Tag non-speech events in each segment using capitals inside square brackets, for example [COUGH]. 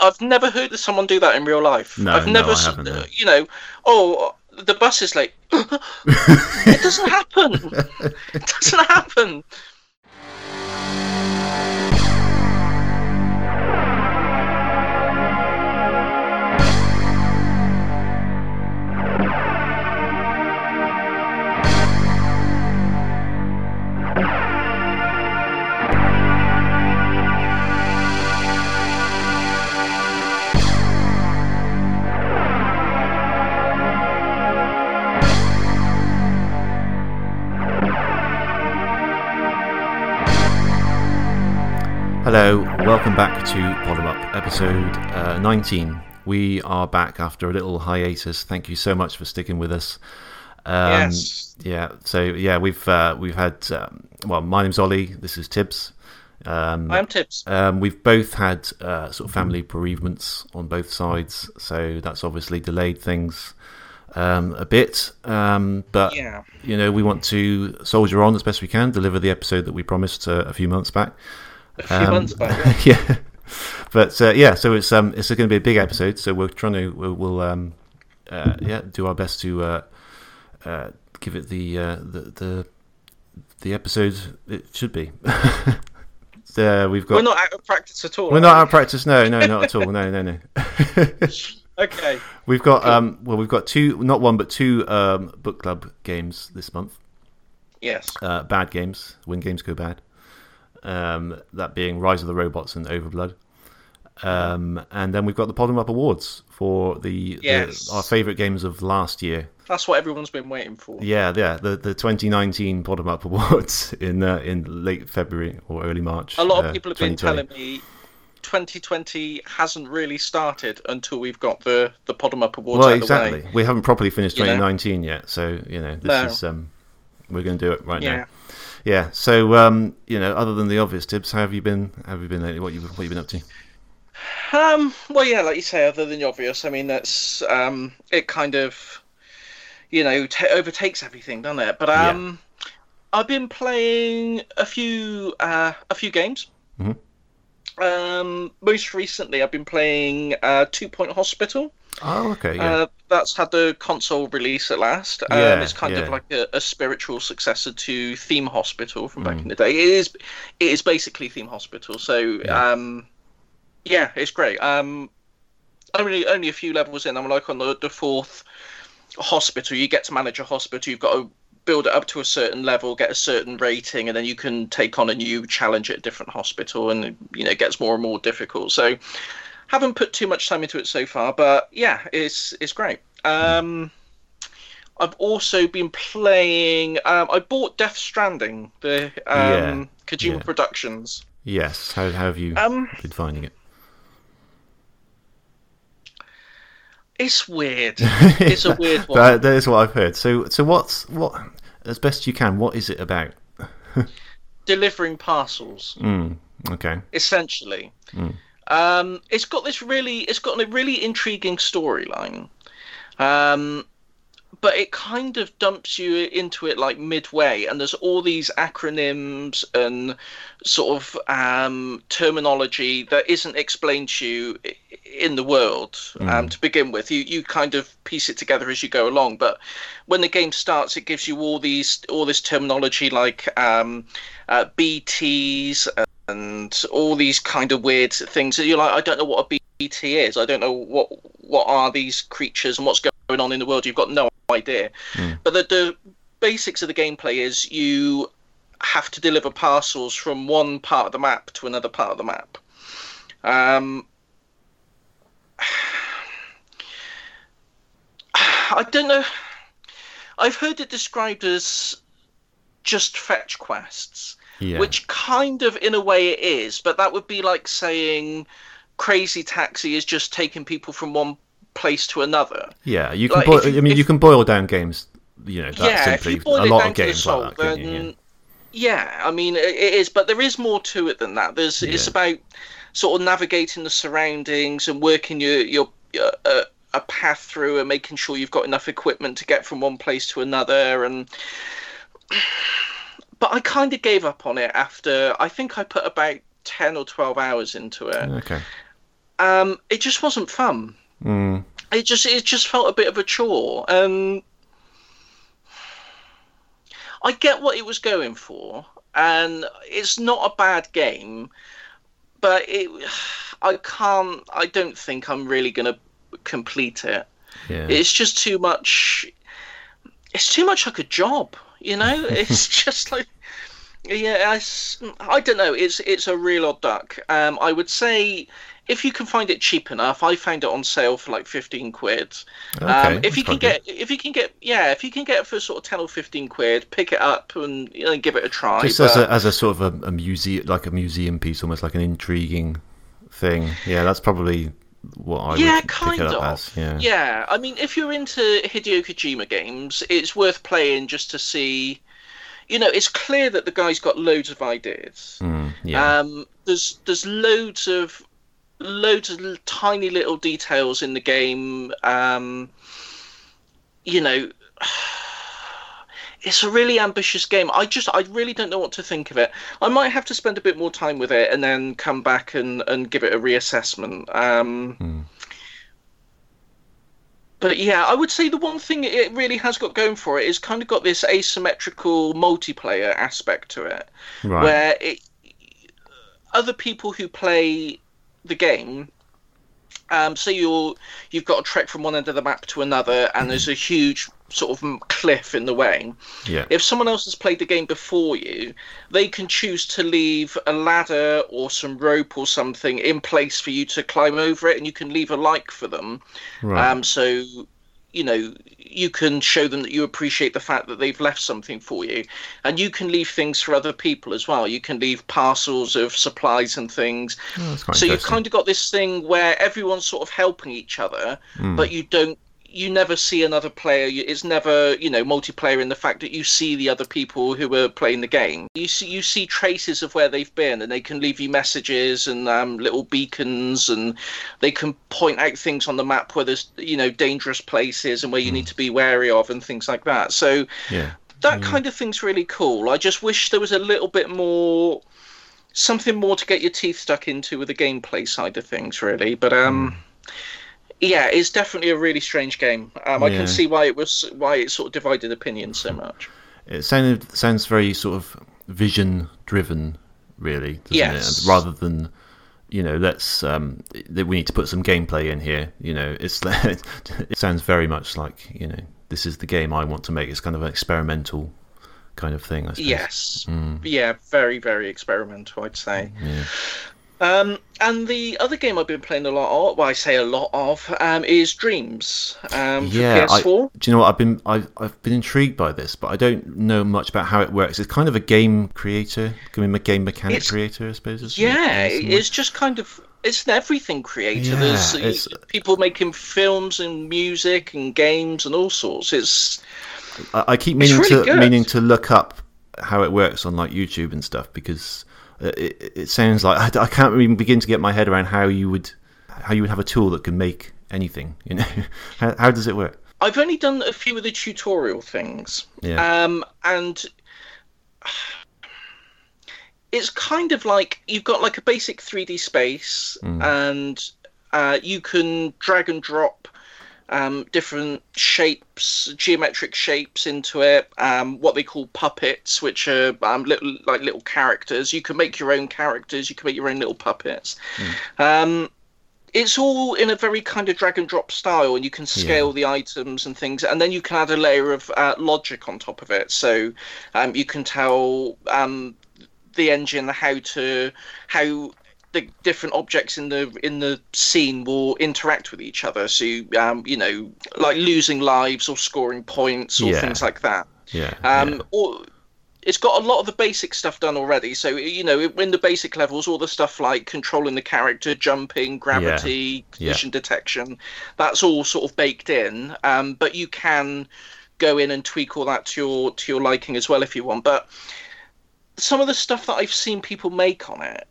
I've never heard of someone do that in real life. No, I've no, never, haven't, uh, you know, oh, the bus is late. [LAUGHS] it doesn't [LAUGHS] happen. It doesn't happen. Hello, welcome back to Bottom Up, episode uh, 19. We are back after a little hiatus. Thank you so much for sticking with us. Um, Yes. Yeah. So yeah, we've uh, we've had um, well, my name's Ollie. This is Tibbs. Um, I'm Tibbs. um, we've both had uh, sort of family bereavements on both sides, so that's obviously delayed things um, a bit. Um, but Yeah. you know, we want to soldier on as best we can, deliver the episode that we promised uh, a few months back. A few Um, months back. yeah. [LAUGHS] yeah, but uh, yeah, so it's um it's going to be a big episode. So we're trying to we'll, we'll um uh, yeah do our best to uh, uh give it the uh, the the the episode it should be. [LAUGHS] uh, we've got We're not out of practice at all. we're not we? out of practice. No, no, not at all. No, no, no. [LAUGHS] Okay. we've got um well we've got two not one but two um book club games this month. Yes. uh, bad games when games go bad. Um, that being Rise of the Robots and Overblood. Um, and then we've got the Bottom Up Awards for the, the our favourite games of last year. That's what everyone's been waiting for. Yeah, yeah, the the 2019 Bottom Up Awards [LAUGHS] in uh, in late February or early March. A lot uh, of people have been telling me 2020 hasn't really started until we've got the the Bottom Up Awards Well, out of the exactly. way. We haven't properly finished You know? 2019 yet, so you know this No. is um, we're going to do it right Yeah. now. Yeah. So um, you know, other than the obvious Tibbs, how have you been? How have you been lately? What you what you been up to? Um. Well, yeah, like you say, other than the obvious, I mean, that's um, it kind of, you know, ta overtakes everything, doesn't it? But Yeah. um, I've been playing a few uh, a few games. Mhm. Um, most recently, I've been playing uh, Two Point Hospital. Oh, okay. Yeah. Uh, that's had the console release at last. Um, Yeah, it's kind yeah. of like a, a spiritual successor to Theme Hospital from back Mm. in the day. It is, it is basically Theme Hospital. So, Yeah. um, yeah, it's great. Um, only only a few levels in. I'm like on the, the fourth hospital. You get to manage a hospital. You've got to build it up to a certain level, get a certain rating, and then you can take on a new challenge at a different hospital, and you know it gets more and more difficult. So, haven't put too much time into it so far, but yeah, it's it's great. Um, I've also been playing. Um, I bought Death Stranding, the um, Yeah, Kojima yeah. Productions. Yes. How, how have you Um, been finding it? it's weird. [LAUGHS] It's a weird one. That, that is what I've heard. So, so what's what? As best you can, what is it about? [LAUGHS] Delivering parcels. Mm, okay. essentially. Mm. Um, it's got this really, it's got a really intriguing storyline, um, but it kind of dumps you into it like midway, and there's all these acronyms and sort of um, terminology that isn't explained to you in the world um, to begin with. You you kind of piece it together as you go along, but when the game starts, it gives you all these all this terminology like um, uh, BTs and all these kind of weird things you're like, I don't know what a BT is. I don't know what what are these creatures and what's going on in the world. You've got no idea. Mm. But the, the basics of the gameplay is you have to deliver parcels from one part of the map to another part of the map. Um, [SIGHS] I don't know. I've heard it described as just fetch quests Yeah. which kind of in a way it is but that would be like saying crazy taxi is just taking people from one place to another yeah. You can. like, boil, you- I mean, if- you can boil down games. You know, that yeah if you boil a it lot down of games soul like that. then you? yeah i mean it it is but there is more to it than that there's it's about sort of navigating the surroundings and working your your, your uh, a path through and making sure you've got enough equipment to get from one place to another and but i kind of gave up on it after i think i put about 10 or 12 hours into it Okay. um, it just wasn't fun. Mm. It just it just felt a bit of a chore. Um, I get what it was going for, and it's not a bad game, but it I can't. I don't think I'm really gonna complete it. Yeah. It's just too much. It's too much like a job, you know. [LAUGHS] It's just like, yeah, it's, I don't know. It's it's a real odd duck. Um, I would say if you can find it cheap enough, I found it on sale for like fifteen quid. Okay, um, if you can get, if you can get, yeah, if you can get it for sort of ten or fifteen quid, pick it up and you know, give it a try. Just as a, as a sort of a, a museum, like a museum piece, almost like an intriguing thing. Yeah, that's probably what I yeah, kind pick it up of. as. Yeah. yeah, I mean, if you're into Hideo Kojima games, it's worth playing just to see. You know, it's clear that the guy's got loads of ideas. Mm, yeah. Um, there's there's loads of loads of tiny little details in the game. Um, you know, it's a really ambitious game. I just I really don't know what to think of it. I might have to spend a bit more time with it and then come back and, and give it a reassessment. Um, Hmm. But yeah, I would say the one thing it really has got going for it is kind of got this asymmetrical multiplayer aspect to it right. where it, other people who play the game um, so you're you've got to trek from one end of the map to another and there's a huge sort of cliff in the way yeah. if someone else has played the game before you they can choose to leave a ladder or some rope or something in place for you to climb over it and you can leave a like for them right. um, so, you know, you can show them that you appreciate the fact that they've left something for you. And you can leave things for other people as well. You can leave parcels of supplies and things. Oh, so you've kind of got this thing where everyone's sort of helping each other, Hmm. but you don't. You never see another player. It's never, you know, multiplayer in the fact that you see the other people who are playing the game. You see, you see traces of where they've been, and they can leave you messages and um, little beacons, and they can point out things on the map where there's, you know, dangerous places and where you need to be wary of, and things like that. So yeah. that kind of thing's really cool. I just wish there was a little bit more, something more to get your teeth stuck into with the gameplay side of things, really. But um, yeah, it's definitely a really strange game. Um, I Yeah. can see why it was why it sort of divided opinions so much. It sounded sounds very sort of vision driven, really, Yes. it? Rather than you know, let's um, that we need to put some gameplay in here. You know, it's [LAUGHS] it sounds very much like you know this is the game I want to make. It's kind of an experimental kind of thing. I suppose. Yes, yeah, very very experimental, I'd say. Yeah. Um, and the other game I've been playing a lot of, well, I say a lot of, um, is Dreams um, for Yeah, I, PS4. do you know what I've been I've, I've been intrigued by this, but I don't know much about how it works. It's kind of a game creator, a game mechanic It's- creator, I suppose. Yeah, In some way? it's just kind of it's an everything creator. Yeah, There's it's- people making films and music and games and all sorts. It's I, I keep meaning really to good. meaning to look up how it works on like YouTube and stuff because uh, it, it sounds like I, I can't even begin to get my head around how you would how you would have a tool that can make anything. You know, [LAUGHS] how, how does it work? I've only done a few of the tutorial things, Yeah. um, and it's kind of like you've got like a basic 3D space, and uh, you can drag and drop um, different shapes, geometric shapes into it. Um, what they call puppets, which are um, little like little characters. You can make your own characters. You can make your own little puppets. Um, it's all in a very kind of drag and drop style, and you can scale the items and things, and then you can add a layer of uh, logic on top of it. So um, you can tell um, the engine how to how the different objects in the in the scene will interact with each other. So you, um, you know, like losing lives or scoring points or Yeah. things like that. Yeah. Um, yeah. or it's got a lot of the basic stuff done already. So you know, in the basic levels, all the stuff like controlling the character, jumping, gravity, Yeah. collision detection, that's all sort of baked in. Um, but you can go in and tweak all that to your to your liking as well if you want. But some of the stuff that I've seen people make on it,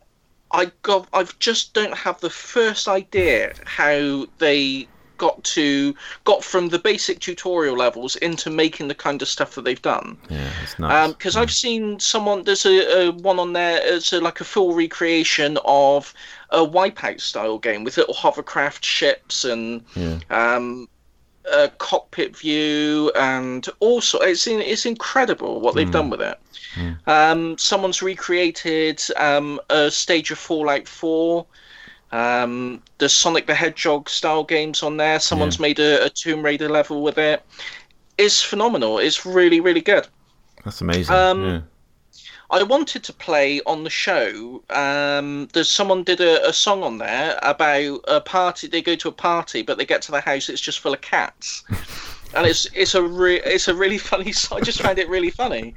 I got I just don't have the first idea how they got to got from the basic tutorial levels into making the kind of stuff that they've done. Yeah, it's nice. Because um, I've seen someone there's a, a one on there. It's a, like a full recreation of a Wipeout style game with little hovercraft ships and yeah. um, a cockpit view and also it's in, it's incredible what they've Mm. done with it. Mm. Um, someone's recreated um, a stage of Fallout 4. Um, the Sonic the Hedgehog style games on there. Someone's made a, a Tomb Raider level with it. It's phenomenal. It's really really good. That's amazing. Um, yeah. I wanted to play on the show. Um, there's someone did a, a song on there about a party. They go to a party, but they get to the house. It's just full of cats, [LAUGHS] and it's it's a re- it's a really [LAUGHS] funny. song. I just found it really funny,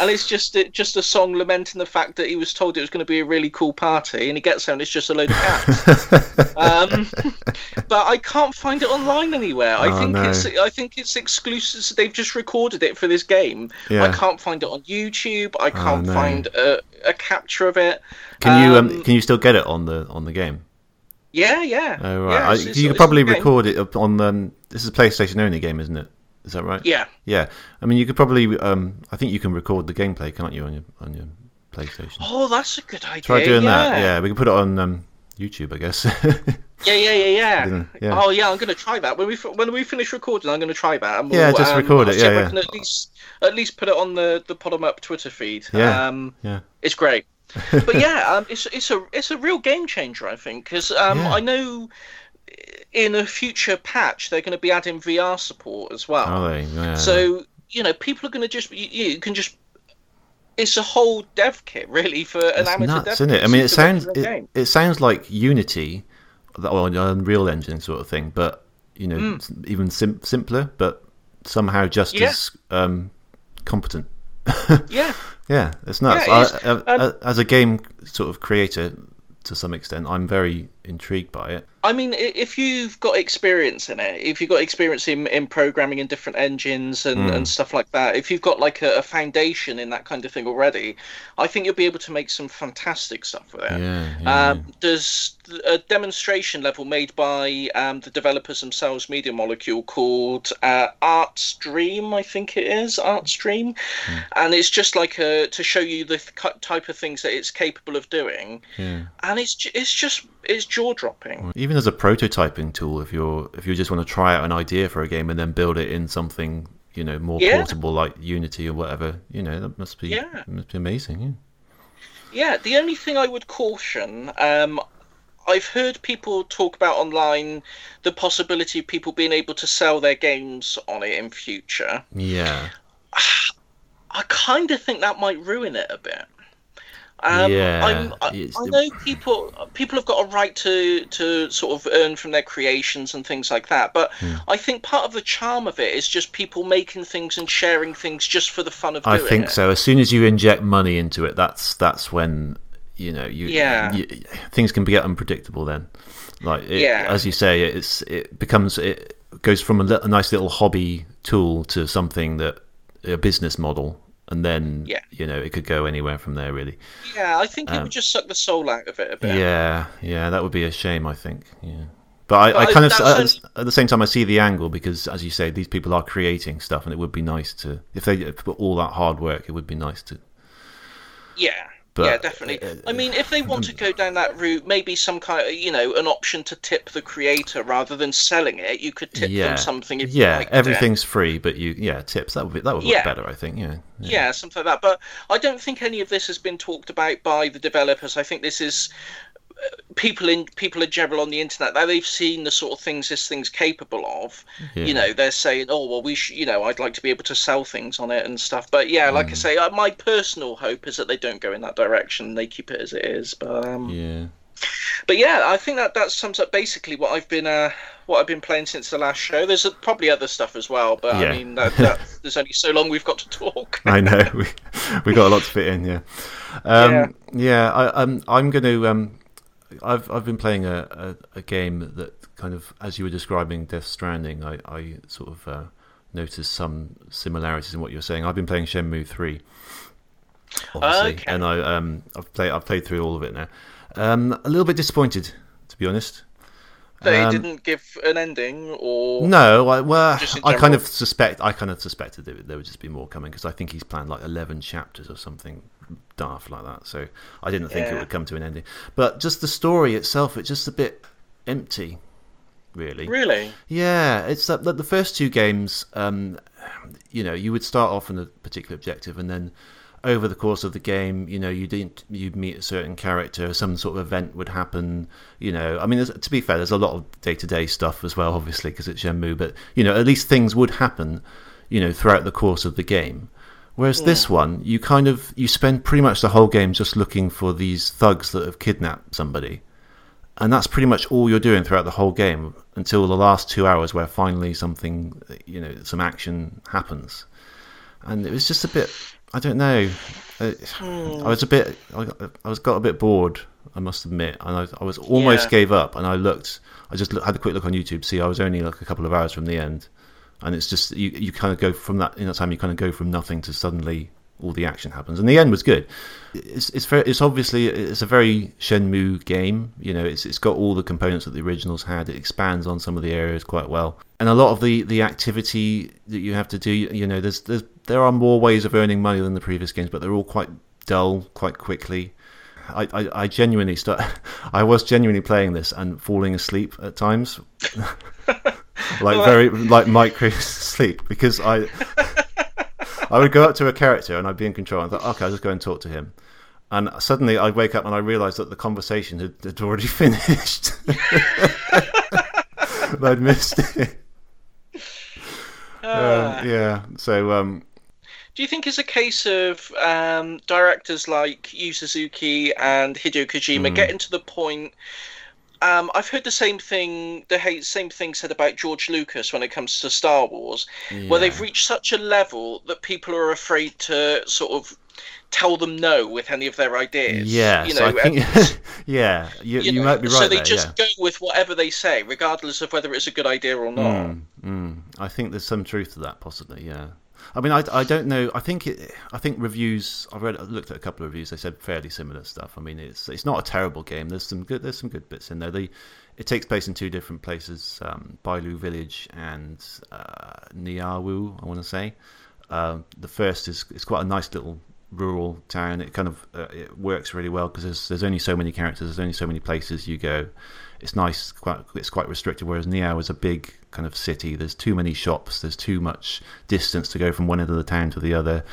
and it's just it, just a song lamenting the fact that he was told it was going to be a really cool party, and he gets there and it's just a load of cats. [LAUGHS] um, but I can't find it online anywhere. I Oh, think no. it's I think it's exclusive. They've just recorded it for this game. I can't find it on YouTube. I can't no. find a, a capture of it. Can you um, um, can you still get it on the on the game? Yeah, yeah. Oh right, Yeah, I, it's- you could probably record it on. Um, this is a PlayStation only game, isn't it? Is that right? Yeah, Yeah. I mean, you could probably. Um, I think you can record the gameplay, can't you, on your on your PlayStation? Oh, that's a good idea. Try doing yeah. that. Yeah, we can put it on um, YouTube, I guess. [LAUGHS] Yeah, yeah, yeah, yeah. Yeah. Oh, yeah. I'm going to try that when we when we finish recording. I'm going to try that. And Yeah, we'll, just um, record it, yeah, I yeah. can at least at least put it on the the Bottom Up Twitter feed. Yeah. Um, yeah. it's great. [LAUGHS] but yeah, um, it's it's a it's a real game changer, I think, because um, Yeah. I know in a future patch they're going to be adding VR support as well. Are they? Yeah. So you know, people are going to just you, you can just. It's a whole dev kit, really, for an it's amateur nuts, dev isn't kit it? I mean, it sounds it, it sounds like Unity, or Unreal Engine sort of thing, but you know, Mm. even sim- simpler, but somehow just Yeah. as um, competent. Yeah, [LAUGHS] Yeah, it's nuts. Yeah, it is. I, uh, Um, as a game sort of creator, to some extent, I'm very intrigued by it. I mean, if you've got experience in it, if you've got experience in, in programming in different engines and, Mm. and stuff like that, if you've got like a, a foundation in that kind of thing already, I think you'll be able to make some fantastic stuff with it. Yeah, yeah. Um, there's a demonstration level made by um, the developers themselves, Media Molecule, called uh, Art's Dream, I think it is Art's Dream, Hmm. and it's just like a, to show you the th- type of things that it's capable of doing, yeah. and it's it's just it's jaw dropping. Even as a prototyping tool, if you're if you just want to try out an idea for a game and then build it in something you know more Yeah. portable like Unity or whatever, you know that must be Yeah. must be amazing. Yeah. Yeah, the only thing I would caution, um, I've heard people talk about online the possibility of people being able to sell their games on it in future. Yeah. [SIGHS] I kind of think that might ruin it a bit. Um, Yeah, I'm, I, I know people people have got a right to, to sort of earn from their creations and things like that, but Hmm. I think part of the charm of it is just people making things and sharing things just for the fun of doing it. I think it. so. As soon as you inject money into it, that's that's when you know you, Yeah. you things can get unpredictable. Then, like it, Yeah. as you say, it's it becomes it goes from a, li- a nice little hobby tool to something that a business model, and then Yeah. you know it could go anywhere from there. Really, Yeah, I think it Um, would just suck the soul out of it a bit. yeah, yeah, that would be a shame. I think, yeah. But I, But I I- kind of, at, only- at the same time, I see the angle because, as you say, these people are creating stuff, and it would be nice to, if they put all that hard work, it would be nice to Yeah. But, yeah, definitely. uh, I mean, if they want to go down that route, maybe some kind of, you know, an option to tip the creator rather than selling it. You could tip yeah, them something if you yeah, liked it. everything's free, but you, yeah, tips that would be that would Yeah. look better, I think. Yeah, Yeah, something like that. But I don't think any of this has been talked about by the developers. I think this is people in people in general on the internet. Now they've seen the sort of things this thing's capable of. Yeah. You know, they're saying, "Oh, well, we, sh- you know, I'd like to be able to sell things on it and stuff." But yeah, like Mm. I say, uh, my personal hope is that they don't go in that direction. They keep it as it is. But um, yeah. but yeah, I think that that sums up basically what I've been uh, what I've been playing since the last show. There's uh, probably other stuff as well, but Yeah. I mean, that, that, [LAUGHS] there's only so long we've got to talk. [LAUGHS] I know we we got a lot to fit in. Yeah, um, yeah. I, I'm I'm going to. Um, I've I've been playing a, a, a game that kind of, as you were describing Death Stranding, I, I sort of uh, noticed some similarities in what you're saying. I've been playing Shenmue three, obviously, Okay. and I um I've played I've played through all of it now. Um, a little bit disappointed, to be honest. They Um, didn't give an ending, or No, I, well, I kind of suspect. I kind of suspected there, there would just be more coming because I think he's planned like eleven chapters or something daft like that. So I didn't think it would come to an ending. But just the story itself, it's just a bit empty, really. really, Yeah, it's that that the first two games, um, you know, you would start off on a particular objective, and then over the course of the game, you know, you didn't you'd meet a certain character, some sort of event would happen. You know, I mean, to be fair, there's a lot of day to day stuff as well, obviously, because it's Shenmue. But you know, at least things would happen, you know, throughout the course of the game. Whereas this one, you kind of you spend pretty much the whole game just looking for these thugs that have kidnapped somebody. And that's pretty much all you're doing throughout the whole game until the last two hours where finally something you know some action happens. And it was just a bit i don't know. I was a bit I, I was got a bit bored i must admit. And i, I was almost Yeah. gave up and i looked i just look, had a quick look on youtube see i was only like a couple of hours from the end and it's just you, you kind of go from that in that time you kind of go from nothing to suddenly all the action happens. And the end was good. It's it's very it's obviously it's a very Shenmue game you know it's it's got all the components that the originals had. It expands on some of the areas quite well. And a lot of the the activity that you have to do you know there's there's there are more ways of earning money than the previous games but they're all quite dull quite quickly. I, I, I genuinely start [LAUGHS] I was genuinely playing this and falling asleep at times [LAUGHS] [LAUGHS] like very like micro [LAUGHS] sleep because I I would go up to a character and I'd be in control and I thought, okay, I'll just go and talk to him. And suddenly I'd wake up and I realised that the conversation had, had already [LAUGHS] finished. [LAUGHS] I'd missed it. Um, yeah. So, um, do you think it's a case of um, directors like Yu Suzuki and Hideo Kojima Hmm. getting to the point? Um, I've heard the same thing, the same thing said about George Lucas when it comes to Star Wars, where they've reached such a level that people are afraid to sort of tell them no with any of their ideas. yeah. you so know, I and- [LAUGHS] yeah, you, you you know, might be right So they there. just yeah. go with whatever they say, regardless of whether it's a good idea or not. Mm, mm. I think there's some truth to that, possibly. Yeah. I mean, I, I don't know. I think it, I think reviews. I've read, looked at a couple of reviews. They said fairly similar stuff. I mean, it's it's not a terrible game. There's some good. There's some good bits in there. They, it takes place in two different places: um, Bailu Village and uh, Niaowu. I want to say. Um, the first is it's quite a nice little rural town. It kind of uh, it works really well because there's there's only so many characters. There's only so many places you go. It's nice. Quite it's quite restricted. Whereas Niao is a big kind of city. There's too many shops. There's too much distance to go from one end of the town to the other.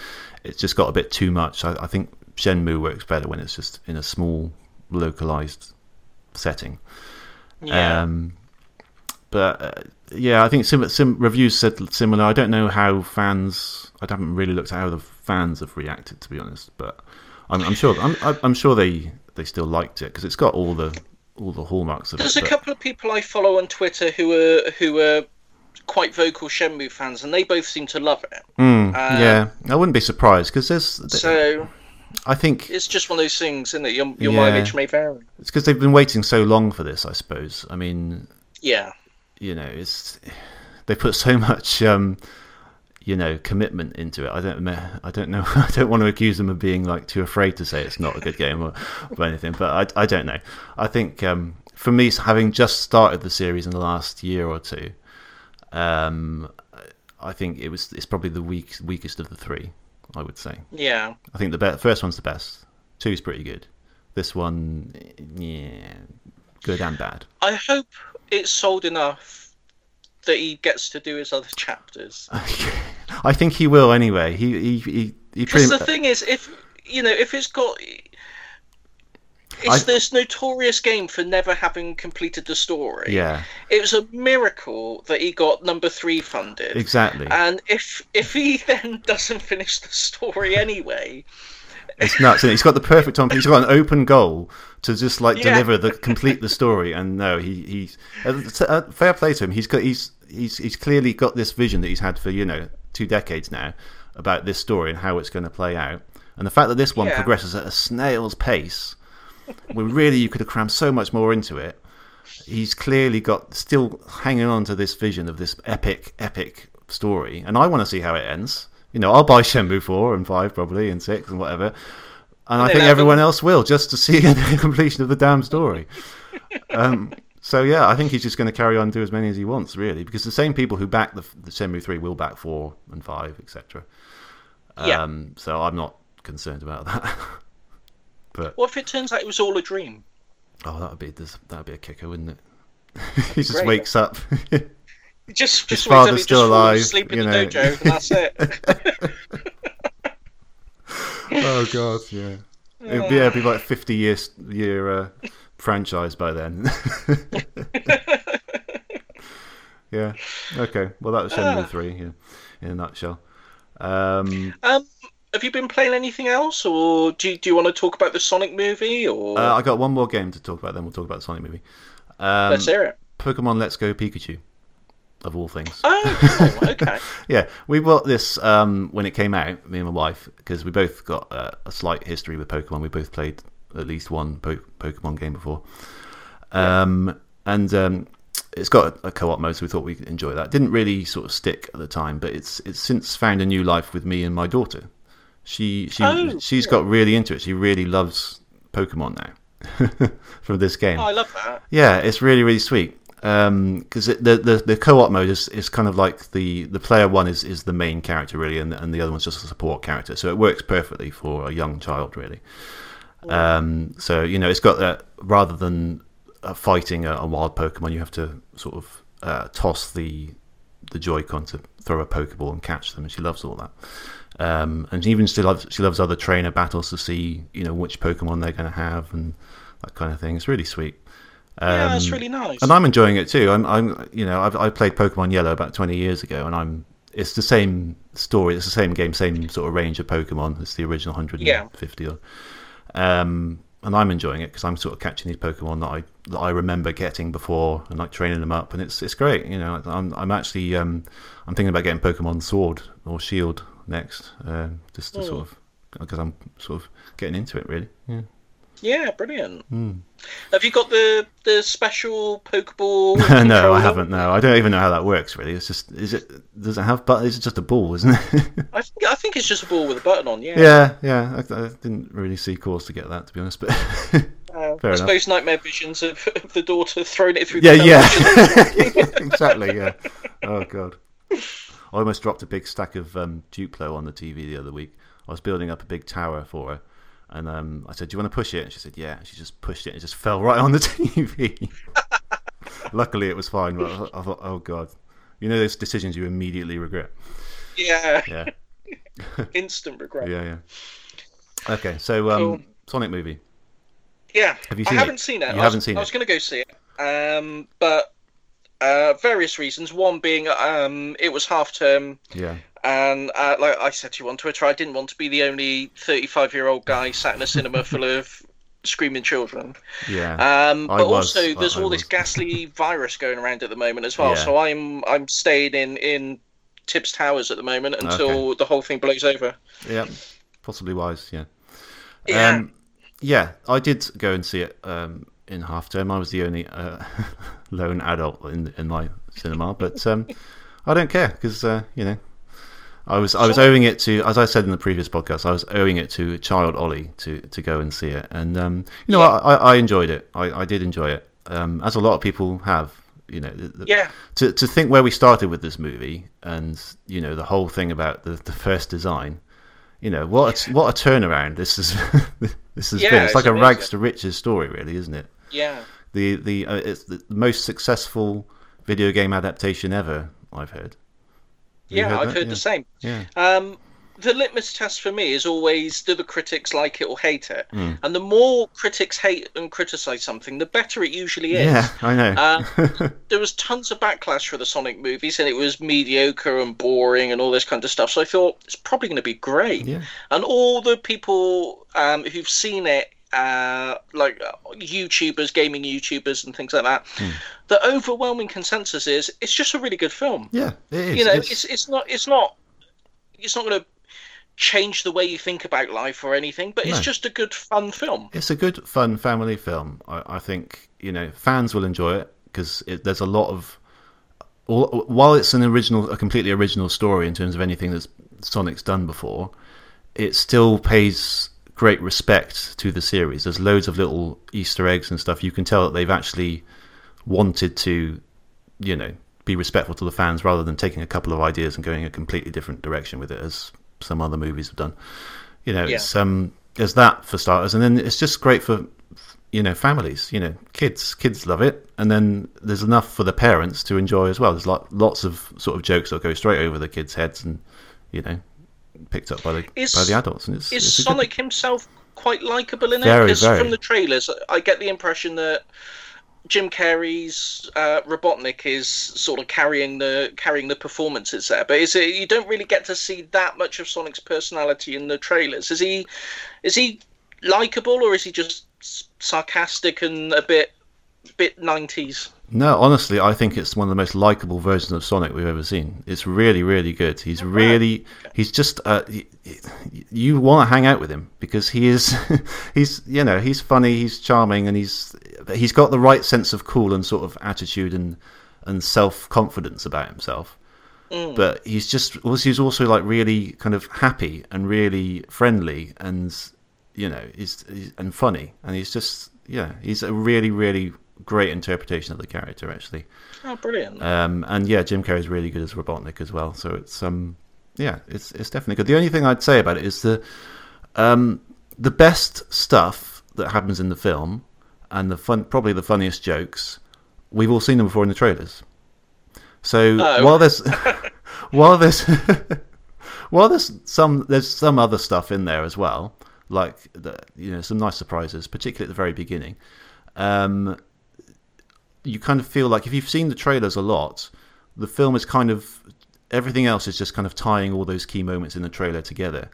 It's just got a bit too much. I, I think Shenmue works better when it's just in a small, localized setting. Yeah. Um, but uh, yeah, I think sim- sim- reviews said similar. I don't know how fans. I haven't really looked at how the fans have reacted, to be honest. But I'm, I'm sure. I'm, I'm sure they they still liked it because it's got all the all the hallmarks of There's it. a but- couple of people I follow on Twitter who are who are quite vocal Shenmue fans, and they both seem to love it. Mm, Uh, yeah, I wouldn't be surprised because there's. So I think it's just one of those things, isn't it? Your, your Yeah. mileage may vary. it's because they've been waiting so long for this. I suppose. I mean, Yeah. you know, it's they put so [LAUGHS] much, um, you know, commitment into it. I don't, I don't know. [LAUGHS] I don't want to accuse them of being like too afraid to say it's not a good game or, or anything. But I, I don't know. I think um, for me, having just started the series in the last year or two, um, I think it was it's probably the weak, weakest of the three. I would say. Yeah. I think the be- first one's the best. Two's pretty good. This one, yeah, good and bad. I hope it's sold enough that he gets to do his other chapters. [LAUGHS] I think he will anyway. He he he, he Because pretty the thing is, if you know, if it's got. It's I- this notorious game for never having completed the story. Yeah, It was a miracle that he got number three funded. exactly. And if if he [LAUGHS] then doesn't finish the story anyway, It's nuts. Isn't it? He's got the perfect time. He's got an open goal to just like Yeah. deliver the complete the story. And no, he he's uh, fair play to him. He's got he's he's he's clearly got this vision that he's had for you know two decades now about this story and how it's going to play out. And the fact that this one Yeah. progresses at a snail's pace, where really you could have crammed so much more into it. He's clearly got still hanging on to this vision of this epic, epic story, and I want to see how it ends. You know, I'll buy Shenmue four and five probably and six and whatever, and I then think everyone else will just to see [LAUGHS] the completion of the damn story. [LAUGHS] Um, So yeah, I think he's just going to carry on and do as many as he wants, really, because the same people who back the, the Shenmue three will back four and five, etc. Yeah. Um, so I'm not concerned about that. [LAUGHS] but What if it turns out it was all a dream? oh, that would be that would be a kicker, wouldn't it? [LAUGHS] he just Great. wakes up. [LAUGHS] Just, just wakes father's still alive, asleep in you the know. dojo, and that's it. oh god, yeah. It'd be, yeah, it'd be like [SIGHS] fifty years year uh, franchise by then. [LAUGHS] yeah. Okay. Well, that was Shenmue Ah. three. Yeah, in a nutshell. Um, um, have you been playing anything else, or do you, do you want to talk about the Sonic movie, or uh, I got one more game to talk about. Then we'll talk about the Sonic movie. Um, let's hear it? Pokemon Let's Go Pikachu, of all things. Oh, [LAUGHS] okay. yeah, we bought this um, when it came out, me and my wife, because we both got uh, a slight history with Pokemon. We both played at least one po- Pokemon game before. Um, and um, it's got a, a co-op mode, so we thought we'd enjoy that. Didn't really sort of stick at the time, but it's it's since found a new life with me and my daughter. She she Oh, she's got really into it. She really loves Pokemon now [LAUGHS] from this game. Oh, I love that. Yeah, it's really really sweet. Because the, the the co-op mode is, is kind of like the, the player one is, is the main character really, and and the other one's just a support character. So it works perfectly for a young child really. Um, so you know, it's got that rather than uh, fighting a, a wild Pokemon, you have to sort of uh, toss the the Joy-Con to throw a Pokeball and catch them, and she loves all that. Um, and even she loves she loves other trainer battles to see you know which Pokemon they're going to have and that kind of thing. It's really sweet. yeah, that's Um, really nice. and I'm enjoying it too. I'm, I'm, you know, I've, I played Pokemon Yellow about 20 years ago, and I'm. It's the same story. It's the same game, same sort of range of Pokemon. It's the original 150 odd. Um, and I'm enjoying it because I'm sort of catching these Pokemon that I that I remember getting before and like training them up, and it's it's great. You know, I'm I'm actually um, I'm thinking about getting Pokemon Sword or Shield next, um, just to sort of because I'm sort of getting into it really. Yeah. Yeah, brilliant. Hmm. Have you got the the special Pokeball? [LAUGHS] no. I haven't. No, I don't even know how that works. Really, it's just is it does it have but it's just a ball, isn't it? [LAUGHS] I think I think it's just a ball with a button on. Yeah. yeah, yeah. I, I didn't really see cause to get that to be honest, but [LAUGHS] Uh, I enough. suppose nightmare visions of, of the daughter throwing it through. yeah, the yeah, exactly. Yeah. Oh god, I almost dropped a big stack of um, Duplo on the TV the other week. I was building up a big tower for her. And um, I said, "Do you want to push it?" And she said, "Yeah." And she just pushed it, and it just fell right on the [LAUGHS] TV. [LAUGHS] Luckily, it was fine. But I I thought, "Oh God!" You know those decisions you immediately regret. yeah. Yeah. [LAUGHS] Instant regret. Yeah, yeah. Okay, so um, Cool. Sonic movie. Yeah, Have you I seen haven't it? seen it. You I haven't was, seen I was going to go see it, um, but uh, various reasons. One being um, it was half term, Yeah, and uh, like I said to you on Twitter, I didn't want to be the only thirty-five-year-old guy sat in a cinema [LAUGHS] full of screaming children. yeah, Um, but was. also, there's I- all this ghastly [LAUGHS] virus going around at the moment as well. Yeah. So I'm I'm staying in in Tibbs Towers at the moment until the whole thing blows over. yeah. Possibly wise. Yeah. Yeah. Um, yeah, I did go and see it um, in half term. I was the only uh, [LAUGHS] lone adult in in my cinema, but um, I don't care because uh, you know. I was I was owing it to, as I said in the previous podcast, I was owing it to child Ollie to, to go and see it, and um, you know Yeah. I, I enjoyed it. I, I did enjoy it, um, as a lot of people have. You know, the, yeah, to to think where we started with this movie, and you know the whole thing about the, the first design. You know what a, what a turnaround this is. [LAUGHS] this has Yeah, been. It's it's like a rags to riches story, really, isn't it? yeah. The the uh, it's the most successful video game adaptation ever. I've heard. Yeah, I've that? heard Yeah. the same. Yeah. Um, the litmus test for me is always do the critics like it or hate it? Hmm. And the more critics hate and criticize something, the better it usually is. Yeah, I know. Uh, [LAUGHS] there was tons of backlash for the Sonic movies, and it was mediocre and boring and all this kind of stuff. So I thought it's probably going to be great. Yeah. And all the people um, who've seen it, uh, like uh, YouTubers, gaming YouTubers, and things like that, Hmm. the overwhelming consensus is it's just a really good film yeah, it is. you know It's- it's it's not it's not it's not going to change the way you think about life or anything but it's just a good fun film it's a good, fun family film. I, I think you know fans will enjoy it because it, there's a lot of. al- While it's an original, a completely original story in terms of anything that Sonic's done before, it still pays great respect to the series. There's loads of little Easter eggs and stuff. You can tell that they've actually wanted to, you know, be respectful to the fans rather than taking a couple of ideas and going a completely different direction with it, as some other movies have done. You know, Yeah. it's um, there's that for starters, and then it's just great for you know families. You know, kids kids love it, and then there's enough for the parents to enjoy as well. There's like lots of sort of jokes that go straight over the kids' heads, and you know, picked up by the Is- by the adults. And it's, Is it's Sonic himself quite likable in it? Very, very. from the trailers, I get the impression that Jim Carrey's uh, Robotnik is sort of carrying the carrying the performances there. But is it you don't really get to see that much of Sonic's personality in the trailers? Is he is he likable or is he just sarcastic and a bit bit nineties? No, honestly, I think it's one of the most likable versions of Sonic we've ever seen. It's really, really good. He's really, he's just, uh, y- y- you want to hang out with him because he is, [LAUGHS] he's, you know, he's funny, he's charming, and he's, he's got the right sense of cool and sort of attitude and and self confidence about himself. But he's just, he's also like really kind of happy and really friendly and, you know, he's, he's and funny, and he's just, yeah, he's a really, really great interpretation of the character actually. Oh, brilliant! Um, and yeah, Jim Carrey's really good as Robotnik as well. So it's um, yeah, it's it's definitely good. The only thing I'd say about it is the um, the best stuff that happens in the film and the fun, probably the funniest jokes, we've all seen them before in the trailers. So Oh. while there's [LAUGHS] while there's [LAUGHS] while there's some there's some other stuff in there as well, like the, you know some nice surprises, particularly at the very beginning. Um, you kind of feel like if you've seen the trailers a lot, the film is kind of everything else is just kind of tying all those key moments in the trailer together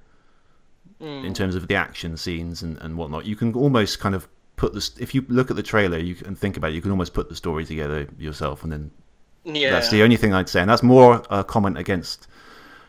in mm. terms of the action scenes and, and whatnot. You can almost kind of put this if you look at the trailer you can think about it, you can almost put the story together yourself and then yeah, that's the only thing I'd say and that's more a comment against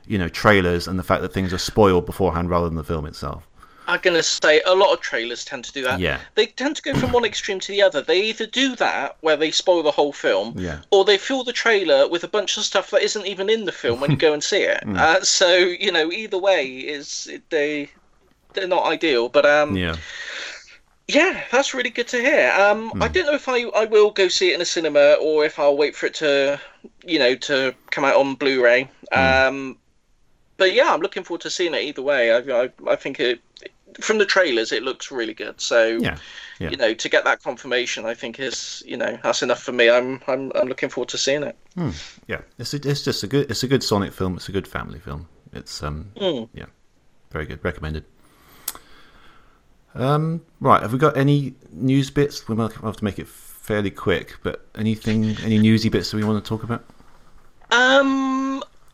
you know trailers and the fact that things are spoiled beforehand rather than the film itself. I'm gonna say a lot of trailers tend to do that. Yeah. They tend to go from one extreme to the other. They either do that where they spoil the whole film, Yeah. or they fill the trailer with a bunch of stuff that isn't even in the film when you go and see it. [LAUGHS] Mm. Uh, so you know, either way is they they're not ideal. But um, Yeah. yeah, that's really good to hear. Um, Hmm. I don't know if I, I will go see it in a cinema or if I'll wait for it to, you know, to come out on Blu-ray. Hmm. Um, but yeah, I'm looking forward to seeing it either way. I, I, I think it, from the trailers, it looks really good. So Yeah. Yeah. you know, to get that confirmation, I think is, you know, that's enough for me. I'm, I'm, I'm looking forward to seeing it. Yeah. It's a, it's just a good it's a good Sonic film. It's a good family film. It's um Mm. yeah, very good. Recommended. Um, right, have we got any news bits? We might have to make it fairly quick, but anything, any newsy bits that we want to talk about? Um,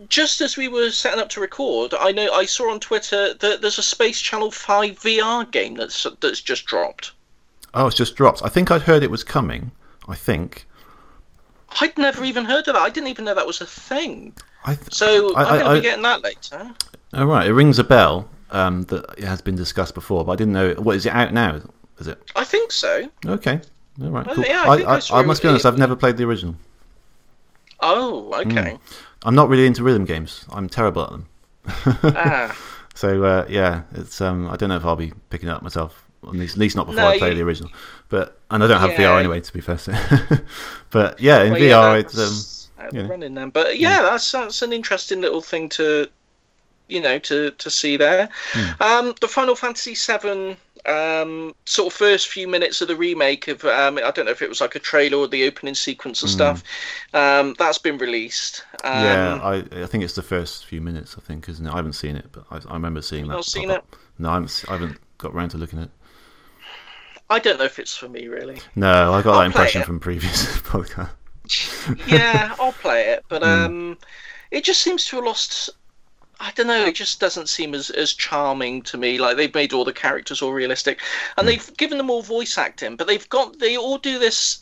just as we were setting up to record, I know I saw on Twitter that there's a Space Channel Five VR game that's that's just dropped. Oh, it's just dropped. I think I'd heard it was coming. I think. I'd never even heard of that. I didn't even know that was a thing. I th- So I- am going to be getting that later. All right, it rings a bell. Um, that it has been discussed before, but I didn't know. What is it out now? Is it I think so. okay? All right, Well, cool. yeah, I I, I, I I must be honest. I've never played the original. Oh, okay. I'm not really into rhythm games. I'm terrible at them. ah, [LAUGHS] So uh, yeah, it's um, I don't know if I'll be picking it up myself. At least, at least not before No, I play you- the original. But and I don't have Yeah. VR anyway, to be fair. So. [LAUGHS] but yeah, in well, VR, yeah, it's um, of you know. running then. But yeah, that's that's an interesting little thing to, you know, to to see there. Hmm. Um, the Final Fantasy VII. Um, sort of first few minutes of the remake of um, I don't know if it was like a trailer or the opening sequence and stuff. Um, that's been released. Um, yeah, I I think it's the first few minutes. I think, isn't it? I haven't seen it, but I, I remember seeing that. not seen up. No, I haven't. I haven't got round to looking at. it. I don't know if it's for me really. No, I got I'll that impression it. from previous [LAUGHS] podcast. yeah, I'll play it, but Hmm. um, it just seems to have lost. I don't know. It just doesn't seem as, as charming to me. Like they've made all the characters all realistic, Hmm. and they've given them all voice acting, but they've got they all do this.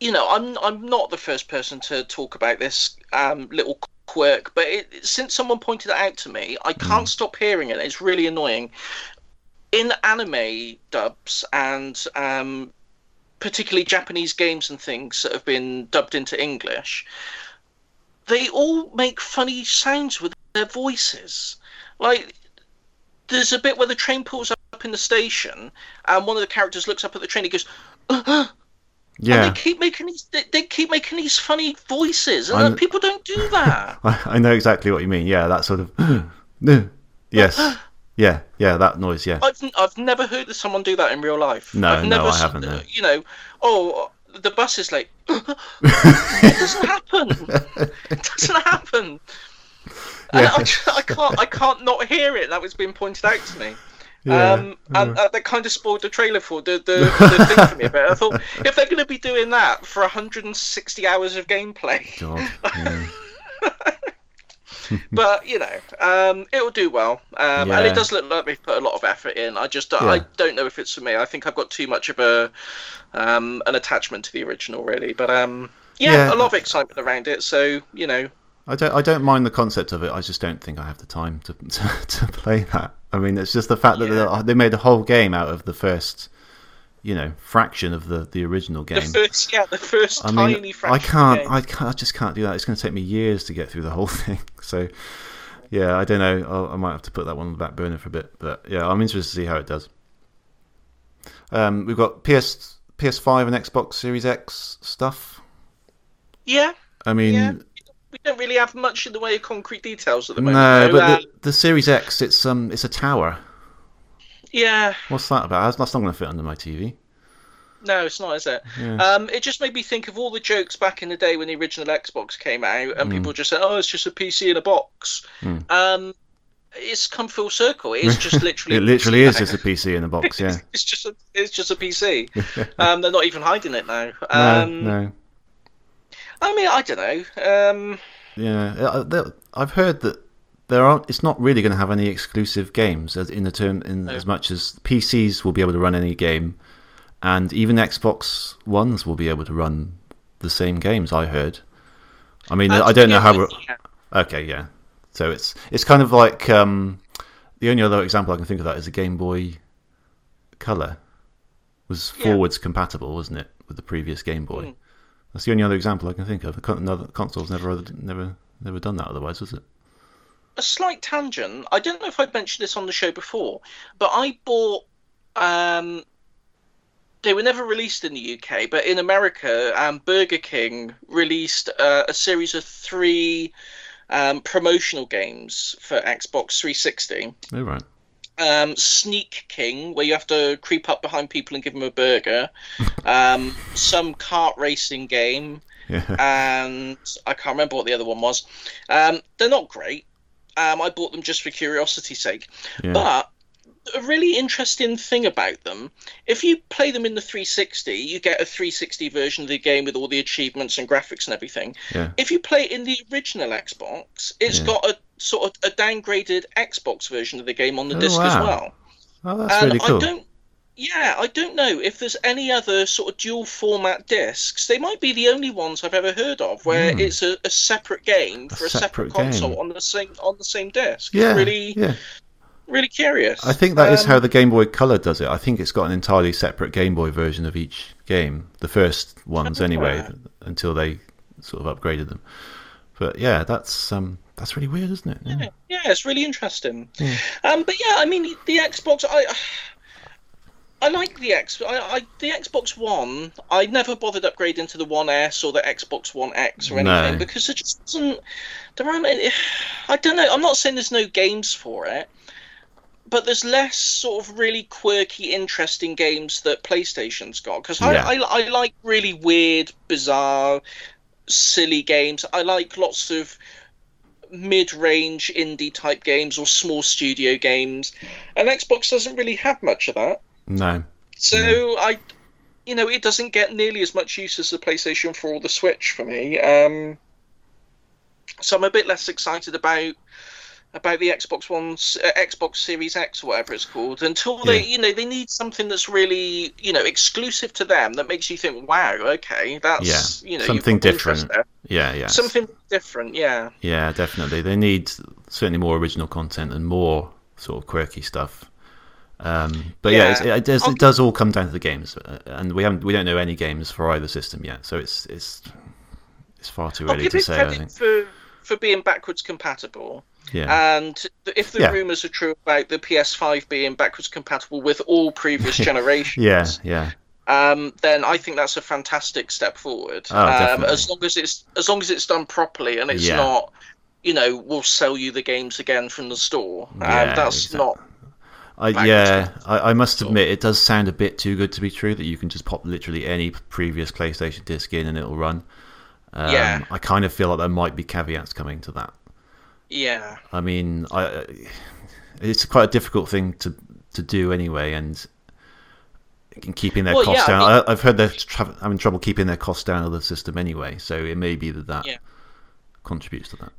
You know, I'm I'm not the first person to talk about this um, little quirk, but it, since someone pointed it out to me, I can't stop hearing it. It's really annoying. In anime dubs and um, particularly Japanese games and things that have been dubbed into English, they all make funny sounds with their voices. Like, there's a bit where the train pulls up in the station, and one of the characters looks up at the train. He goes, Yeah. [GASPS] And they keep making these. They, they keep making these funny voices, and people don't do [LAUGHS] that. I, I know exactly what you mean. Yeah, that sort of. [GASPS] yes. [GASPS] Yeah, yeah, that noise. Yeah. I've I've never heard someone do that in real life. No, I've no, never, I s- haven't, no. You know, oh, the bus is late. [LAUGHS] it doesn't happen. [LAUGHS] It doesn't happen. And Yeah. I, I can't I can't not hear it. That was being pointed out to me. Yeah, um, and uh, that kind of spoiled the trailer for the, the, the thing for me a bit. I thought [LAUGHS] if they're going to be doing that for 160 hours of gameplay, [LAUGHS] God. Yeah. [LAUGHS] but you know, um, it'll do well, um, and it does look like they've put a lot of effort in. I just I don't know if it's for me. I think I've got too much of a um, an attachment to the original, really. But um, yeah, Yeah. a lot of excitement around it. So you know, I don't. I don't mind the concept of it. I just don't think I have the time to [LAUGHS] to, to play that. I mean, it's just the fact that Yeah. they, they made a whole game out of the first, you know, fraction of the the original the game. first yeah, the first I mean, tiny I fraction. the can't. I can't, I just can't do that. It's going to take me years to get through the whole [LAUGHS] thing. So, yeah, I don't know. I'll, I might have to put that one on the back burner for a bit. But yeah, I'm interested to see how it does. Um, we've got PS PS5 and Xbox Series X stuff. Yeah, I mean, yeah. We don't really have much in the way of concrete details at the no, moment. though. but Uh, the, the Series X, it's um, it's a tower. yeah, What's that about? That's not going to fit under my TV. No, it's not, is it? Yeah. Um, it just made me think of all the jokes back in the day when the original Xbox came out, and Mm. people just said, "Oh, it's just a PC in a box." Mm. Um, it's come full circle. It's just [LAUGHS] literally. It literally is now. just a PC in a box. [LAUGHS] Yeah. it's just a, it's just a PC. [LAUGHS] um, they're not even hiding it now. no, Um, no. I mean, I don't know. Um, Yeah, uh, I've heard that there aren't. It's not really going to have any exclusive games, as in the term, in No. as much as PCs will be able to run any game, and even Xbox Ones will be able to run the same games. I heard. I mean, I don't know how. Okay, yeah. So it's it's kind of like um, the only other example I can think of that is a Game Boy Color was Yeah. forwards compatible, wasn't it, with the previous Game Boy? Mm. That's the only other example I can think of. Another console's never never never done that otherwise, was it? a slight tangent. I don't know if I've mentioned this on the show before, but I bought. Um, they were never released in the UK, but in America, um, Burger King released uh, a series of three um, promotional games for Xbox 360. Oh right. Um, Sneak King, where you have to creep up behind people and give them a burger. Um, [LAUGHS] some kart racing game Yeah. and I can't remember what the other one was. Um, they're not great. Um, I bought them just for curiosity's sake. yeah. But a really interesting thing about them, if you play them in the 360, you get a 360 version of the game with all the achievements and graphics and everything. Yeah. If you play it in the original Xbox, it's got a sort of a downgraded Xbox version of the game on the Oh, disc as well. Oh, that's and really cool. I don't. Yeah, I don't know if there's any other sort of dual format discs. They might be the only ones I've ever heard of where Hmm. it's a, a separate game A for a separate, separate console on the same on the same disc. Yeah. It's really Yeah. really curious. I think that is Um, how the Game Boy Color does it. I think it's got an entirely separate Game Boy version of each game. The first ones, anyway, until they sort of upgraded them. But yeah, that's um, that's really weird, isn't it? Yeah. Yeah, yeah, it's really interesting. Yeah. Um, but yeah, I mean the Xbox, I. I like the X. I, I the Xbox One. I never bothered upgrading to the One S or the Xbox One X or anything No. because it just doesn't. There aren't. any- I don't know. I'm not saying there's no games for it, but there's less sort of really quirky, interesting games that PlayStation's got. Because Yeah. I, I I like really weird, bizarre, silly games. I like lots of mid-range indie type games or small studio games, and Xbox doesn't really have much of that. No. So I, you know, it doesn't get nearly as much use as the PlayStation 4 or the Switch for me. Um, so I'm a bit less excited about about the Xbox One's uh, Xbox Series X or whatever it's called until they, Yeah. you know, they need something that's really, you know, exclusive to them that makes you think, wow, okay, that's you know, Something different. Yeah, yeah. Something different, yeah. Yeah, definitely. They need certainly more original content and more sort of quirky stuff. Um, but yeah, Yeah. it, does, it does all come down to the games, uh, and we haven't we don't know any games for either system yet, so it's it's it's far too early to say. I think. for for being backwards compatible. Yeah, And if the Yeah. rumours are true about the PS5 being backwards compatible with all previous [LAUGHS] generations, yeah, yeah, um, then I think that's a fantastic step forward. Oh, um, as long as it's as long as it's done properly and it's Yeah. not, you know, we'll sell you the games again from the store. Um, Yeah, that's exactly. not. I, yeah, I, I must admit, it does sound a bit too good to be true that you can just pop literally any previous PlayStation disc in and it'll run. Um, Yeah. I kind of feel like there might be caveats coming to that. Yeah. I mean, I, it's quite a difficult thing to to do anyway, and in keeping their Well, costs yeah, down. I, I've heard they're tra- having trouble keeping their costs down of the system anyway, so it may be that that Yeah. contributes to that.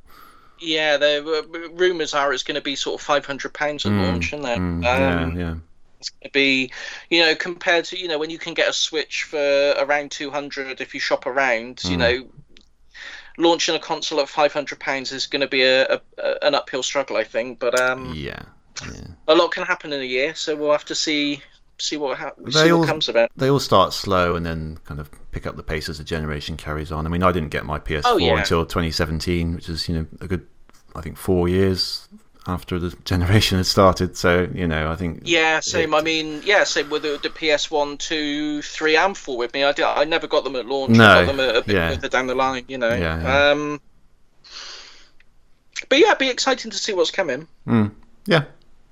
Yeah, the rumors are it's going to be sort of five hundred pounds at launch, isn't it? Mm, um, yeah, yeah. It's going to be, you know, compared to you know when you can get a Switch for around two hundred if you shop around, Mm. you know, launching a console at five hundred pounds is going to be a, a, a an uphill struggle, I think. But um, Yeah, yeah. a lot can happen in a year, so we'll have to see see what ha- They see all- comes. They all start slow and then kind of pick up the pace as the generation carries on. I mean, I didn't get my PS4 Oh, yeah. until 2017, which is you know a good, I think, four years after the generation had started. So you know, I think Yeah, same. it- I mean, yeah, same with the, the PS One, Two, Three, and Four with me. I, did, I never got them at launch. No, I got them a, a bit yeah. further down the line, you know. Yeah, yeah. Um, but yeah, it'd be exciting to see what's coming. Mm, yeah,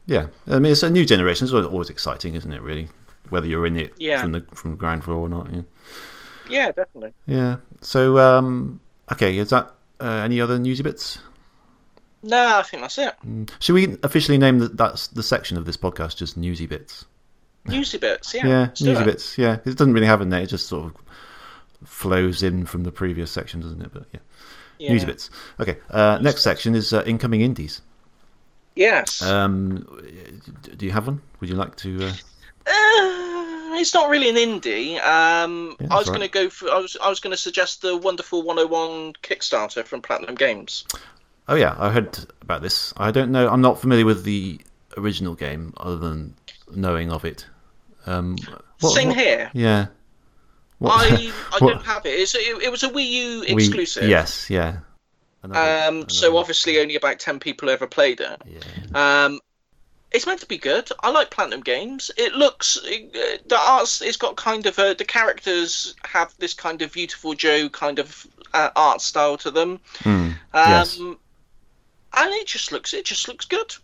yeah. I mean, it's a new generation. It's always exciting, isn't it? Really, whether you're in it Yeah. from the from ground floor or not. Yeah. Yeah, definitely. Yeah. So, um, okay, is that uh, any other newsy bits? No, I think that's it. Should we officially name that that's the section of this podcast just newsy bits? Newsy bits, yeah. Yeah, newsy it. bits. yeah. it doesn't really have a name. It just sort of flows in from the previous section, doesn't it? But yeah, Yeah. newsy bits. Okay. Uh, next section is uh, incoming indies. Yes. Um, do you have one? Would you like to? Uh... Uh, it's not really an indie. Um, Yeah, I was that's going to go for. I was. I was going to suggest the Wonderful 101 Kickstarter from Platinum Games. Oh yeah, I heard about this. I don't know. I'm not familiar with the original game, other than knowing of it. Um, what- Same what- here. Yeah. What- I I [LAUGHS] don't have it. It's, it. It was a Wii U exclusive. yes, yeah. Another- Um, so obviously only about ten people ever played it. yeah. Um, it's meant to be good. I like Platinum Games. It looks uh, the arts. It's got kind of a, the characters have this kind of Viewtiful Joe kind of uh, art style to them. Hmm, Um, yes. And it just looks it just looks good.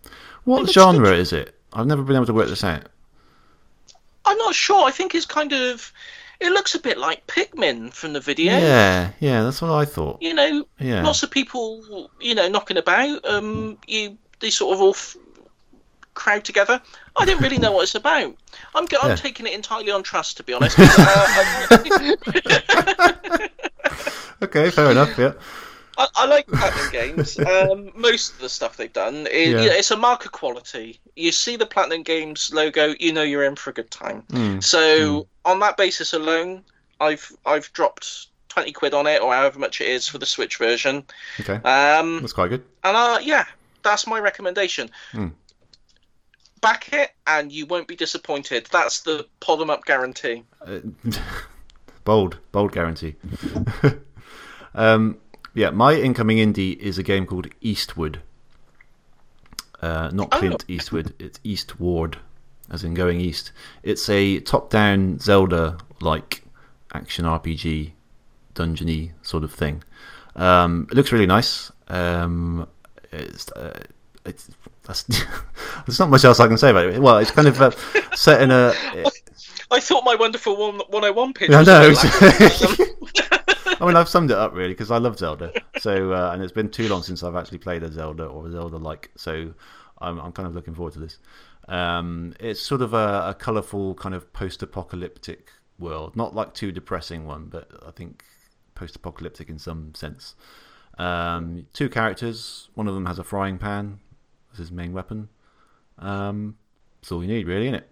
What looks genre is it? I've never been able to work this out. I'm not sure. I think it's kind of it looks a bit like Pikmin from the video. Yeah, yeah, that's what I thought. You know, Yeah. lots of people, you know, knocking about. Um, you they sort of all f- crowd together. I don't really know what it's about. I'm go- I'm taking it entirely on trust, to be honest. uh, [LAUGHS] [LAUGHS] Okay, fair enough. Yeah. I, I like Platinum Games. [LAUGHS] Um, most of the stuff they've done, it, Yeah. you know, it's a mark of quality. You see the Platinum Games logo, you know you're in for a good time. Hmm. So on that basis alone, I've I've dropped twenty quid on it, or however much it is for the Switch version. Okay, Um, that's quite good. and uh, yeah, that's my recommendation. Hmm. Back it, and you won't be disappointed. That's the pod 'em up guarantee. Uh, [LAUGHS] bold, bold guarantee. [LAUGHS] um, yeah, my incoming indie is a game called Eastward. Uh, not Oh. Clint Eastwood, [LAUGHS] it's Eastward, as in going east. It's a top-down Zelda-like action RPG, dungeony sort of thing. Um, it looks really nice. Um, it's, uh, it's that's, [LAUGHS] there's not much else I can say about it. Well, it's kind of uh, set in a [LAUGHS] I thought my wonderful 101 pitch. I know. A bit like- I mean, I've summed it up really because I love Zelda. So, uh, and it's been too long since I've actually played a Zelda or a Zelda like. So, I'm, I'm kind of looking forward to this. Um, it's sort of a, a colourful kind of post-apocalyptic world, not like too depressing one, but I think post-apocalyptic in some sense. Um, two characters. One of them has a frying pan as his main weapon. Um, that's all you need, really, isn't it?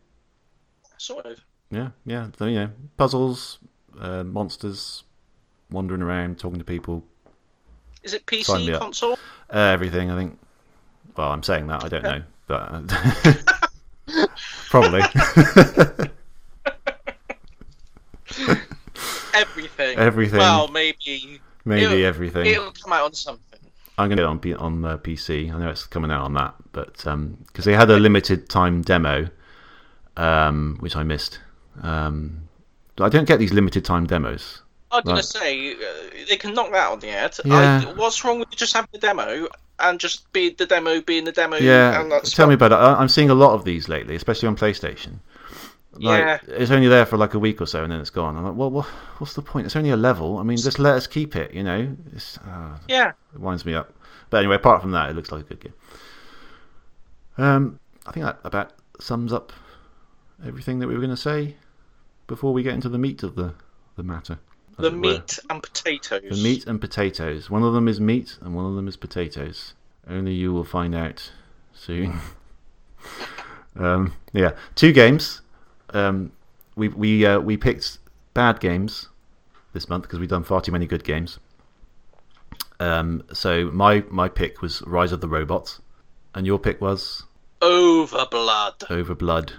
sort of. Yeah, yeah. So, you know, puzzles, uh, monsters, wandering around, talking to people, Is it PC console? uh, everything. I think. Well, I'm saying that I don't know, but uh, [LAUGHS] probably. [LAUGHS] Everything. Everything. Well, maybe. Maybe it'll, everything. It'll come out on something. I'm going to on on uh, PC. I know it's coming out on that, but because they had a limited time demo, um, which I missed, um, I don't get these limited time demos. I'm gonna Right. say uh, they can knock that on the head. Yeah. I, what's wrong with just having the demo and just be the demo being the demo? Yeah, and that's tell me about it. I, I'm seeing a lot of these lately, especially on PlayStation. Like, Yeah. it's only there for like a week or so, and then it's gone. I'm like, well, what, what's the point? It's only a level. I mean, just let us keep it. You know, it's, uh, Yeah, it winds me up. But anyway, apart from that, it looks like a good game. Um, I think that about sums up everything that we were going to say before we get into the meat of the the matter. The it were. meat and potatoes. The meat and potatoes. One of them is meat and one of them is potatoes. Only you will find out soon. [LAUGHS] um, yeah, two games. Um, we we uh, we picked bad games this month because we've done far too many good games. Um, so my my pick was Rise of the Robots, and your pick was Over blood. Over Blood.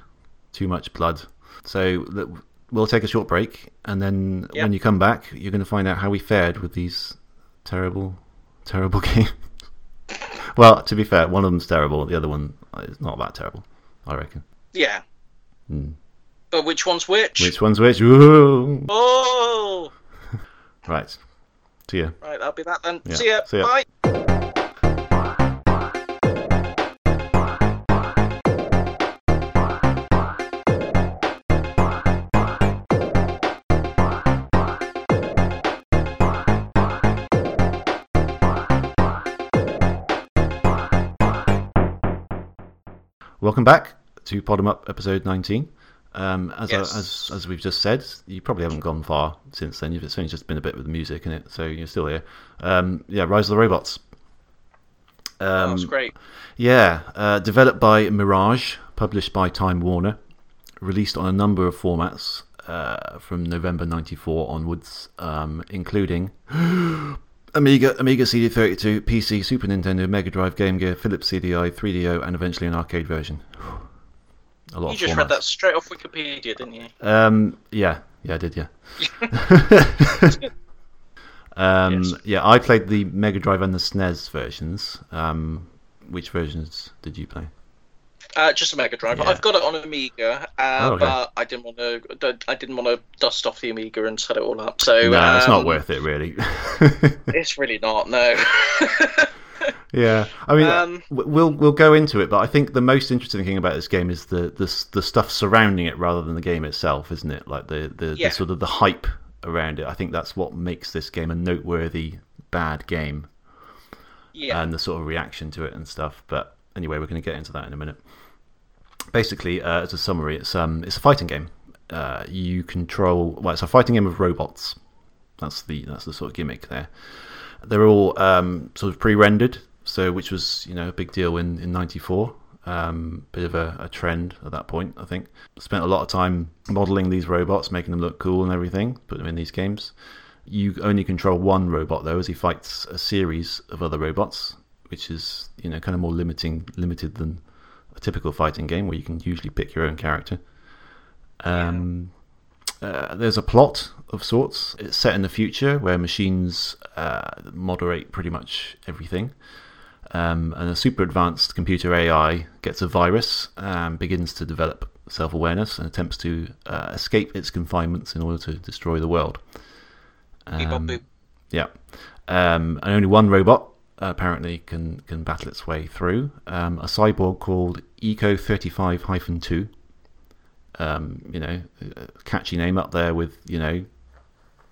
Too much blood. So we'll take a short break, and then Yep. when you come back, you're going to find out how we fared with these terrible, terrible [LAUGHS] games. well, to be fair, one of them's terrible. The other one is not that terrible, I reckon. Yeah. Hmm. But which one's which? Which one's which? Ooh. Oh, [LAUGHS] Right. See ya. right. That'll be that then. Yeah, See ya. see ya. Bye. Welcome back to Pod'em Up episode 19. Um, as, I- Yes. as as we've just said, you probably haven't gone far since then. You've it's only just been a bit with the music in it, so you're still here. Um, yeah, Rise of the Robots. Um, That's great. Yeah, uh, developed by Mirage, published by Time Warner, released on a number of formats uh, from November '94 onwards, um, including [GASPS] Amiga, Amiga CD32, PC, Super Nintendo, Mega Drive, Game Gear, Philips CDI, 3DO, and eventually an arcade version. A lot You just formats. read that straight off Wikipedia, didn't you? Um, yeah, yeah, I did, yeah. [LAUGHS] [LAUGHS] um, Yes. Yeah, I played the Mega Drive and the SNES versions. Um, which versions did you play? Uh, just a Mega Drive. Yeah. I've got it on Amiga, uh, Oh, okay. but I didn't want to. I didn't want to dust off the Amiga and set it all up. So no, it's not um, worth it, really. [LAUGHS] It's really not. No. [LAUGHS] yeah, I mean, Um, we'll we'll go into it, but I think the most interesting thing about this game is the the the stuff surrounding it rather than the game itself, isn't it? Like the the, Yeah. the sort of the hype around it. I think that's what makes this game a noteworthy bad game. yeah. and the sort of reaction to it and stuff. But anyway, we're going to get into that in a minute. Basically, uh, as a summary, it's um, it's a fighting game. Uh, you control well, it's a fighting game of robots. That's the that's the sort of gimmick there. They're all um, sort of pre-rendered, so which was you know a big deal in in '94. Um, bit of a, a trend at that point, I think. Spent a lot of time modeling these robots, making them look cool and everything. Put them in these games. You only control one robot though, as he fights a series of other robots, which is you know kind of more limiting, limited than a typical fighting game where you can usually pick your own character. Um, uh, there's a plot of sorts. It's set in the future where machines uh, moderate pretty much everything. Um, and a super advanced computer AI gets a virus and begins to develop self awareness and attempts to uh, escape its confinements in order to destroy the world. Um, yeah, um, and only one robot apparently can can battle its way through. Um, a cyborg called Eco thirty five hyphen two. Um, you know, catchy name up there with you know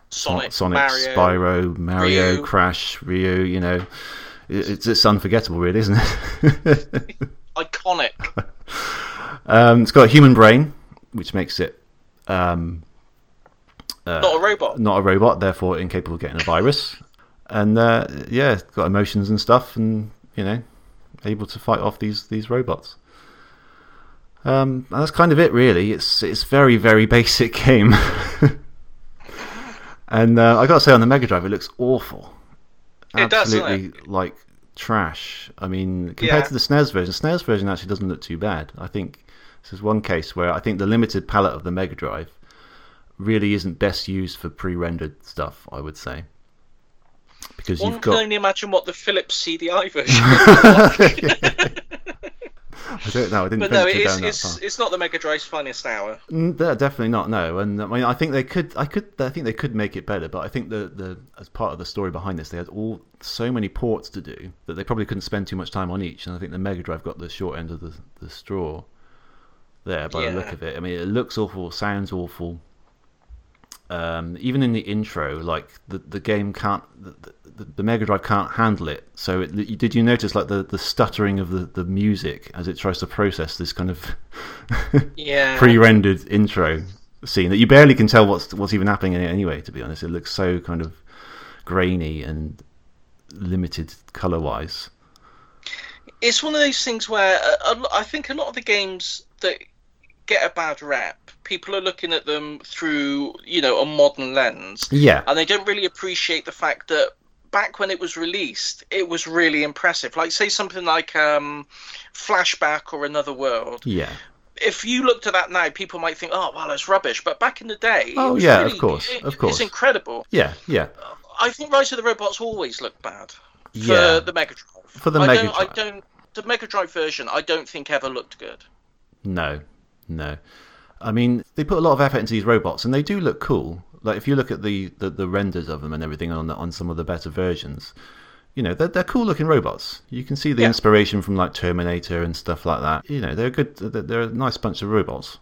Sonic, Sonic, Mario. Spyro, Mario, Ryu. Crash, Ryu. You know, it's it's unforgettable, really, isn't it? [LAUGHS] Iconic. um, it's got a human brain, which makes it um, Not a robot. not a robot, therefore incapable of getting a virus. And uh, yeah, got emotions and stuff, and you know, able to fight off these these robots. Um, and that's kind of it, really. It's it's very very [LAUGHS] basic game. [LAUGHS] and uh, I got to say, on the Mega Drive, it looks awful. It does, Absolutely like trash. I mean, compared Yeah. to the SNES version, the SNES version actually doesn't look too bad. I think this is one case where I think the limited palette of the Mega Drive really isn't best used for pre-rendered stuff. I would say because One you've can only imagine what the Philips CDI version. [LAUGHS] I don't know. I didn't but no, it's down it's, it's not the Mega Drive's finest hour. Mm, definitely not. No, and I mean, I think they could. I could. I think they could make it better. But I think the the as part of the story behind this, they had all so many ports to do that they probably couldn't spend too much time on each. And I think the Mega Drive got the short end of the the straw there by the look Yeah. of it. I mean, it looks awful, sounds awful. Um, even in the intro, like the the game can't. The, the, the Mega Drive can't handle it. So, it, did you notice like the, the stuttering of the, the music as it tries to process this kind of [LAUGHS] Yeah. pre-rendered intro scene that you barely can tell what's what's even happening in it anyway. To be honest, it looks so kind of grainy and limited color wise. it's one of those things where uh, I think a lot of the games that get a bad rap, people are looking at them through, you know, a modern lens, Yeah, and they don't really appreciate the fact that back when it was released, it was really impressive. Like, say something like um, Flashback or Another World. yeah, If you looked at that now, people might think, "Oh, well, it's rubbish," but back in the day, it Oh, was yeah, of course, it- of course. it's incredible. yeah, yeah. I think Rise of the Robots always looked bad for Yeah. the Mega Drive. For the I Mega don't, I don't. The Mega Drive version, I don't think ever looked good. No, no. I mean, they put a lot of effort into these robots, and they do look cool. Like if you look at the, the, the renders of them and everything on the, on some of the better versions, you know, they're they're cool looking robots. You can see the Yeah. inspiration from like Terminator and stuff like that. You know, they're good. They're, they're a nice bunch of robots.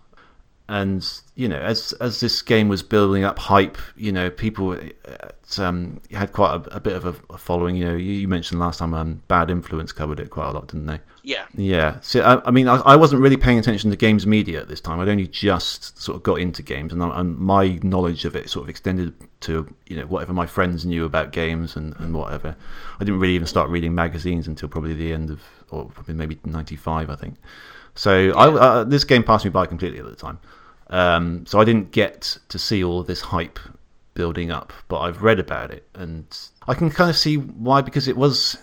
And you know, as as this game was building up hype, you know, people uh, um, had quite a, a bit of a, a following. You know, you, you mentioned last time um, Bad Influence covered it quite a lot, didn't they? Yeah. Yeah. So I, I mean, I, I wasn't really paying attention to games media at this time. I'd only just sort of got into games, and, I, and my knowledge of it sort of extended to you know whatever my friends knew about games and, and whatever. I didn't really even start reading magazines until probably the end of, or probably maybe '95, I think. So I, uh, this game passed me by completely at the time. Um, so I didn't get to see all this hype building up, but I've read about it, and I can kind of see why because it was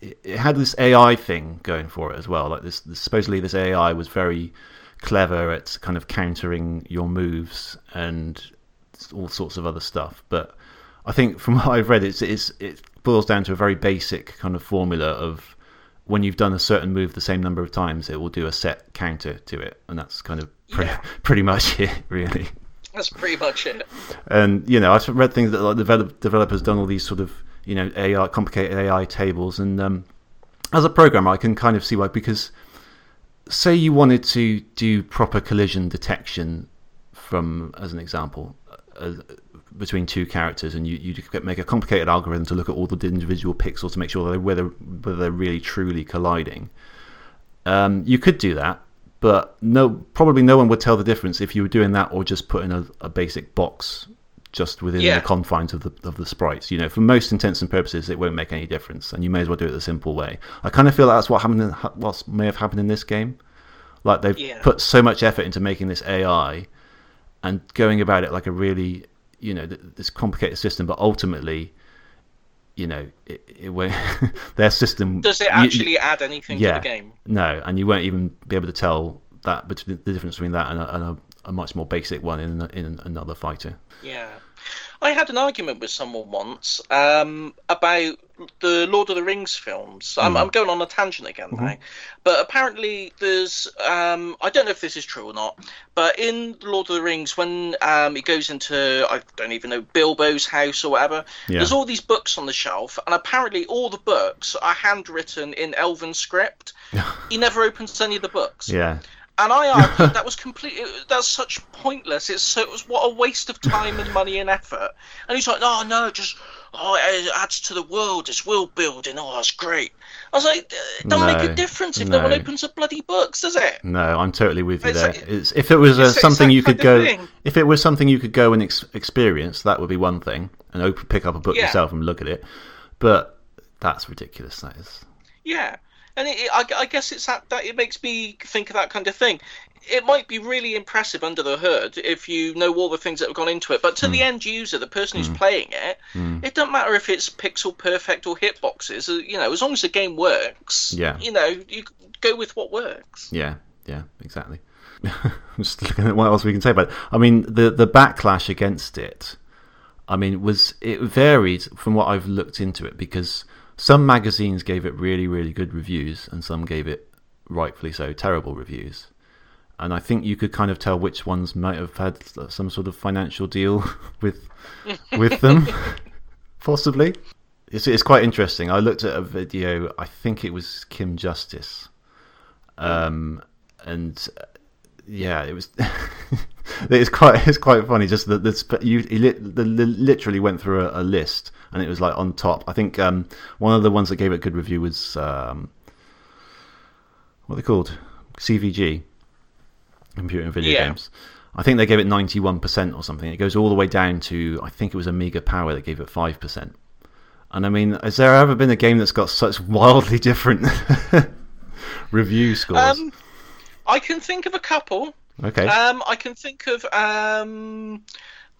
it, had this AI thing going for it as well. Like this, this, supposedly this AI was very clever at kind of countering your moves and all sorts of other stuff. But I think from [LAUGHS] what I've read, it's, it's it boils down to a very basic kind of formula of when you've done a certain move the same number of times, it will do a set counter to it, and that's kind of pretty, Yeah. [LAUGHS] pretty much it, really. That's pretty much it. And you know, I've read things that like develop, developers done all these sort of you know AI complicated AI tables, and um, as a programmer, I can kind of see why because say you wanted to do proper collision detection from as an example uh, between two characters and you you could make a complicated algorithm to look at all the individual pixels to make sure that they, whether whether they're really truly colliding um, you could do that but no probably no one would tell the difference if you were doing that or just putting a, a basic box just within Yeah. the confines of the of the sprites. You know, for most intents and purposes, it won't make any difference, and you may as well do it the simple way. I kind of feel like that's what happened. In, what may have happened in this game. Like they've Yeah. put so much effort into making this AI and going about it like a really, you know, th- this complicated system, but ultimately, you know, it, it won't, [LAUGHS] their system Does it you- you- actually add anything yeah. to the game? no, and you won't even be able to tell that between the difference between that and a, and a, a much more basic one in in another fighter. Yeah. I had an argument with someone once um, about the Lord of the Rings films. I'm, I'm going on a tangent again now, but apparently there's um, I don't know if this is true or not, but in Lord of the Rings when um, it goes into I don't even know Bilbo's house or whatever, Yeah. there's all these books on the shelf, and apparently all the books are handwritten in Elven script. [LAUGHS] he never opens any of the books. Yeah, And I [LAUGHS] argued that was completely that's such pointless. It's so it was what a waste of time and money and effort. And he's like, no, no, just oh, it adds to the world. It's world building. Oh, that's great. I was like, it don't make a difference if no. one opens the bloody books, does it? no, I'm totally with you It's there. like- It's, if it was uh, something you could go, thing. if it was something you could go and ex- experience, that would be one thing, and open, pick up a book Yeah. yourself and look at it. But that's ridiculous. That is. Yeah. And it, it, I, I guess it's that, that it makes me think of that kind of thing. It might be really impressive under the hood if you know all the things that have gone into it, but to Hmm. the end user, the person who's playing it, it doesn't matter if it's pixel perfect or hitboxes. uh, You know, as long as the game works, Yeah. you know, you go with what works. Yeah, yeah, exactly. [LAUGHS] I'm just looking at what else we can say about it. I mean, the the backlash against it, I mean, was it varied from what I've looked into it because some magazines gave it really, really good reviews and some gave it rightfully so, terrible reviews. And I think you could kind of tell which ones might have had some sort of financial deal [LAUGHS] with with them, [LAUGHS] possibly. It's, it's quite interesting. I looked at a video. I think it was Kim Justice, um, and uh, yeah, it was. [LAUGHS] it's quite it's quite funny. Just that this you he lit, the, the, literally went through a, a, list, and it was like on top. I think um, one of the ones that gave it a good review was um, what are they called CVG, computer and video yeah. games. I think they gave it ninety one percent or something. It goes all the way down to I think it was Amiga Power that gave it five percent. And I mean, has there ever been a game that's got such wildly different [LAUGHS] review scores? Um, I can think of a couple. Okay. Um, I can think of um,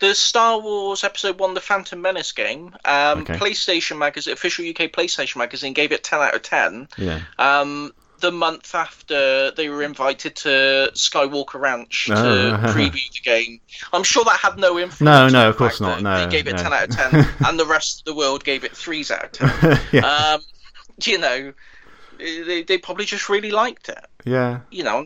the Star Wars Episode One: The Phantom Menace game. Um, okay. PlayStation Magazine, official UK PlayStation Magazine, gave it ten out of ten. Yeah. Um, the month after they were invited to Skywalker Ranch to oh. [LAUGHS] preview the game. I'm sure that had no influence. No, no, of course not. No, they gave it no. 10 out of 10, [LAUGHS] and the rest of the world gave it threes out of 10. [LAUGHS] yeah. um, you know, they, they probably just really liked it. Yeah. You know,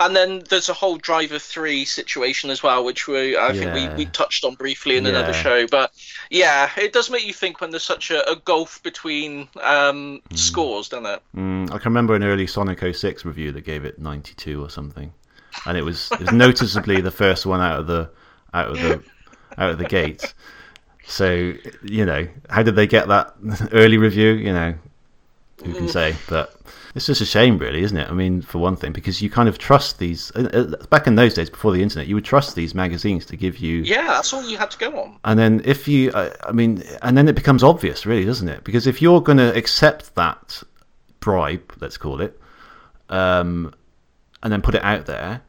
and then there's a whole Driver Three situation as well, which we I think we, we touched on briefly in yeah. another show. But yeah, it does make you think when there's such a, a gulf between um, mm. scores, doesn't it? Mm, I can remember an early Sonic 06 review that gave it 92 or something, and it was it was noticeably the first one out of the out of the out of the gate. So you know, how did they get that [LAUGHS] early review? You know, who can mm. say? But it's just a shame, really, isn't it? I mean, for one thing, because you kind of trust these. Uh, uh, back in those days, before the internet, you would trust these magazines to give you. Yeah, that's all you had to go on. And then if you, uh, I mean, and then it becomes obvious, really, doesn't it? Because if you're going to accept that bribe, let's call it, um, and then put it out there,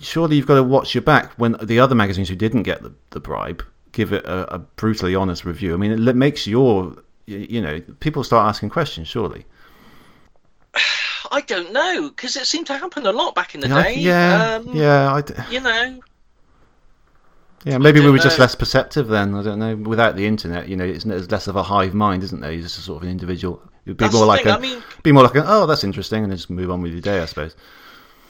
surely you've got to watch your back when the other magazines who didn't get the, the bribe give it a, a brutally honest review. I mean, it makes your, you know, people start asking questions, surely. [SIGHS] I don't know because it seemed to happen a lot back in the yeah, day. Yeah, um, yeah. I d- you know. Yeah, maybe we were know. just less perceptive then. I don't know. Without the internet, you know, it's, it's less of a hive mind, isn't there? You're just a sort of an individual. It'd be that's more like thing. a, I mean, be more like a, oh, that's interesting, and then just move on with your day, I suppose.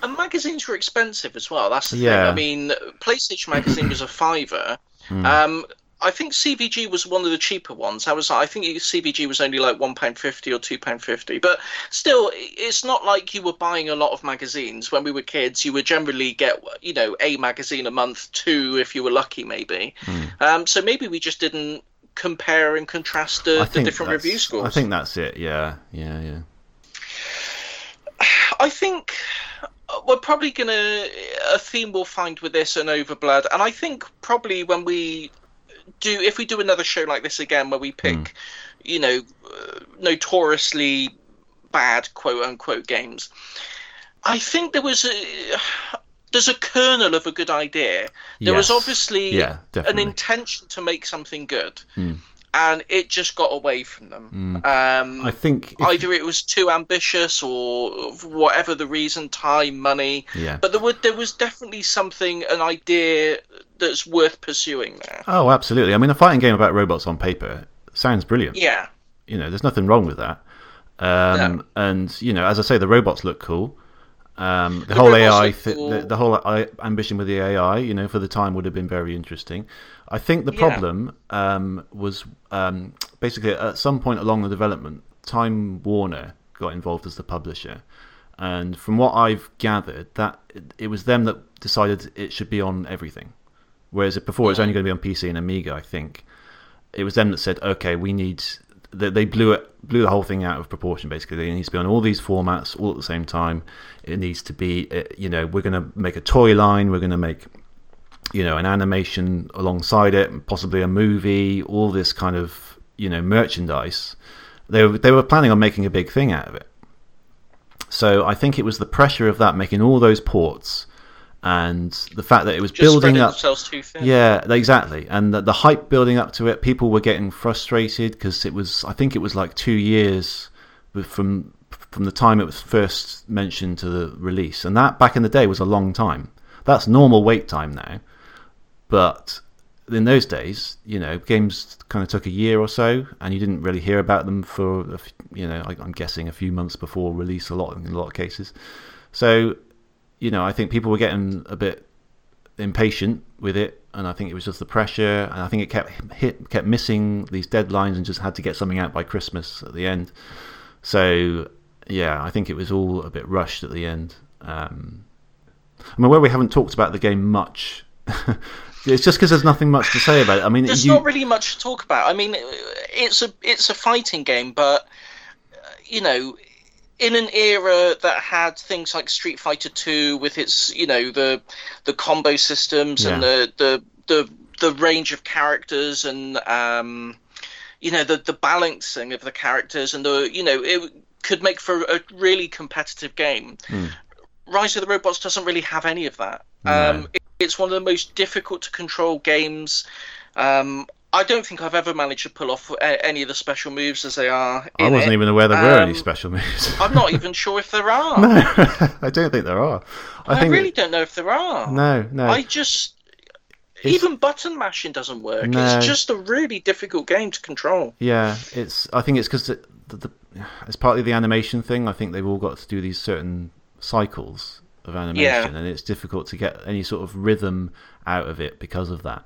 And magazines were expensive as well. That's the yeah. thing. I mean, PlayStation magazine was a fiver. Mm. Um, I think CVG was one of the cheaper ones. I was, I think CVG was only like one pound fifty or two pound fifty, but still, it's not like you were buying a lot of magazines. When we were kids, you would generally get, you know, a magazine a month, two if you were lucky, maybe. Mm. Um, so maybe we just didn't compare and contrast the, the different review scores. I think that's it. Yeah, yeah, yeah. I think we're probably gonna a theme we'll find with this and Overblood, and I think probably when we do if we do another show like this again where we pick, mm. you know, uh, notoriously bad quote unquote games, I think there was a there's a kernel of a good idea. There yes. was obviously yeah, an intention to make something good. Mm and it just got away from them. Mm. Um, I think if... either it was too ambitious or whatever the reason, time, money. Yeah. But there was there was definitely something, an idea that's worth pursuing there. Oh, absolutely. I mean, a fighting game about robots on paper sounds brilliant. Yeah. You know, there's nothing wrong with that. Um, no. And you know, as I say, the robots look cool. Um, the, the, whole AI, th- cool. the, the, whole I- ambition with the AI, you know, for the time would have been very interesting. I think the problem yeah. um, was um, basically at some point along the development, Time Warner got involved as the publisher, and from what I've gathered, that it was them that decided it should be on everything, whereas before it was only going to be on PC and Amiga. I think it was them that said, "Okay, we need." They blew it, blew the whole thing out of proportion. Basically, it needs to be on all these formats all at the same time. It needs to be, uh, you know, we're going to make a toy line. We're going to make you know, an animation alongside it, possibly a movie, all this kind of, you know, merchandise. They were, they were planning on making a big thing out of it. So I think it was the pressure of that making all those ports and the fact that it was Just building up. Yeah, exactly. And the, the, hype building up to it, people were getting frustrated because it was, I think it was like two years from from the time it was first mentioned to the release. And that back in the day was a long time. That's normal wait time now but in those days, you know, games kind of took a year or so, and you didn't really hear about them for, you know, I, I'm guessing a few months before release. A lot in a lot of cases. So, you know, I think people were getting a bit impatient with it, and I think it was just the pressure, and I think it kept hit, kept missing these deadlines, and just had to get something out by Christmas at the end. So, yeah, I think it was all a bit rushed at the end. Um, I mean, where we haven't talked about the game much. [LAUGHS] It's just because there's nothing much to say about it. I mean, There's you, not really much to talk about. I mean, it's a it's a fighting game, but uh, you know, in an era that had things like Street Fighter Two with its you know the the combo systems and the the the the range of characters and um, you know the the balancing of the characters and the you know it could make for a really competitive game. Hmm. Rise of the Robots doesn't really have any of that. No. Um, it- it's one of the most difficult to control games. Um, I don't think I've ever managed to pull off any of the special moves as they are. I wasn't it. even aware there were any Um, special moves. [LAUGHS] I'm not even sure if there [LAUGHS] are. no, [LAUGHS] I don't think there are. I, I, really don't know if there are. no, no. I just It's- even button mashing doesn't work. No. It's just a really difficult game to control. Yeah, it's. I think it's because the, the, the, it's partly the animation thing. I think they've all got to do these certain cycles of animation, Yeah. and it's difficult to get any sort of rhythm out of it because of that.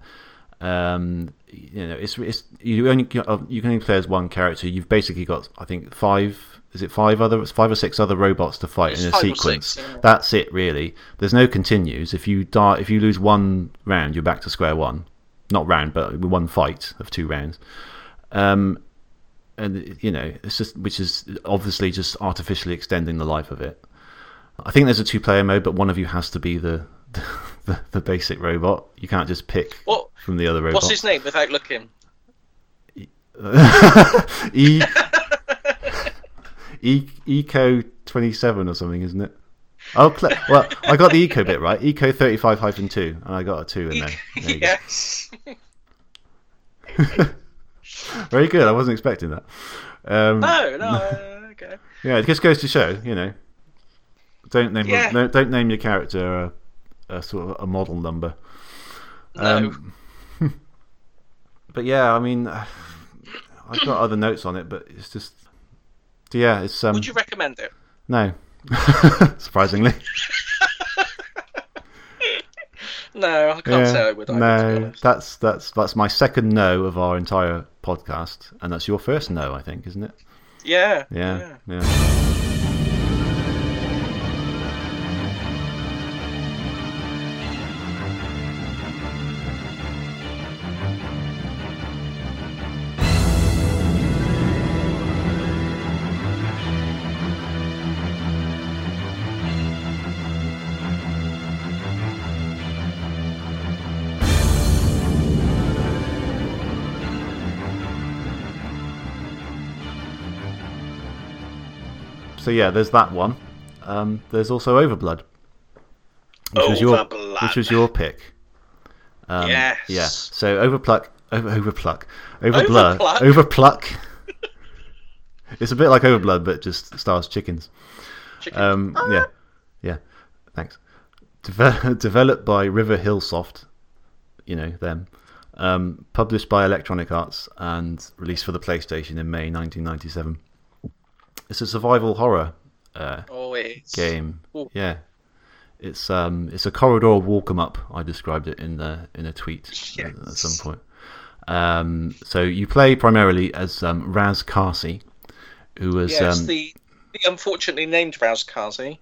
Um, you know, it's, it's you only you can only play as one character. You've basically got, I think, five. Is it five other, five or six other robots to fight It's in a sequence? six, yeah. That's it, really. There's no continues. If you die, if you lose one round, you're back to square one. Not round, but one fight of two rounds. Um, and you know, it's just which is obviously just artificially extending the life of it. I think there's a two-player mode, but one of you has to be the [LAUGHS] the, the basic robot. You can't just pick What from the other robot. what's his name without looking? [LAUGHS] e e eco twenty seven or something, isn't it? Oh, well, I got the eco bit right. Eco thirty five hyphen two, and I got a two in there. There you go. yes. [LAUGHS] Very good. I wasn't expecting that. Um, No, no. uh, okay. [LAUGHS] Yeah, it just goes to show, you know, don't name Yeah. no, don't name your character a, a sort of a model number. No. Um, [LAUGHS] But yeah, I mean, I've got other notes on it, but it's just yeah, it's um Would you recommend it? no, [LAUGHS] surprisingly, [LAUGHS] No, I can't yeah, say I would. Either, to be no, that's that's that's my second no of our entire podcast, and that's your first no, I think, isn't it? Yeah. Yeah, yeah. So yeah, there's that one. Um, there's also Overblood, which was your Overblood. which was your pick. Um, Yes. Yeah. So Overpluck, over, Overpluck, Overblood, Overpluck? Overpluck. [LAUGHS] it's a bit like Overblood, but just stars chickens. Chicken. Um, yeah, yeah. Thanks. Deve- [LAUGHS] developed by River Hill Soft, you know them. Um, published by Electronic Arts and released for the PlayStation in May 1997. It's a survival horror uh, oh, it's game. Ooh. Yeah, it's um, it's a corridor walk 'em up. I described it in the in a tweet at- at some point. Um, so you play primarily as um, Raz Karcy, who was Yes, um, the, the unfortunately named Raz Kazi,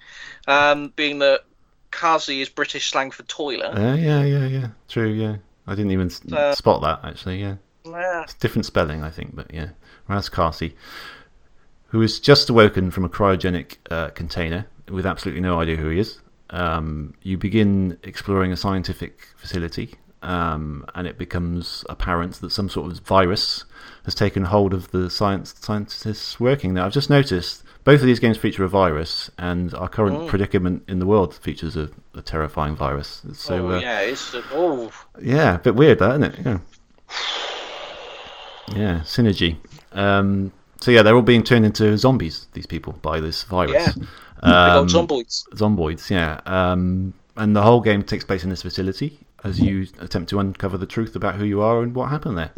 um, being that Kazi is British slang for toilet. Uh, yeah, yeah, yeah. True, yeah. I didn't even Uh, spot that actually. Yeah, Yeah. it's different spelling, I think, but yeah. Raz Karcy, who is just awoken from a cryogenic uh, container with absolutely no idea who he is. Um, you begin exploring a scientific facility, um, and it becomes apparent that some sort of virus has taken hold of the science scientists working there. I've just noticed both of these games feature a virus, and our current Oh. predicament in the world features a, a terrifying virus. So oh, uh, yeah, it's a, oh, yeah, a bit weird, that isn't it? Yeah, [SIGHS] yeah, synergy. Um, so yeah, they're all being turned into zombies. These people by this virus. Yeah. Um, zomboids. zomboids, yeah. Um, and the whole game takes place in this facility. as you attempt to uncover the truth about who you are and what happened there.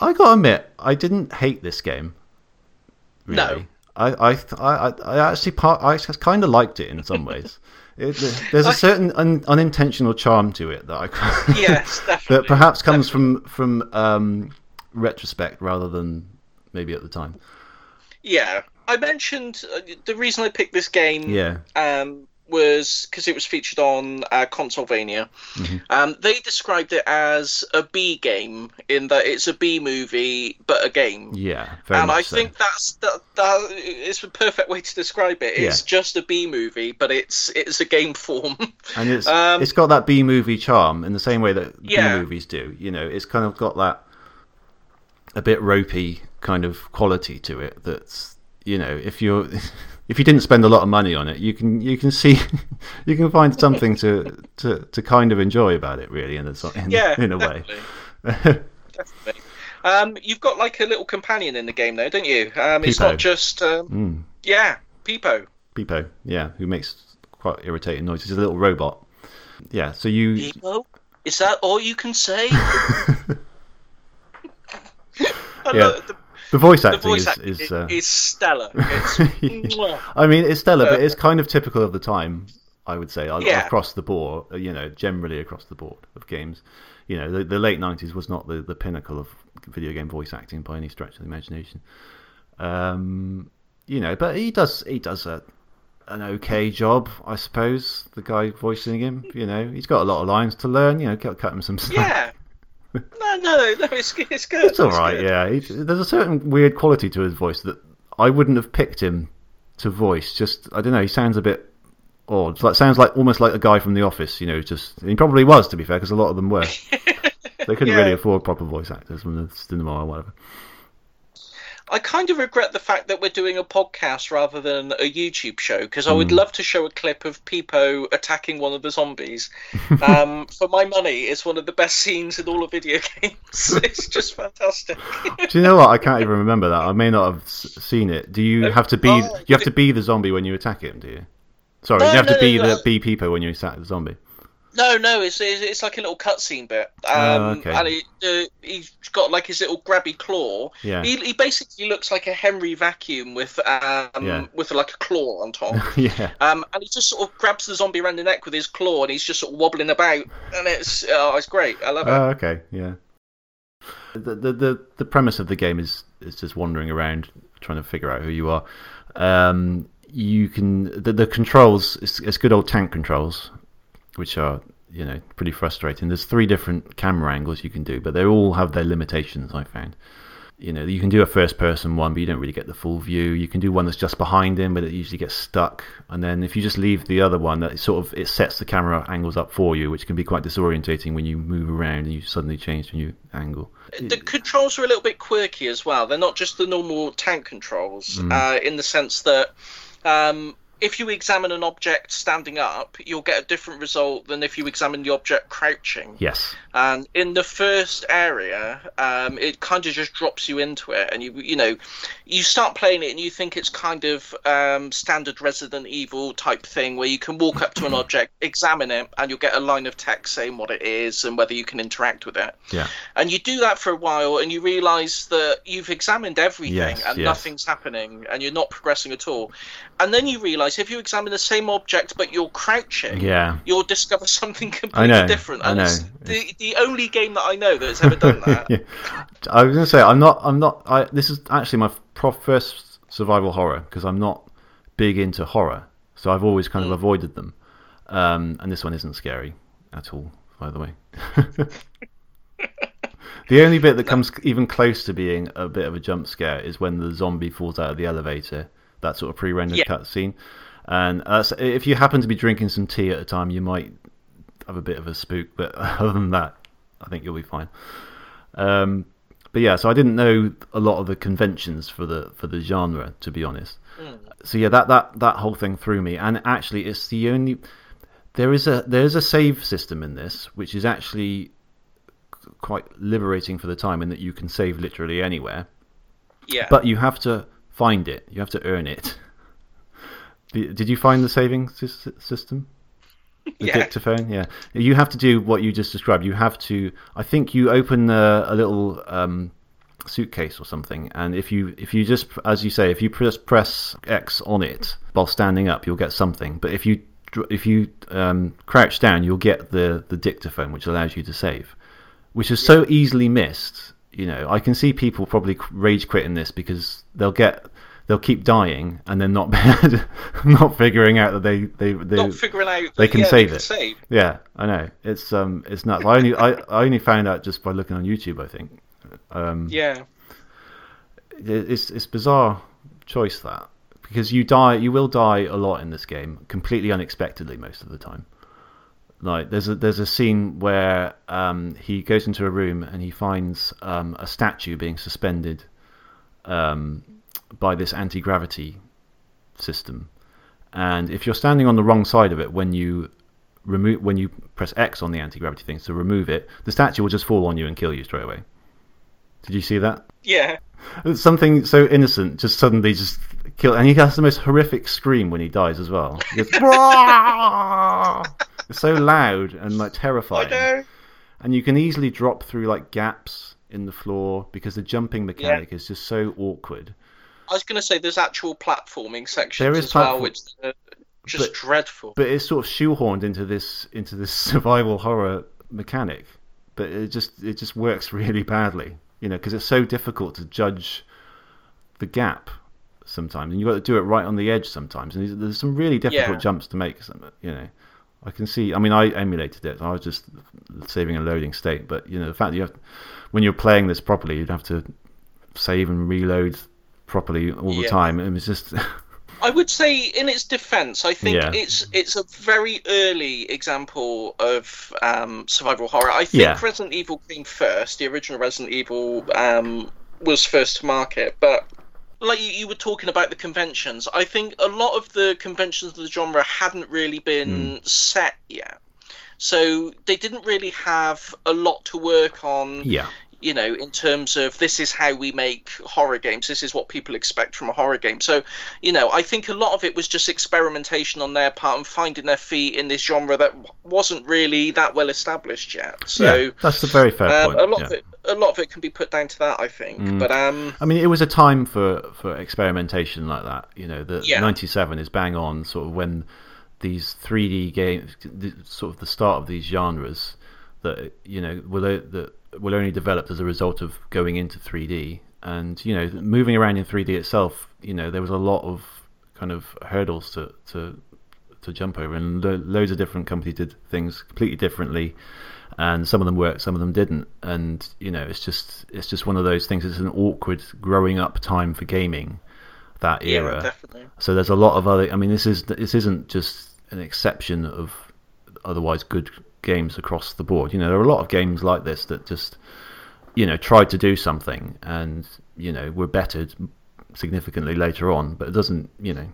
I gotta admit, I didn't hate this game. Really. No. I, I, I, I actually part, I kind of liked it in some ways. It, there's a certain un, unintentional charm to it that I yes, [LAUGHS] that perhaps comes from from um, retrospect rather than maybe at the time. Yeah, I mentioned uh, the reason I picked this game. Yeah. Um, was because it was featured on uh, Consolevania. Mm-hmm. Um, they described it as a B game in that it's a B movie but a game. Yeah, very and I so. think that's that, that is the perfect way to describe it. It's Yeah. just a B movie, but it's it's a game form. and it's [LAUGHS] um, it's got that B movie charm in the same way that Yeah. B movies do. You know, it's kind of got that a bit ropey kind of quality to it. That's you know, if you're [LAUGHS] if you didn't spend a lot of money on it, you can you can see [LAUGHS] you can find something to to, to kind of enjoy about it. Really, in a so- in, yeah, in a way. definitely. definitely. Um, you've got like a little companion in the game, though, don't you? Um, it's not just um, Mm. yeah, Peepo. Peepo, yeah, who makes quite irritating noises. He's a little robot. Yeah, so you Peepo, is that all you can say? [LAUGHS] Yeah. love- the, the voice the acting voice is, acting is, is, uh, is stellar. [LAUGHS] I mean, it's stellar, but it's kind of typical of the time. I would say Yeah. across the board, uh, you know, generally across the board of games. You know, the, the late '90s was not the, the pinnacle of video game voice acting by any stretch of the imagination. Um, you know, but he does he does a an okay job, I suppose. The guy voicing him, you know, he's got a lot of lines to learn. You know, cut, cut him some slack. No, no, no. It's it's good. It's all right, good. yeah. He, there's a certain weird quality to his voice that I wouldn't have picked him to voice. Just I don't know. He sounds a bit odd. It's like sounds like almost like a guy from The Office. You know, just he probably was to be fair, because a lot of them were. [LAUGHS] They couldn't Yeah. really afford proper voice actors from the cinema or whatever. I kind of regret the fact that we're doing a podcast rather than a YouTube show because I would Hmm. love to show a clip of Peepo attacking one of the zombies. Um, [LAUGHS] for my money, it's one of the best scenes in all of video games. [LAUGHS] It's just fantastic. Do you know what? I can't even remember that. I may not have seen it. Do you have to be? Oh, you have to be the zombie when you attack him? Do you? Sorry, No, you have no, to be no, the be people when you attack the zombie. No, no, it's it's, it's like a little cutscene bit. Um, Oh, okay. And he, uh, he's got like his little grabby claw. Yeah. He, he basically looks like a Henry vacuum with um Yeah. with like a claw on top. [LAUGHS] yeah. Um, and he just sort of grabs the zombie around the neck with his claw, and he's just sort of wobbling about, and it's oh, it's great. I love it. Oh, okay, yeah. The, the the the premise of the game is is just wandering around trying to figure out who you are. Um, you can the, the controls it's, it's good old tank controls, which are you know pretty frustrating. There's three different camera angles you can do, but they all have their limitations. I found. You know, you can do a first person one, but you don't really get the full view. You can do one that's just behind him, but it usually gets stuck. And then if you just leave the other one, that sort of it sets the camera angles up for you, which can be quite disorientating when you move around and you suddenly change to a new angle. the controls are a little bit quirky as well. They're not just the normal tank controls, Mm. uh, in the sense that um, if you examine an object standing up, you'll get a different result than if you examine the object crouching. Yes. And in the first area, um, it kind of just drops you into it, and you you know, you start playing it and you think it's kind of um, standard Resident Evil type thing where you can walk up to an [CLEARS THROAT] object, examine it, and you'll get a line of text saying what it is and whether you can interact with it. Yeah. And you do that for a while, and you realise that you've examined everything Yes, and yes. nothing's happening, and you're not progressing at all. And then you realise if you examine the same object but you're crouching, Yeah. you'll discover [LAUGHS] something completely different. I And know. The, only game that I know that's ever done [LAUGHS] that. yeah. I was going to say I'm not. I'm not. I, this is actually my first survival horror because I'm not big into horror, so I've always kind of Mm. avoided them. Um, and this one isn't scary at all, by the way. [LAUGHS] the only bit that comes even close to being a bit of a jump scare is when the zombie falls out of the elevator. That sort of pre-rendered Yeah. cutscene. And uh, if you happen to be drinking some tea at a time, you might have a bit of a spook. But [LAUGHS] other than that, I think you'll be fine. Um, but yeah, so I didn't know a lot of the conventions for the for the genre, to be honest. So yeah, that that that whole thing threw me. And actually, it's the only there is a there is a save system in this, which is actually quite liberating for the time, in that you can save literally anywhere, Yeah. but you have to find it. You have to earn it. [LAUGHS] Did you find the saving system? The Yeah. dictaphone, yeah. You have to do what you just described. You have to. I think you open a, a little um, suitcase or something, and if you if you just as you say, if you press press X on it while standing up, you'll get something. But if you if you um, crouch down, you'll get the the dictaphone, which allows you to save, which is so easily missed. You know, I can see people probably rage quitting this because they'll get they'll keep dying and then not [LAUGHS] not figuring out that they they, they Not figuring out they can yeah, save they it. Save. yeah, I know. It's um, it's nuts. I only I, I only found out just by looking on YouTube. I think. Um, Yeah. it's it's bizarre choice that because you die, you will die a lot in this game, completely unexpectedly most of the time. Like there's a there's a scene where um, he goes into a room and he finds um, a statue being suspended um, by this anti gravity system, and if you're standing on the wrong side of it when you remove when you press X on the anti gravity thing to remove it, the statue will just fall on you and kill you straight away. Did you see that? Yeah. [LAUGHS] Something so innocent just suddenly just kill, and he has the most horrific scream when he dies as well. Goes, [LAUGHS] it's so loud and like I terrifying, know. and you can easily drop through like gaps in the floor because the jumping mechanic is just so awkward. I was going to say there's actual platforming sections There is as well, which are just but- dreadful. But it's sort of shoehorned into this into this [LAUGHS] survival horror mechanic, but it just it just works really badly, you know, because it's so difficult to judge the gap sometimes, and you've got to do it right on the edge sometimes, and there's- some really difficult Yeah. jumps to make. You know, I can see. I mean, I emulated it. I was just saving a loading state, but you know, the fact that you have when you're playing this properly, you'd have to save and reload properly all the Yeah. time. It was just [LAUGHS] I would say, in its defence, I think Yeah. it's it's a very early example of um, survival horror. I think Yeah. Resident Evil came first. The original Resident Evil um, was first to market, but like you, you were talking about the conventions, I think a lot of the conventions of the genre hadn't really been set yet. So they didn't really have a lot to work on yeah, you know, in terms of this is how we make horror games, this is what people expect from a horror game. So, you know, I think a lot of it was just experimentation on their part and finding their feet in this genre that wasn't really that well established yet. So, yeah, that's a very fair um, point. a lot yeah. of it, a lot of it can be put down to that, I think. Mm. But um, I mean, it was a time for, for experimentation like that. You know, the Yeah. '97 is bang on, sort of when these 3D games, sort of the start of these genres that you know were that were only develop as a result of going into 3D, and you know, moving around in 3D itself. You know, there was a lot of kind of hurdles to to to jump over, and lo- loads of different companies did things completely differently and some of them worked, some of them didn't. And you know, it's just it's just one of those things. It's an awkward growing up time for gaming that era. yeah, definitely. so there's a lot of other. I mean, this is this isn't just an exception of otherwise good games across the board. You know, there are a lot of games like this that just you know tried to do something and you know were bettered significantly later on, but it doesn't. You know,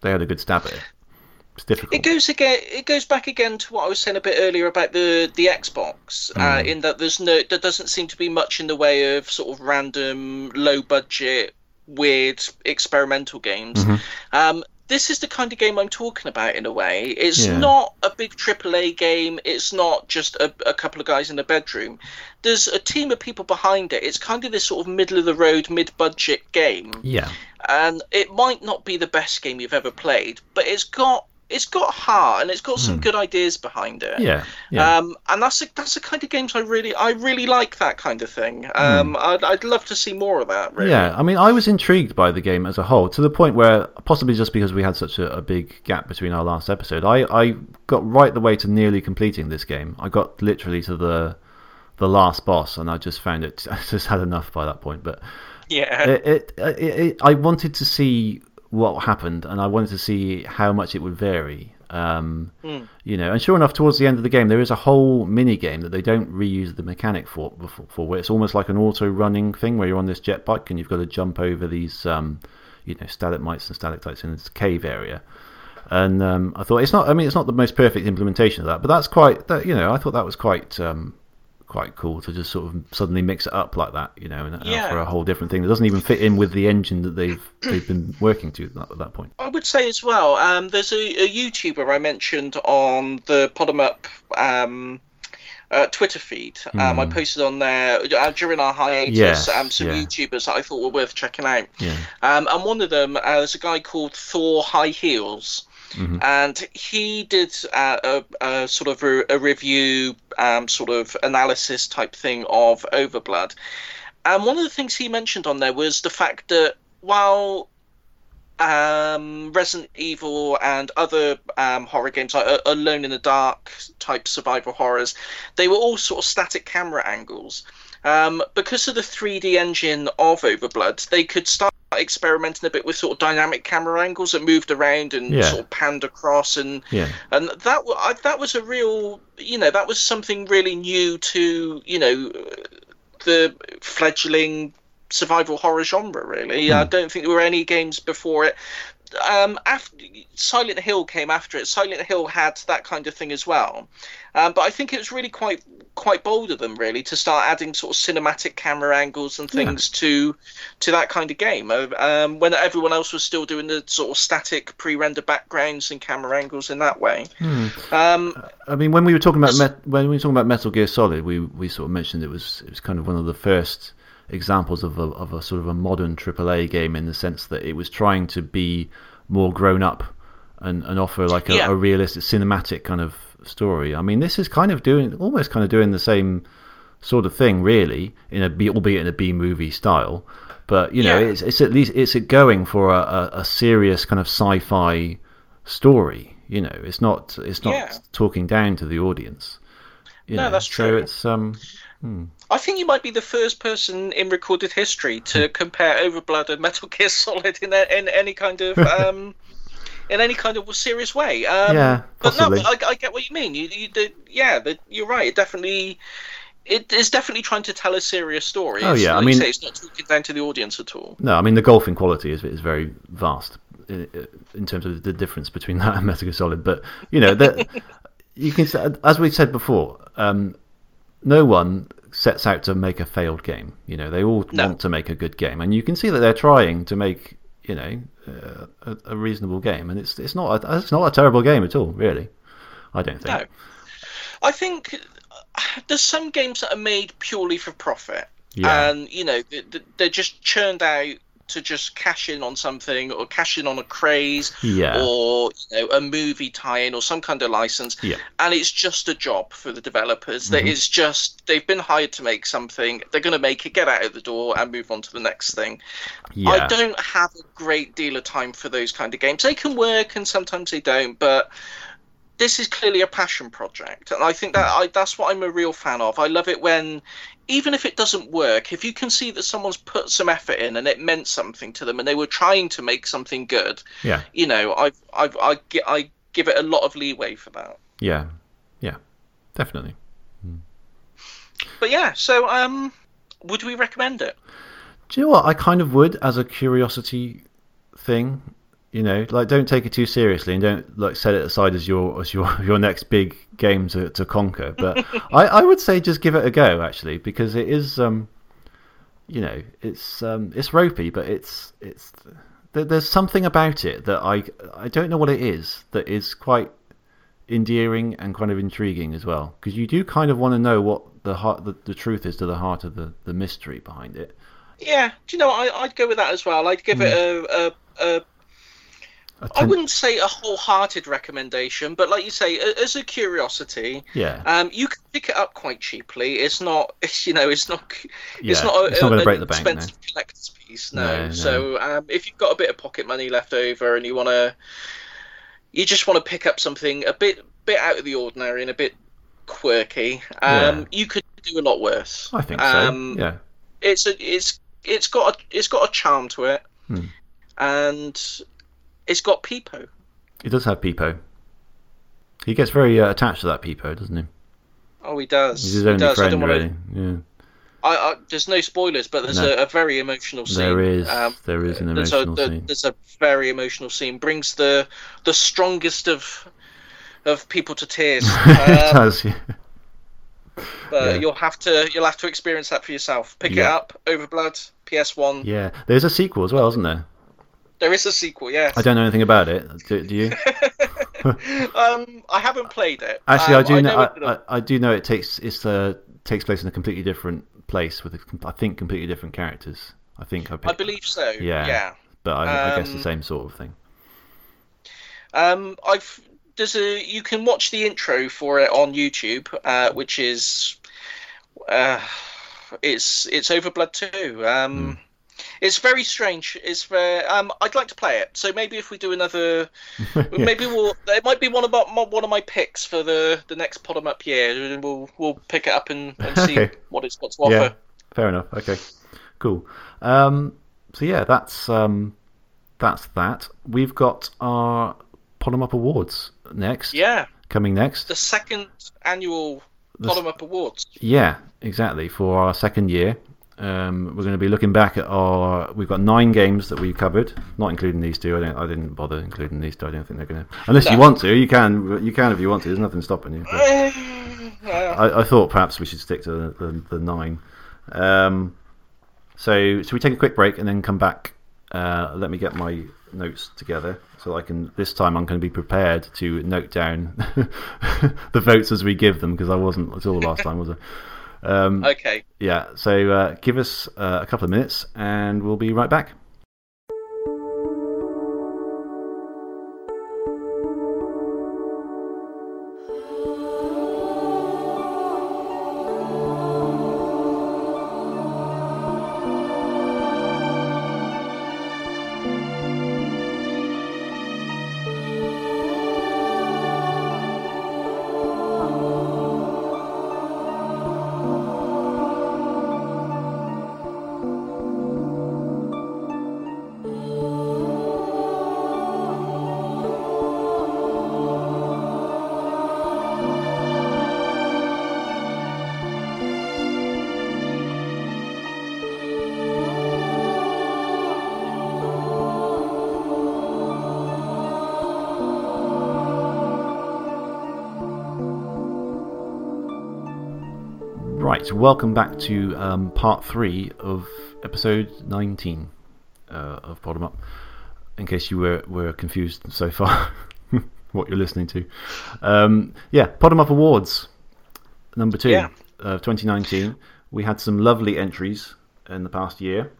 they had a good stab at it. It's difficult. It goes again. It goes back again to what I was saying a bit earlier about the the Xbox. Uh, Mm. in that there's no, there doesn't seem to be much in the way of sort of random, low budget, weird experimental games. Mhm. Um, this is the kind of game I'm talking about in a way. It's Yeah. not a big AAA game. It's not just a, a couple of guys in a bedroom. There's a team of people behind it. It's kind of this sort of middle of the road, mid budget game Yeah. and it might not be the best game you've ever played, but it's got it's got heart and it's got some good ideas behind it. Hmm. Yeah. Yeah. Um, and that's a, that's the kind of games I really I really like that kind of thing. Um, I'd, I'd love to see more of that. Really. Hmm. Yeah, I mean, I was intrigued by the game as a whole to the point where, possibly just because we had such a, a big gap between our last episode, I, I got right the way to nearly completing this game. I got literally to the the last boss, and I just found it. [LAUGHS] I just had enough by that point. But yeah, it, it, it, it, I wanted to see what happened, and I wanted to see how much it would vary. Um, Mm. You know, and sure enough, towards the end of the game, there is a whole mini game that they don't reuse the mechanic for. For, for where it's almost like an auto running thing where you're on this jet bike and you've got to jump over these, um, you know, stalagmites and stalactites in this cave area. And um, I thought it's not. I mean, it's not the most perfect implementation of that, but that's quite. That, you know, I thought that was quite um, quite cool to just sort of suddenly mix it up like that, you know, and Yeah. offer a whole different thing that doesn't even fit in with the engine that they've they've been working to at that point. I would say as well. Um, there's a, a YouTuber I mentioned on the Pod'em Up um, uh, Twitter feed. Um, I posted on there uh, during our hiatus. Yes, um, some yeah. YouTubers that I thought were worth checking out. Yeah. Um, and one of them uh, is a guy called Thor Highheels. And he did uh, a, a sort of a, a review, um, sort of analysis type thing of Overblood. And one of the things he mentioned on there was the fact that while um, Resident Evil and other um, horror games like uh, Alone in the Dark type survival horrors, they were all sort of static camera angles. Um, because of the 3D engine of Overblood, they could start experimenting a bit with sort of dynamic camera angles that moved around and Yeah. sort of panned across, and Yeah. and that I, that was a real, you know, that was something really new to you know the fledgling survival horror genre. Really, I don't think there were any games before it. Um, after Silent Hill came after it, Silent Hill had that kind of thing as well. Um, but I think it was really quite quite bold of them, really, to start adding sort of cinematic camera angles and things to to that kind of game. Uh, Um, when everyone else was still doing the sort of static pre-render backgrounds and camera angles in that way. Um, I mean, when we were talking about Met, when we were talking about Metal Gear Solid, we we sort of mentioned it was it was kind of one of the first examples of a of a sort of a modern AAA game in the sense that it was trying to be more grown up and, and offer like a, Yeah. a realistic cinematic kind of story. I mean, this is kind of doing almost kind of doing the same sort of thing, really, in a B, albeit in a B movie style. But you know, Yeah. it's it's at least it's going for a, a, a serious kind of sci-fi story. You know, it's not it's not Yeah. talking down to the audience. You No, know, that's So true. it's um I think you might be the first person in recorded history Hmm. to [LAUGHS] compare Overblood and Metal Gear Solid in, a, in any kind of [LAUGHS] um, in any kind of serious way. Um, Yeah, but no, I, I get what you mean. You, you the, yeah, the, you're right. It definitely. It is definitely trying to tell a serious story. Oh, It's- yeah, I like you mean- say, it's not talking down to the audience at all. no, I mean the golfing quality is is very vast in, in terms of the difference between [LAUGHS] that and Metal Gear Solid. But you know that [LAUGHS] you can as we said before, um, no one sets out to make a failed game. You know, they all No. want to make a good game, and you can see that they're trying to make you know uh, a, a reasonable game, and it's it's not a, it's not a terrible game at all, really. I don't think. No. I think uh, there's some games that are made purely for profit. Yeah. And, you know, th- th- they're just churned out to just cash in on something or cash in on a craze Yeah. or you know, a movie tie-in or some kind of license Yeah. Mm-hmm. and it's just a job for the developers that it's just they've been hired to make something they're going to make it get out of the door and move on to the next thing Yeah. I don't have a great deal of time for those kind of games. They can work and sometimes they don't, but this is clearly a passion project, and I think that I, that's what I'm a real fan of. I love it when, even if it doesn't work, if you can see that someone's put some effort in and it meant something to them, and they were trying to make something good, Yeah. you know, I I I, I give it a lot of leeway for that. Yeah. Yeah. Definitely. But yeah, so um, would we recommend it? Do you know what? I kind of would as a curiosity thing. You know, like don't take it too seriously and don't like set it aside as your as your [LAUGHS] your next big game to, to conquer. But [LAUGHS] I, I would say just give it a go actually because it is um you know it's um it's ropey but it's it's there, there's something about it that I I don't know what it is that is quite endearing and kind of intriguing as well because you do kind of want to know what the heart the, the truth is to the heart of the, the mystery behind it. Yeah, do you know I, I'd go with that as well. I'd give it a, a, a A I ten- wouldn't say a wholehearted recommendation, but like you say, as a curiosity, Yeah. um, you can pick it up quite cheaply. It's not, it's, [LAUGHS] you know, it's not, it's Yeah, not, a, it's not gonna an break the bank, no. expensive collector's piece. No. No, no. So um, if you've got a bit of pocket money left over and you want to, you just want to pick up something a bit, bit out of the ordinary and a bit quirky, um, Yeah. you could do a lot worse. I think so. Um, yeah. it's a it's it's got a, it's got a charm to it, Hmm. and it's got Peepo. He does have Peepo. He gets very uh, attached to that Peepo, doesn't he? Oh, he does. He's his he only does. I friend, really. to. Yeah. I, I, there's no spoilers, but there's No. a, a very emotional scene. There is. Um, there is an there's emotional a, scene. There's a very emotional scene. Brings the the strongest of of people to tears. [LAUGHS] it Um, does, yeah. But Yeah. you'll have to you'll have to experience that for yourself. Pick it Yeah. up, Overblood, PS1. Yeah, there's a sequel as well, isn't there? There is a sequel, yes. I don't know anything about it. Do, do you? [LAUGHS] um, I haven't played it. Actually, Um, I do know. it I, I, I do know it takes it's uh, takes place in a completely different place with, a, I think, completely different characters. I think I, I believe so. Yeah. Yeah. but I, I guess the um, same sort of thing. Um, I've there's a you can watch the intro for it on YouTube, uh, which is uh, it's it's Overblood two. Um, it's very strange. It's very, um, I'd like to play it. So maybe if we do another, [LAUGHS] maybe we'll. It might be one of my one of my picks for the the next pod 'em up year. We'll we'll pick it up and, and see Okay. what it's got to offer. Yeah, fair enough. Okay, cool. Um, so yeah, that's um, that's that. We've got our Pod'em Up Awards next. Yeah, coming next. the second annual The up awards. Yeah, exactly. For our second year, um, we're going to be looking back at our. We've got nine games that we've covered, not including these two. I don't. I didn't bother including these two. I don't think they're going to. Unless you want to, you can. You can if you want to. There's nothing stopping you. [SIGHS] I, I thought perhaps we should stick to the, the, the nine. Um, so, should we take a quick break and then come back? Uh, let me get my notes together so I can. This time, I'm going to be prepared to note down [LAUGHS] the votes as we give them because I wasn't at all last time, was I? Um, okay. yeah. So, uh, give us uh, a couple of minutes and we'll be right back. Right, welcome back to um, part three of episode 19 uh, of Bottom Up. In case you were, were confused so [LAUGHS] far, what you're listening to. Um, yeah, Bottom Up Awards, number two Yeah. of 2019. We had some lovely entries in the past year.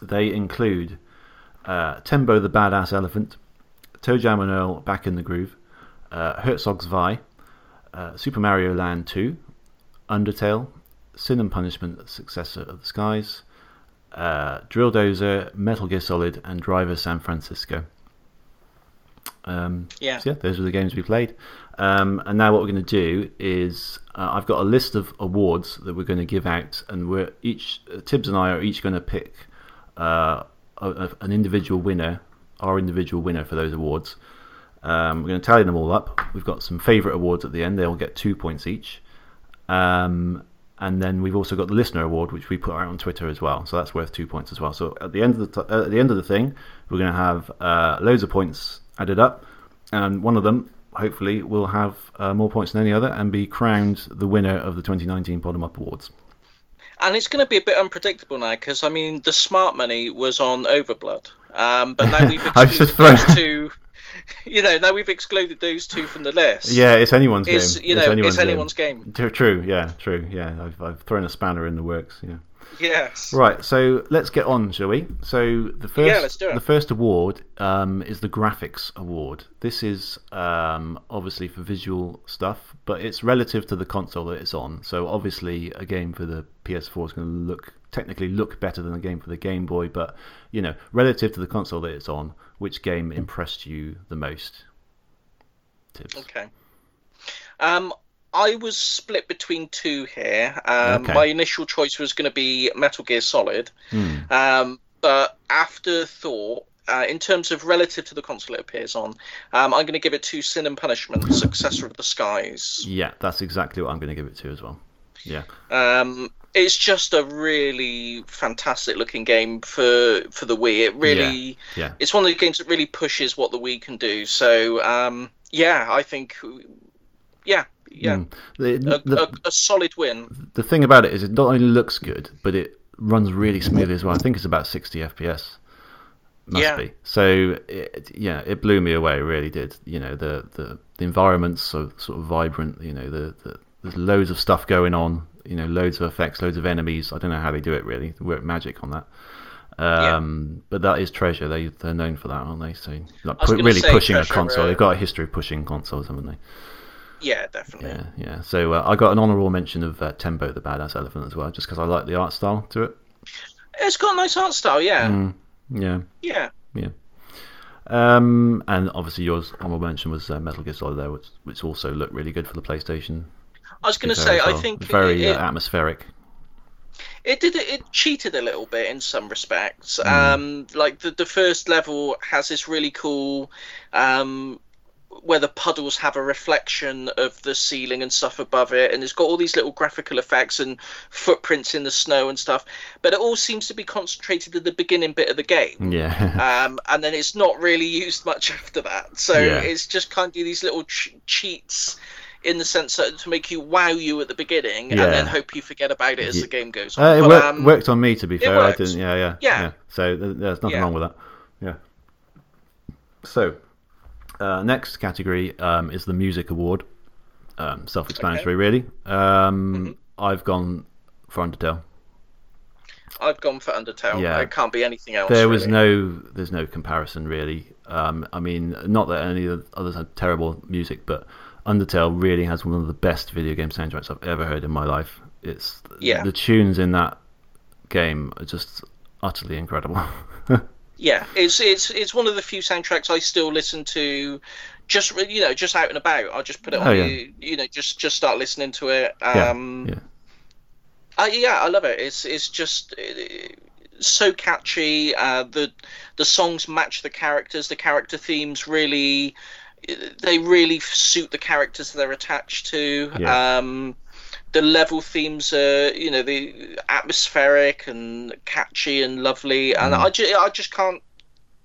They include uh, Tembo the Badass Elephant, ToeJam and Earl Back in the Groove, uh, Herzog Zwei, uh, Super Mario Land 2, Undertale, Sin and Punishment, Successor of the Skies, uh, Drill Dozer, Metal Gear Solid, and Driver San Francisco. Um, Yeah. so yeah, those were the games we played. Um, and now what we're going to do is uh, I've got a list of awards that we're going to give out, and we're each uh, Tibbs and I are each going to pick uh, a, a- an individual winner, our individual winner for those awards. Um, we're going to tally them all up. We've got some favourite awards at the end. They'll get two points each. Um, and then we've also got the listener award, which we put out on Twitter as well. So that's worth two points as well. So at the end of the t- at the end of the thing, we're going to have uh, loads of points added up, and one of them hopefully will have uh, more points than any other and be crowned the winner of the 2019 Bottom Up Awards. And it's going to be a bit unpredictable now because I mean the smart money was on Overblood, um, but now we've [LAUGHS] I've just excluded thrown- those two. [LAUGHS] You know, now we've excluded those two from the list. Yeah, it's anyone's it's game. you know it's anyone's game. True, True, yeah, true, yeah. I've, I've thrown a spanner in the works. Yeah. Yes. Right, so let's get on, shall we? So the first, Yeah, let's do it. the first award um, is the graphics award. This is um, obviously for visual stuff, but it's relative to the console that it's on. So obviously, a game for the PS4 is going to look technically look better than a game for the Game Boy, but you know, relative to the console that it's on, which game impressed you the most? Tibbs. Okay. Um, I was split between two here. Um, Okay. My initial choice was going to be Metal Gear Solid, Hmm. um, but after thought, uh, in terms of relative to the console it appears on, um, I'm going to give it to Sin and Punishment, Successor of the Skies. Yeah, that's exactly what I'm going to give it to as well. Yeah. Um, it's just a really fantastic looking game for for the Wii. It really, Yeah. it's one of the games that really pushes what the Wii can do. So um, yeah, I think, yeah, yeah, Mm. The, a, the, a, a solid win. the thing about it is, it not only looks good, but it runs really smoothly as well. I think it's about 60 FPS. Must Yeah. be. So, it, yeah, it blew me away. It really did. You know, the the, the environment's so sort of vibrant. You know, the, the there's loads of stuff going on. You know, loads of effects, loads of enemies. I don't know how they do it really. They work magic on that. Um, But that is Treasure. They they're known for that, aren't they? So, like, pu- really pushing a console. uh, They've got a history of pushing consoles, haven't they? Yeah, definitely. Yeah, yeah. So uh, I got an honourable mention of uh, Tembo the Badass Elephant as well, just because I like the art style to it. It's got a nice art style. Yeah, Mm, yeah, yeah. yeah. Um, and obviously yours honourable mention was uh, Metal Gear Solid there, which, which also looked really good for the PlayStation. I was going to say, as I well. think very it, uh, atmospheric. it did it cheated a little bit in some respects. Hmm. Um, like the the first level has this really cool. Um, where the puddles have a reflection of the ceiling and stuff above it, and it's got all these little graphical effects and footprints in the snow and stuff. But it all seems to be concentrated at the beginning bit of the game. Yeah, [LAUGHS] um, and then it's not really used much after that. So Yeah. it's just kind of these little ch- cheats in the sense that to make you wow you at the beginning Yeah. and then hope you forget about it as the game goes on. uh, it But, worked, um, worked on me to be fair. I didn't. Yeah, yeah, Yeah. So th- there's nothing Yeah. wrong with that. Yeah. So uh, next category um, is the music award. Um, self-explanatory, really. Um, Mm-hmm. I've gone for Undertale. I've gone for Undertale. Yeah. It can't be anything else. There was really. no, there's no comparison really. Um, I mean, not that any of the others had terrible music, but Undertale really has one of the best video game soundtracks I've ever heard in my life. It's Yeah. the tunes in that game are just utterly incredible. [LAUGHS] Yeah, it's it's it's one of the few soundtracks I still listen to. Just you know, just out and about. I'll just put it on. Oh, yeah. you, you know, just just start listening to it. Yeah, Um, yeah. I, yeah, I love it. It's it's just uh, so catchy. Uh, the the songs match the characters. The character themes really they really suit the characters they're attached to. Yeah. Um, the level themes are you know the atmospheric and catchy and lovely, and Mm. I, ju- I just can't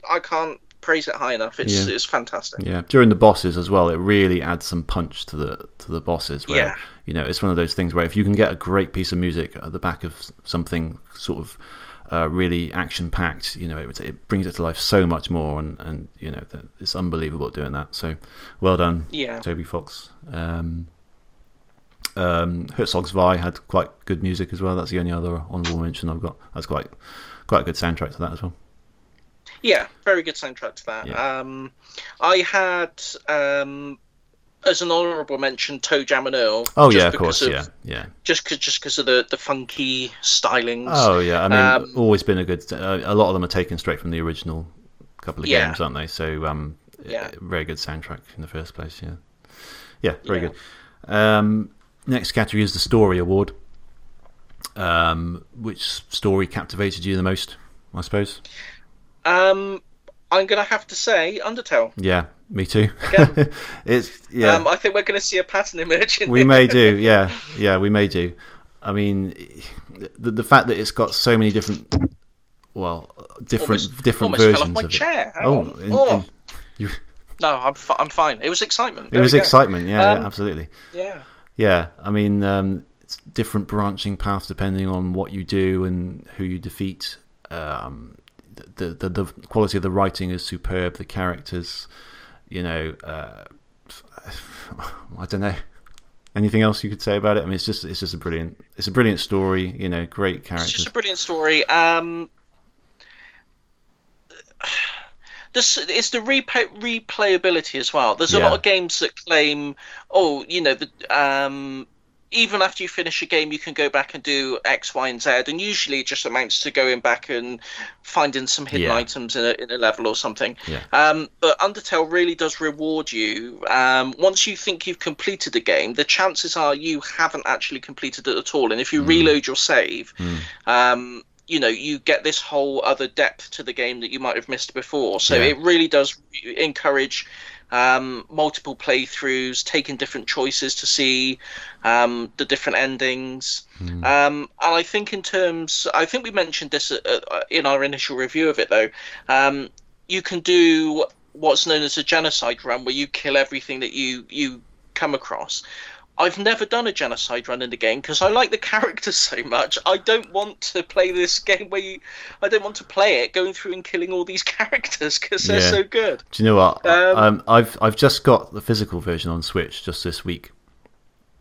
I can't praise it high enough. It's Yeah. it's fantastic. Yeah, during the bosses as well, it really adds some punch to the to the bosses. Where, Yeah. you know, it's one of those things where if you can get a great piece of music at the back of something sort of uh, really action packed, you know, it, it brings it to life so much more, and and you know, it's unbelievable doing that. So, well done, Yeah. Toby Fox. Um, um, Herzog Zwei had quite good music as well. That's the only other honourable mention I've got. That's quite quite a good soundtrack to that as well. Yeah, very good soundtrack to that. Yeah. Um, I had um, as an honourable mention ToeJam and Earl. Oh yeah, of course, yeah, yeah. Just cause, just because of the, the funky stylings. Oh yeah, I mean, Um, always been a good. Uh, a lot of them are taken straight from the original couple of Yeah. games, aren't they? So um, Yeah. very good soundtrack in the first place. Yeah, yeah, very Yeah. good. Um, next category is the story award. Um, which story captivated you the most? I suppose. Um, I'm gonna have to say Undertale. Yeah, me too. [LAUGHS] It's yeah. Um, I think we're gonna see a pattern emerging. we may do [LAUGHS] yeah yeah we may do i mean the, the fact that it's got so many different well different Almost- different almost versions my of chair. it oh, in- Oh. in- you, No, I'm fi- I'm fine. It was excitement. it was excitement yeah, Um, yeah absolutely Yeah. yeah i mean um, it's different branching paths depending on what you do and who you defeat um, the, the the quality of the writing is superb the characters you know uh, [LAUGHS] i don't know Anything else you could say about it? I mean, it's just it's just a brilliant it's a brilliant story. You know, great character. It's just a brilliant story. Um, [SIGHS] this it's the replay, replayability as well. There's a Yeah. lot of games that claim, oh, you know, the, um, even after you finish a game, you can go back and do X, Y, and Z, and usually it just amounts to going back and finding some hidden Yeah. items in a, in a level or something. Yeah. Um, but Undertale really does reward you. Um, once you think you've completed a game, the chances are you haven't actually completed it at all. And if you reload your save, Mm. um, you know, you get this whole other depth to the game that you might have missed before. So Yeah. it really does encourage um, multiple playthroughs, taking different choices to see um, the different endings. Mm. Um, and I think, in terms, I think we mentioned this uh, uh, in our initial review of it, though. Um, you can do what's known as a genocide run, where you kill everything that you you come across. I've never done a genocide run in the game because I like the characters [LAUGHS] so much. I don't want to play this game where you, I don't want to play it going through and killing all these [LAUGHS] characters because they're Yeah. so good. Do you know what? Um, Um, I've I've just got the physical version on Switch just this week,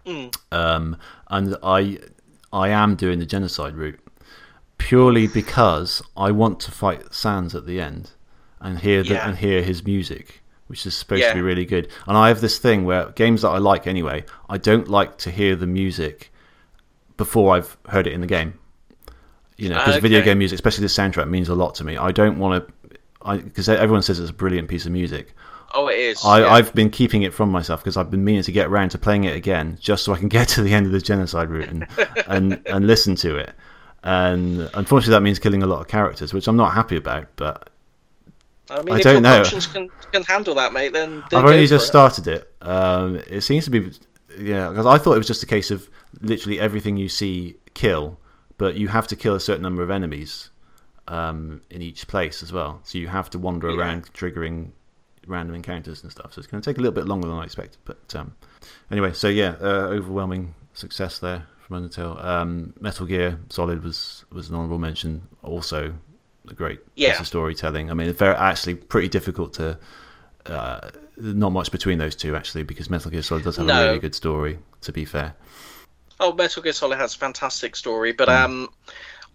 Mm. um, and I I am doing the genocide route purely because I want to fight Sans at the end and hear the, Yeah. and hear his music, which is supposed Yeah. to be really good. And I have this thing where games that I like anyway, I don't like to hear the music before I've heard it in the game. You know, because ah, video Okay. game music, especially the soundtrack, means a lot to me. I don't want to, because everyone says it's a brilliant piece of music. Oh, it is. I, yeah. I've been keeping it from myself because I've been meaning to get around to playing it again, just so I can [LAUGHS] get to the end of the genocide route and [LAUGHS] and, and listen to it. And unfortunately, that means killing a lot of characters, which I'm not happy about. But I mean, I if don't know. can can handle that, mate, then, I've only just it. started it. Um, it seems to be, yeah, because I thought it was just a case of literally everything you see kill, but you have to kill a certain number of enemies um, in each place as well. So you have to wander Yeah. around, triggering random encounters and stuff. So it's going to take a little bit longer than I expected. But um, anyway, so yeah, uh, overwhelming success there from Undertale. Um, Metal Gear Solid was was an honourable mention. Also, great Yeah. piece of storytelling. I mean, it's very actually pretty difficult to. Uh, not much between those two actually, because Metal Gear Solid does have a really good story. To be fair, Oh, Metal Gear Solid has a fantastic story, but Hmm. um,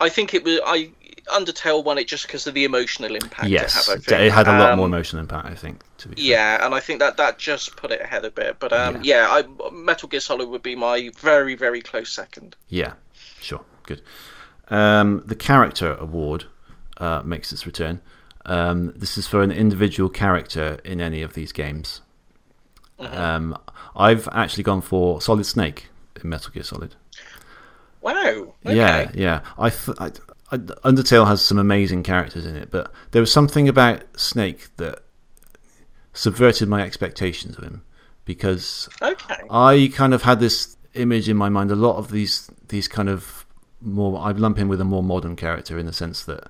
I think it was I Undertale won it just because of the emotional impact yes, it had. It had a lot Um, more emotional impact. I think. To be fair. Yeah, and I think that that just put it ahead a bit. But um, yeah, I, Metal Gear Solid would be my very very close second. Yeah, sure, good. Um, the character award uh, makes its return. Um, this is for an individual character in any of these games. Um, I've actually gone for Solid Snake in Metal Gear Solid. Wow. Okay. Yeah, yeah. I, th- I, I Undertale has some amazing characters in it, but there was something about Snake that subverted my expectations of him because Okay. I kind of had this image in my mind. A lot of these these kind of more I lump him with a more modern character in the sense that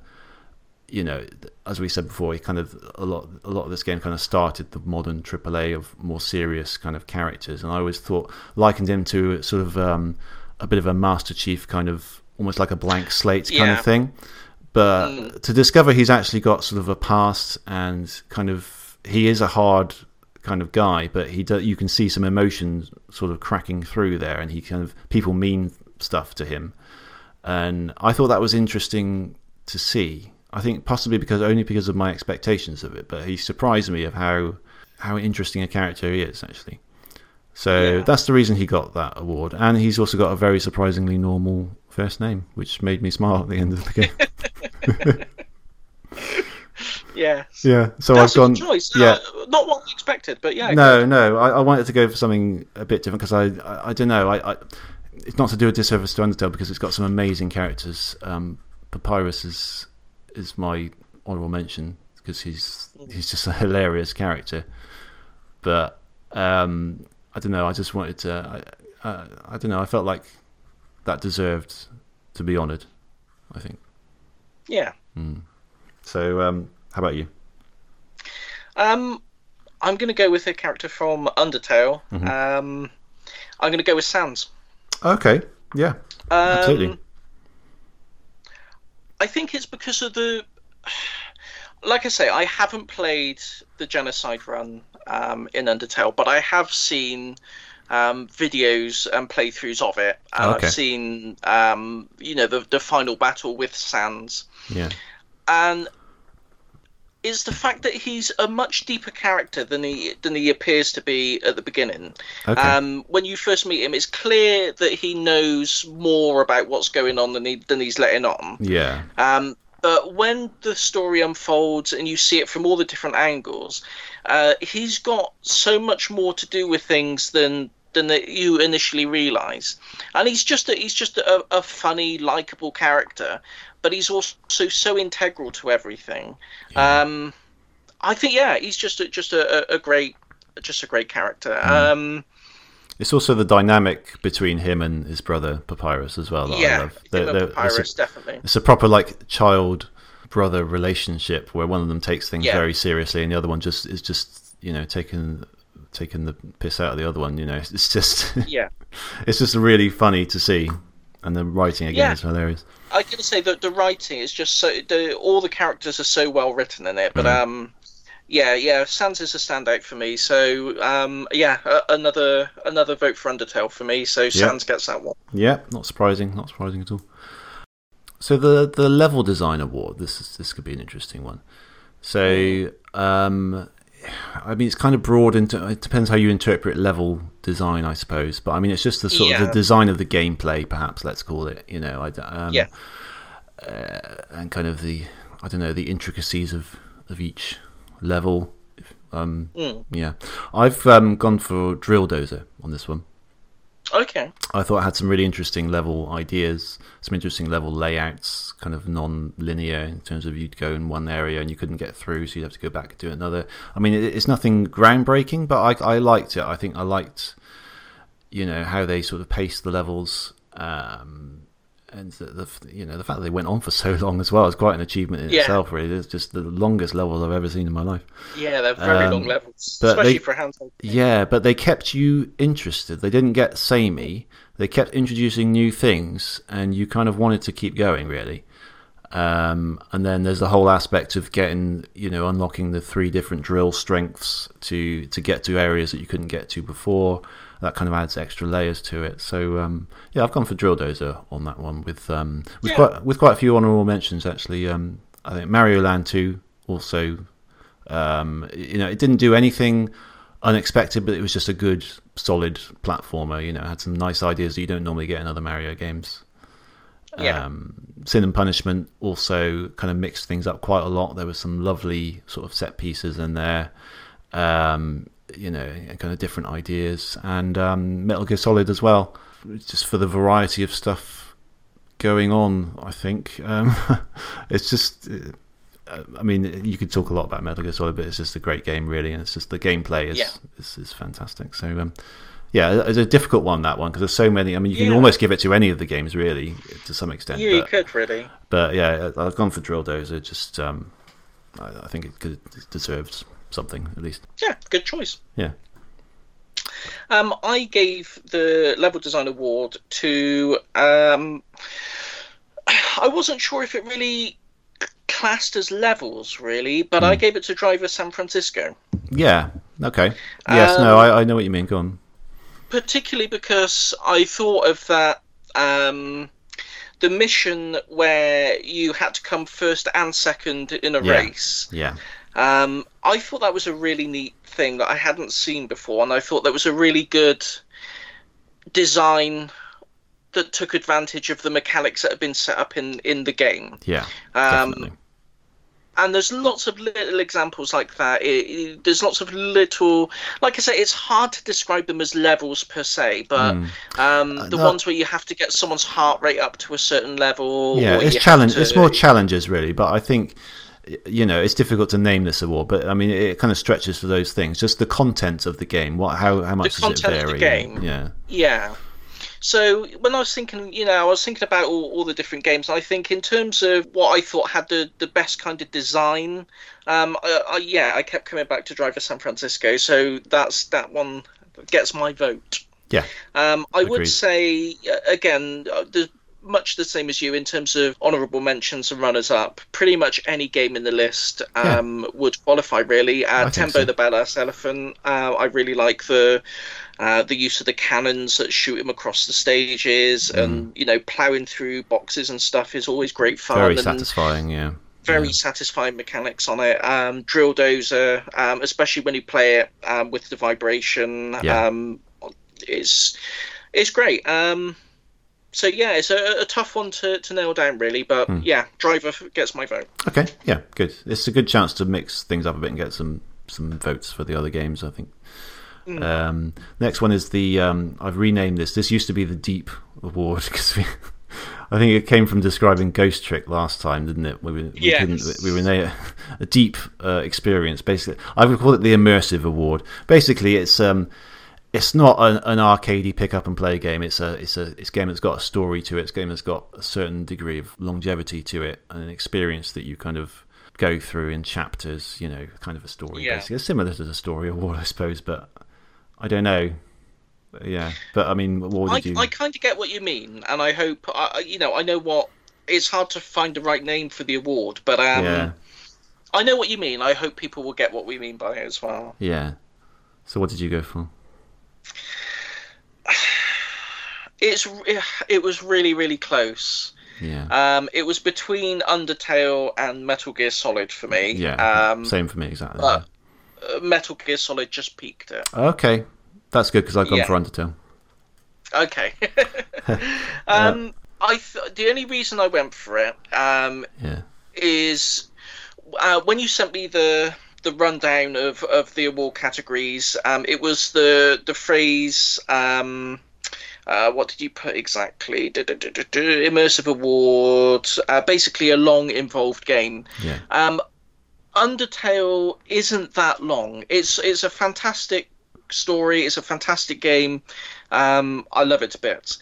you know, as we said before, he kind of a lot a lot of this game kind of started the modern AAA of more serious kind of characters, and I always thought likened him to sort of um, a bit of a Master Chief kind of almost like a blank slate kind Yeah. of thing. But to discover he's actually got sort of a past and kind of he is a hard kind of guy, but he do, you can see some emotions sort of cracking through there, and he kind of people mean stuff to him, and I thought that was interesting to see. I think possibly because only because of my expectations of it, but he surprised me of how how interesting a character he is actually. So Yeah. that's the reason he got that award, and he's also got a very surprisingly normal first name, which made me smile at the end of the game. [LAUGHS] Yeah. yeah, so That's I've gone. a choice. Yeah, Uh, not what I expected, but yeah. no, no, I, I wanted to go for something a bit different because I, I, I don't know, I, I, it's not to do a disservice to Undertale because it's got some amazing characters. Um, Papyrus is is my honorable mention because he's he's just a [LAUGHS] hilarious character. But um, I don't know, I just wanted to, I, uh, I don't know, I felt like that deserved to be honoured. I think Yeah. so. Um, how about you? Um, I'm going to go with a character from Undertale. Mm-hmm. Um, I'm going to go with Sans. Okay, yeah, Um, Absolutely. I think it's because of the. [SIGHS] Like I say, I haven't played the genocide run um, in Undertale, but I have seen um, videos and playthroughs of it, and Okay. I've seen um, you know the the final battle with Sans, yeah, and it's the fact that he's a much deeper character than he than he appears to be at the beginning. okay, Um, when you first meet him, it's clear that he knows more about what's going on than he than he's letting on. yeah, Um, but when the story unfolds and you see it from all the different angles, uh, he's got so much more to do with things than than that you initially realize. And he's just a, he's just a, a funny, likable character, but he's also so integral to everything. Um, I think yeah, he's just a, just a, a- great just a great character. Hmm. Um, It's also the dynamic between him and his brother Papyrus as well. That I yeah, They're- they're- it's, Papyrus a, definitely. it's a proper like child brother relationship where one of them takes things Yeah. very seriously and the other one just is just you know taken taking the piss out of the other one. You know, [LAUGHS] it's just yeah, [LAUGHS] it's just really funny to see, and the writing again Yeah. is hilarious. I can say that the writing is just so the, all the characters are so well written in it. But Mm. um, yeah, yeah, Sans is a standout for me. So um, yeah, a- another another vote for Undertale for me. So Sans gets that one. Yeah, not surprising, not surprising at all. So the the level design award, this is, this could be an interesting one. So um, I mean, it's kind of broad. Into it depends how you interpret level design, I suppose. But I mean, it's just the sort of the design of the gameplay, perhaps let's call it. You know, I um, Yeah. uh, and kind of the I don't know the intricacies of of each level. Um, Mm. yeah, I've um, gone for Drill Dozer on this one. Okay. I thought it had some really interesting level ideas, some interesting level layouts, kind of non-linear in terms of you'd go in one area and you couldn't get through, so you'd have to go back and do another. I mean, it's nothing groundbreaking, but I, I liked it. I think I liked, you know, how they sort of paced the levels, um, and the, you know the fact that they went on for so [LAUGHS] long as well is quite an achievement in Yeah. itself. Really, it's just the longest levels I've ever seen in my life. Yeah, they're very Um, long levels, especially they- for handheld. Yeah, but they kept you interested. They didn't get samey. They kept introducing new things, and you kind of wanted to keep going, really. Um, and then there's the whole aspect of getting, you know, unlocking the three different drill strengths to to get to areas that you couldn't get to before. That kind of adds extra layers to it. So um, yeah, I've gone for drill dozer on that one with um, with Yeah. quite with quite a few honourable mentions actually. Um, I think Mario Land Two also um, you know, it didn't do anything unexpected, but it was just a good, solid platformer. You know, had some nice ideas that you don't normally get in other Mario games. Yeah. Um, Sin and Punishment also kind of mixed things up quite a lot. There were some lovely sort of set pieces in there, um, you know, kind of different ideas, and um, Metal Gear Solid as well, just for the variety of stuff going on. I think um, [LAUGHS] it's just. uh, I mean, you could talk a lot about Metal Gear Solid, but it's just a great game, really, and it's just the gameplay is Yeah. is, is fantastic. So, um, yeah, it's a difficult one that one because there's so many. I mean, you can Yeah. almost give it to any of the games, really, to some extent. Yeah, you could really. but yeah, I've gone for Drill Dozer. Just, um, I, I think it, could, it deserves something at least. Yeah, good choice. Yeah, Um, I gave the level design award to. Um, [SIGHS] I wasn't sure if it really classed as levels, really, but I gave it to Driver San Francisco, yeah, okay. Yes, no, Um, I, I know what you mean. Go on. particularly because I thought of that. Um, the mission where you had to come first and second in a Yeah. race. Yeah, Um, I thought that was a really neat thing that I hadn't seen before, and I thought that was a really good design that took advantage of the mechanics that had been set up in in the game. yeah, Um, definitely. and there's lots of little examples like that. It, it- there's lots of little, like I say, it's hard to describe them as levels per se, but Mm. um, the no. ones where you have to get someone's heart rate up to a certain level. Yeah, it's challenge. to- It's more challenges, really. But I think you know it's difficult to name this award. But I mean, it, kind of stretches for those things. Just the content of the game. What? How? How much does it content of vary? the game. Yeah. Yeah. So when I was thinking, you know, I was thinking about all, all the different games. I think in terms of what I thought had the, the best kind of design, um, I, I, yeah, I kept coming back to Driver San Francisco. So that's that one gets my vote. Yeah. Um, I would say uh, again, uh, the, much the same as you in terms of honourable mentions and runners up. Pretty much any game in the list Yeah. um, would qualify. Really, uh, Tembo so. the Badass Elephant. Uh, I really like the uh, the use of the cannons that shoot him across the stages, and you know, ploughing through boxes and stuff is always great fun. Mm. Very and satisfying. Yeah. very Yeah. satisfying mechanics on it. Um, Drill Dozer, um, especially when you play it um, with the vibration, Yeah. um, is is great. Um, so yeah, it's a, a tough one to, to nail down, really. But Hmm. yeah, Driver gets my vote. Okay. Yeah. Good. It's a good chance to mix things up a bit and get some some votes for the other games. I think. Mm. Um, next one is the um, I've renamed this. This used to be the Deep Award [LAUGHS] because we. I think it came from describing Ghost Trick last time, didn't it? We were, we, Yes. couldn't- we were in a, [LAUGHS] a deep uh, experience. Basically, I would call it the immersive award. Basically, it's um, it's not an, an arcadey pick up and play game. It's a it's a it's a game that's got a story to it. It's a game that's got a certain degree of longevity to it, and an experience that you kind of go through in chapters. You know, kind of a story. Yeah. Basically, it's similar to the story award, I suppose, but I don't know. Yeah, but I mean, what I, you? I kind of get what you mean, and I hope I- you know. I know what it's hard to find the right name for the award, but um, yeah, I know what you mean. I hope people will get what we mean by it as well. yeah. So what did you go for? It's it was really really close. Yeah, Um, it was between Undertale and Metal Gear Solid for me. yeah. Um, Same for me exactly. but- uh, Metal Gear Solid just peaked it. okay, that's good because I've gone Yeah. for Undertale. Okay. [LAUGHS] [LAUGHS] um, I th- the only reason I went for it um, Yeah, is uh, when you sent me the the rundown of, of the award categories. Um, it was the the phrase. Um, uh, what did you put exactly? Du- du- du- Immersive awards. Uh, basically, a long involved game. yeah, Um, Undertale isn't that long. It's it's a fantastic story. It's a fantastic game. Um, I love it to bits.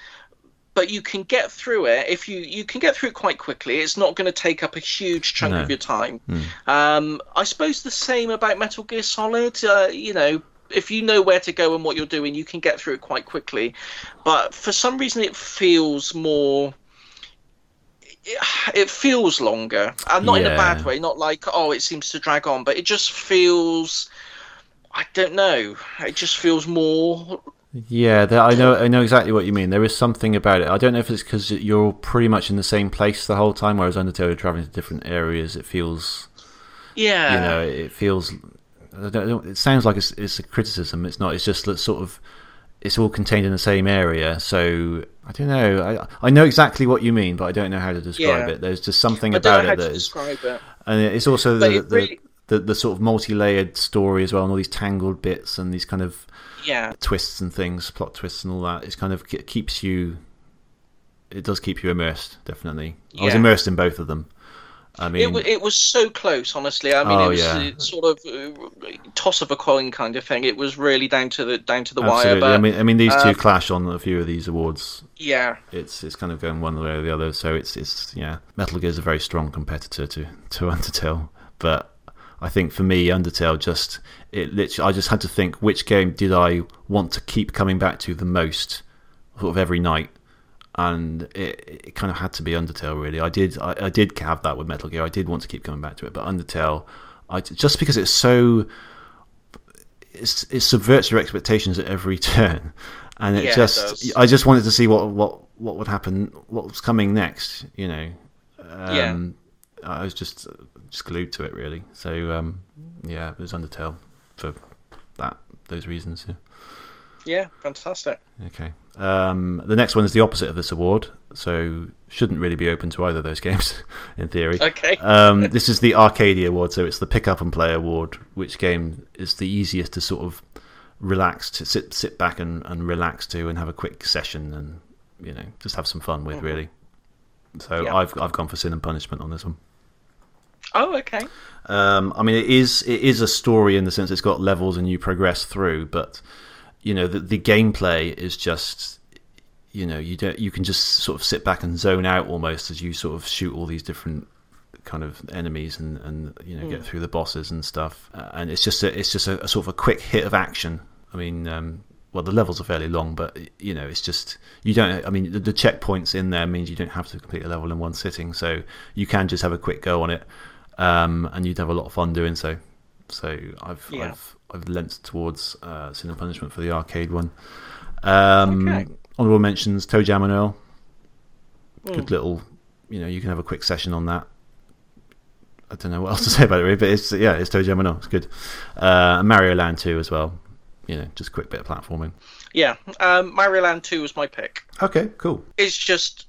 But you can get through it if you you can get through it quite quickly. It's not going to take up a huge chunk No. of your time. Hmm. Um, I suppose the same about Metal Gear Solid. Uh, you know, if you know where to go and what you're doing, you can get through it quite quickly. But for some reason, it feels more. It, it feels longer, and not in a bad way. Not like oh, it seems to drag on, but it just feels. I don't know. It just feels more. Yeah. There, I know, I know exactly what you mean. There is something about it. I don't know if it's because you're pretty much in the same place the whole time, whereas Undertale you're traveling to different areas. It feels, Yeah. you know, it feels. I don't, I don't- it sounds like it's, it's a criticism. It's not. It's just that sort of. It's all contained in the same area, so I don't know. I I know exactly what you mean, but I don't know how to describe Yeah. it. There's just something I don't about it to that is describe it. And it's also the it the, the the sort of multi-layered story as well, and all these tangled bits and these kind of Yeah. twists and things, plot twists and all that. It's kind of it keeps you. It does keep you immersed, definitely. I was immersed in both of them. I mean, It, wa- it was so close, honestly. I mean, Oh, it was yeah. uh, sort of uh, toss of a coin kind of thing. It was really down to the down to the absolutely. wire. But I mean, I mean, these two um, clash on a few of these awards. yeah, It's it's kind of going one way or the other. So it's it's yeah. Metal Gear is a very strong competitor to to [LAUGHS] Undertale, but I think for me, Undertale just it literally. I just had to think which game did I want to keep coming back to the most, sort of every night, and it, it kind of had to be Undertale. Really, I did I, I did have that with Metal Gear. I did want to keep coming back to it, but Undertale, I just because it's so. It's, it subverts your expectations at every [LAUGHS] turn, and it Yeah, just does. I just wanted to see what what what would happen, what was coming next. You know, um, I was just just glued to it really. So um, yeah, it was Undertale for that those reasons. Yeah. yeah, fantastic. Okay. Um, the next one is the opposite of this award, so shouldn't really be open to either of those [LAUGHS] games, in theory. Okay. Um, this is the Arcadia Award, so it's the pick up and play award. Which game is the easiest to sort of relax to sit sit back and, and relax to, and have a quick session, and you know just have some fun with, really. So Yeah. I've I've gone for Sin and Punishment on this one. Oh, okay. Um, I mean, it is it is a story in the sense it's got levels and you progress through, but you know the, the gameplay is just you know you don't you can just sort of sit back and zone out almost as you sort of shoot all these different kind of enemies and and you know get through the bosses and stuff, uh, and it's just a, it's just a, a sort of a quick hit of action. I mean. Um, well, the levels are fairly long, but you know, it's just you don't. I mean, the, the checkpoints in there means you don't have to complete a level in one sitting, so you can just have a quick go on it, um, and you'd have a lot of fun doing so. So I've Yeah. I've I've lent towards uh, Sin and Punishment for the arcade one. Um, Okay. Honorable mentions: ToeJam and Earl. Hmm. Good little, you know, you can have a quick session on that. I don't know what else to [LAUGHS] say about it, really, but it's yeah, it's ToeJam and Earl. It's good. Uh, Mario Land 2 as well. You know, just a quick bit of platforming. Yeah, um, Mario Land Two was my pick. Okay, cool. It's just,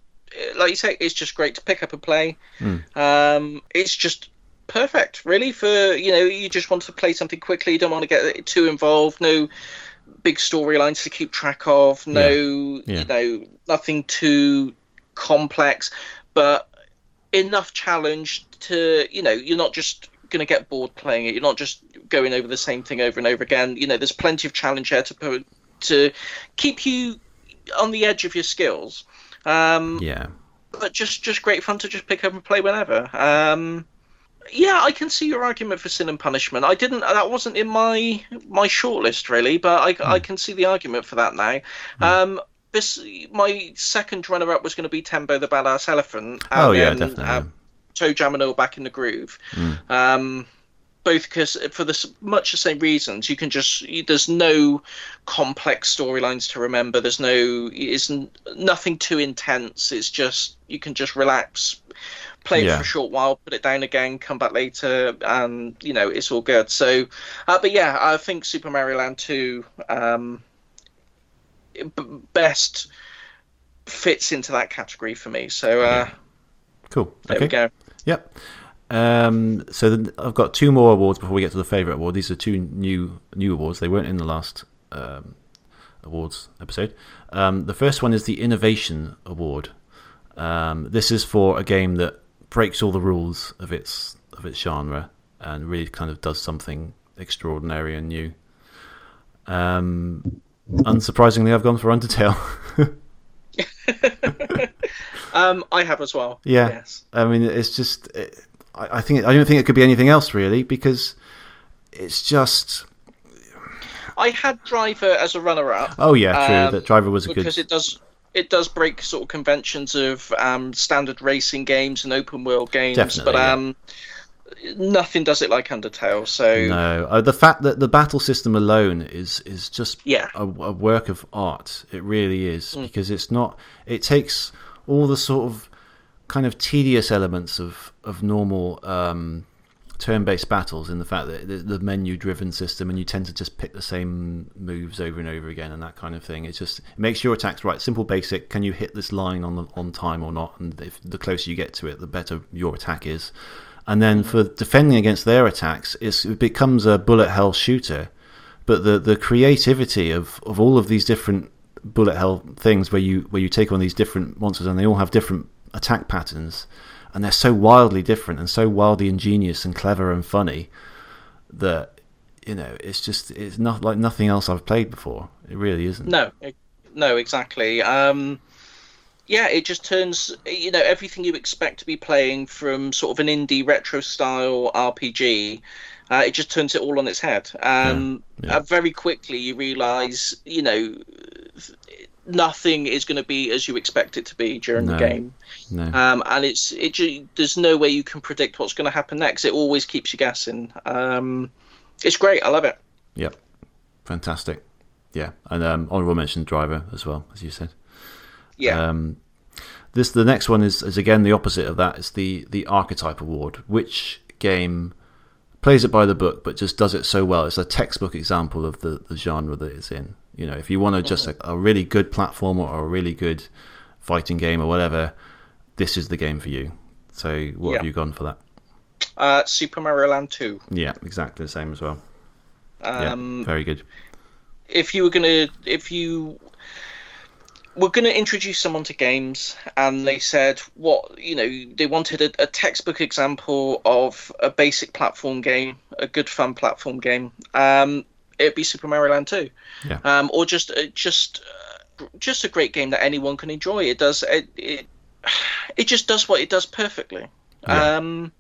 like you say, it's just great to pick up and play. Hmm. Um, it's just perfect, really. For you know, you just want to play something quickly. You don't want to get too involved. No big storylines to keep track of. No, Yeah. you know, nothing too complex, but enough challenge to you know, you're not just going to get bored playing it. You're not just going over the same thing over and over again. You know, there's plenty of challenge there to put to keep you on the edge of your skills. Um, Yeah. but just just great fun to just pick up and play whenever. Um, yeah, I can see your argument for Sin and Punishment. I didn't. That wasn't in my my shortlist really, but I, mm. I can see the argument for that now. Mm. Um, this my second runner up was going to be Tembo the Badass Elephant. oh yeah, then, definitely. Uh, ToeJam and Earl back in the groove. Mm. Um, both because for the much the same reasons you can just there's no complex storylines to remember there's no it's nothing too intense it's just you can just relax play yeah. it for a short while put it down again come back later and you know it's all good so uh, but yeah i think super mario land 2 um, best fits into that category for me so uh, cool there okay. we go yep um, so I've got two more awards before we get to the favourite award. These are two new new awards. They weren't in the last um, awards episode. Um, the first one is the Innovation Award. Um, this is for a game that breaks all the rules of its of its genre and really kind of does something extraordinary and new. Um, unsurprisingly, I've gone for Undertale. [LAUGHS] um, I have as well. Yeah. Yes. I mean, it's just. It, I, I think I don't think it could be anything else really because it's just. I had Driver as a runner-up. Oh yeah, true. Um, that Driver was a because good because it does it does break sort of conventions of um, standard racing games and open world games, Definitely, but yeah. um, nothing does it like Undertale. So no, uh, the fact that the battle system alone is is just yeah. a, a work of art. It really is mm. because it's not. It takes all the sort of kind of tedious elements of of normal um, turn-based battles in the fact that the, the menu-driven system and you tend to just pick the same moves over and over again and that kind of thing. It just it makes your attacks right, simple, basic. Can you hit this line on the, on time or not? And if, the closer you get to it, the better your attack is. And then for defending against their attacks, it becomes a bullet hell shooter. But the the creativity of, of all of these different bullet hell things where you where you take on these different monsters and they all have different attack patterns, and they're so wildly different and so wildly ingenious and clever and funny that you know it's just it's not like nothing else I've played before. It really isn't. No, no, exactly. Um, yeah, it just turns you know everything you expect to be playing from sort of an indie retro style RPG. Uh, it just turns it all on its head. Um, yeah, yeah. Uh, very quickly, you realise, you know, nothing is going to be as you expect it to be during no, the game. No. Um, and it's it. There's no way you can predict what's going to happen next. It always keeps you guessing. Um, it's great. I love it. Yep, fantastic. Yeah, and um, honorable mention driver as well, as you said. Yeah. Um, this the next one is, is again the opposite of that. It's the the archetype award. Which game plays it by the book, but just does it so well? It's a textbook example of the, the genre that it's in. You know, if you want to just a, a really good platformer or a really good fighting game or whatever, this is the game for you. So, what yeah. have you gone for that? Uh, Super Mario Land 2. Yeah, exactly the same as well. Um, yeah, very good. If you were gonna, if you were gonna introduce someone to games, and they said what you know, they wanted a, a textbook example of a basic platform game, a good fun platform game. Um, it'd be Super Mario Land 2. Yeah. Um, or just uh, just uh, just a great game that anyone can enjoy. It does it it, [SIGHS] it just does what it does perfectly. Yeah. Um,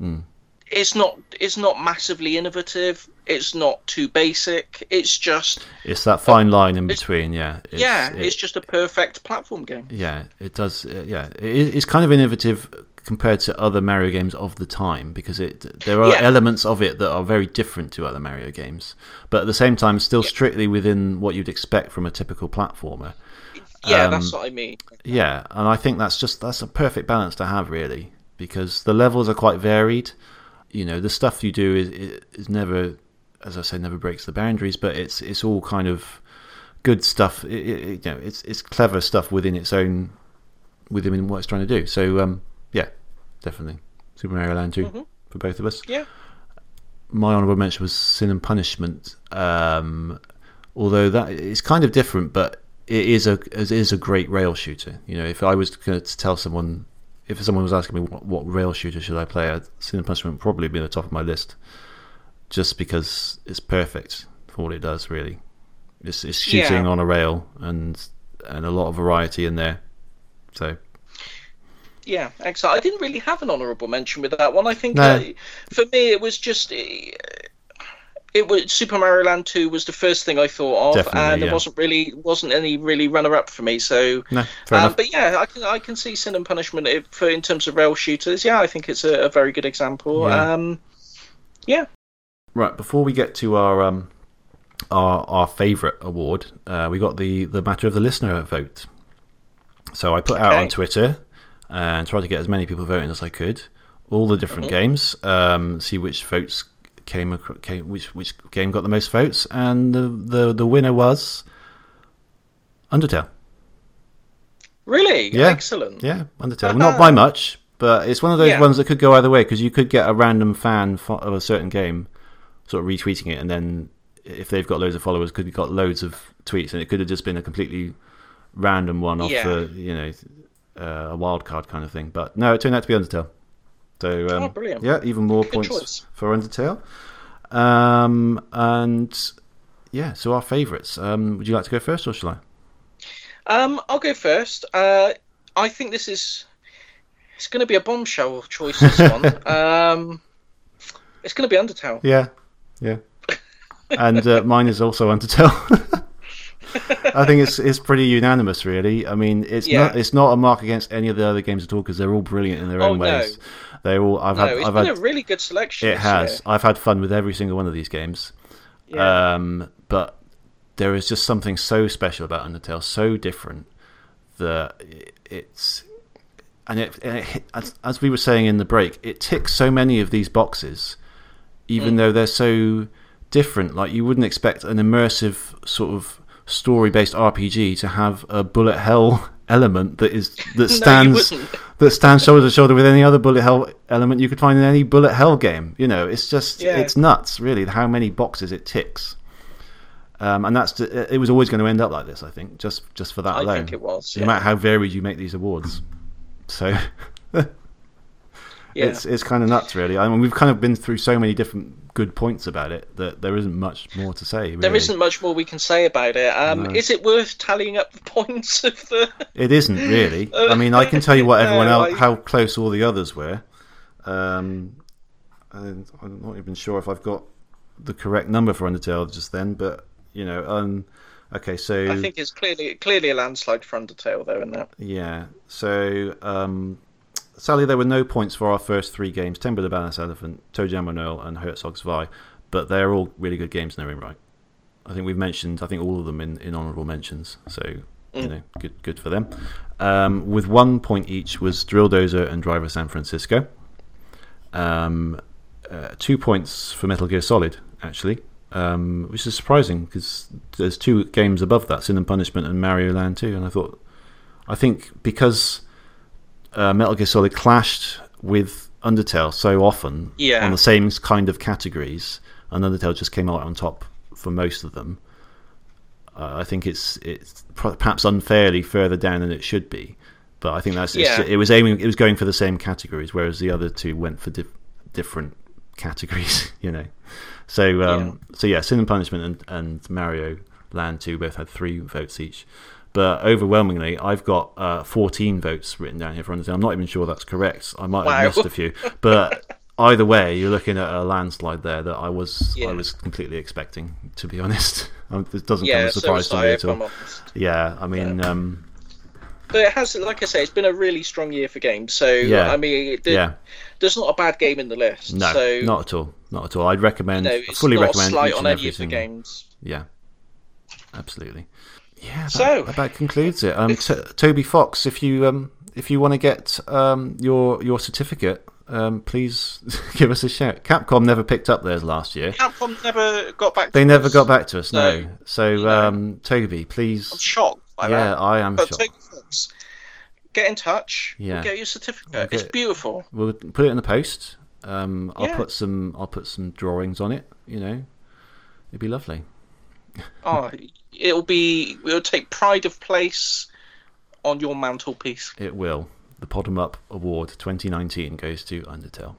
mm. It's not it's not massively innovative. It's not too basic. It's just it's that fine line in between. Yeah. It's, yeah, it, it's just a perfect platform game. Yeah, it does. Uh, yeah, it, it's kind of innovative compared to other Mario games of the time because it there are yeah. elements of it that are very different to other Mario games, but at the same time still yeah. strictly within what you'd expect from a typical platformer. Yeah, um, that's what I mean. Yeah, and I think that's just that's a perfect balance to have really because the levels are quite varied. You know, the stuff you do is is never, as I say, never breaks the boundaries, but it's it's all kind of good stuff. It, it, you know, it's it's clever stuff within its own within what it's trying to do. So um, yeah, definitely. Super Mario Land 2 mm-hmm. for both of us. Yeah. My honourable mention was Sin and Punishment. Um, although that is kind of different, but it is a it is a great rail shooter. You know, if I was going to tell someone, if someone was asking me what, what rail shooter should I play, Sin and Punishment would probably be at the top of my list, just because it's perfect for what it does. Really, it's, it's shooting yeah. on a rail and and a lot of variety in there. So Yeah, excellent. I didn't really have an honourable mention with that one. I think No. uh, for me it was just uh, it was Super Mario Land Two was the first thing I thought of, Definitely, and yeah. there wasn't really wasn't any really runner up for me. So, No, um, but yeah, I can I can see Sin and Punishment if, for in terms of rail shooters. Yeah, I think it's a, a very good example. Yeah. Um, yeah, Right, before we get to our um, our our favourite award, uh, we got the the matter of the listener vote. So I put out on Twitter and tried to get as many people voting as I could. All the different Mhm. games, um, see which votes came, acro- came which which game got the most votes, and the the, the winner was Undertale. really Yeah. excellent. Yeah, Undertale. Not by much, but it's one of those Yeah. ones that could go either way because you could get a random fan of a certain game sort of retweeting it, and then if they've got loads of followers, could have got loads of tweets, and it could have just been a completely random one off Yeah. the you know uh, a wild card kind of thing. But no, it turned out to be Undertale. So um, Oh, brilliant. yeah, even more Good points choice. for Undertale. Um, and yeah, so our favourites. Um, would you like to go first, or shall I? Um, I'll go first. Uh, I think this is it's going to be a bombshell choice. This [LAUGHS] one. um, it's going to be Undertale. Yeah, yeah. And uh, mine is also Undertale. [LAUGHS] I think it's it's pretty unanimous, really. I mean, it's Yeah. not it's not a mark against any of the other games at all because they're all brilliant in their Oh, own no. ways. They're all I've No, had it's I've been had a really good selection. it has year. I've had fun with every single one of these games. Yeah. Um, but there is just something so special about Undertale, so different that it's and it, and it as, as we were saying in the break, it ticks so many of these boxes, even Mm. though they're so different. Like you wouldn't expect an immersive sort of story-based RPG to have a bullet hell [LAUGHS] element that is [LAUGHS] that stands wouldn't. that stands shoulder to shoulder with any other bullet hell element you could find in any bullet hell game. You know, it's just Yeah. it's nuts, really, how many boxes it ticks. Um, and that's it was always going to end up like this, I think, just just for that I alone. think it was. No matter how varied you make these awards, so [LAUGHS] yeah. it's it's kind of nuts, really. I mean, we've kind of been through so many different good points about it that there isn't much more to say. Really. There isn't much more we can say about it. Um, No. Is it worth tallying up the [LAUGHS] points of the? It isn't really. [LAUGHS] I mean, I can tell you what everyone No, else, I- how close all the others were. Um, and I'm not even sure if I've got the correct number for Undertale just then, but you know, um, okay, so I think it's clearly clearly a landslide for Undertale, though, in that. yeah, so um, sadly there were no points for our first three games: of the Balanced Elephant, ToeJam and Earl, and Herzog Zwei, but they're all really good games in their own right. I think we've mentioned, I think all of them in, in honourable mentions, so you Mm. know, good good for them. Um, with one point each was Drill Dozer and Driver San Francisco. Um, uh, two points for Metal Gear Solid, actually, um, which is surprising because there's two games above that, Sin and Punishment and Mario Land 2, and I thought, I think because uh, Metal Gear Solid clashed with Undertale so often Yeah. on the same kind of categories, and Undertale just came out on top for most of them. Uh, I think it's it's perhaps unfairly further down than it should be, but I think that's Yeah. it was aiming it was going for the same categories, whereas the other two went for dif- different categories. [LAUGHS] You know, so um, so yeah, Sin and Punishment and, and Mario Land Two both had three votes each, but overwhelmingly I've got uh, fourteen votes written down here for Undertale. I'm not even sure that's correct. I might Wow. have missed a few, but [LAUGHS] either way, you're looking at a landslide there that I was Yeah. I was completely expecting. To be [LAUGHS] honest, Um, it doesn't come as a surprise was to me at all. Yeah, I mean, um, But it has, like I say, it's been a really strong year for games. So Yeah. I mean, it, yeah, there's not a bad game in the list. no, so not at all, not at all. I'd recommend, you know, it's fully not a recommend each on and every single. games. Yeah, absolutely. Yeah, that, So- that concludes it. Um, T- Toby Fox, if you um, if you want to get um, your your certificate, um, please [LAUGHS] give us a shout. Capcom never picked up theirs last year. Capcom never got back. to They never us. got back to us. No. No. So um, Toby, please. I'm shocked. By yeah, that. I am But shocked. take Fox, get in touch. Yeah. We'll get your certificate. Okay. It's beautiful. We'll put it in the post. Um, I'll Yeah. put some. I'll put some drawings on it. You know, it'd be lovely. Oh, it'll be. It'll take pride of place on your mantelpiece. It will. The Pod'em Up Award 2019 goes to Undertale.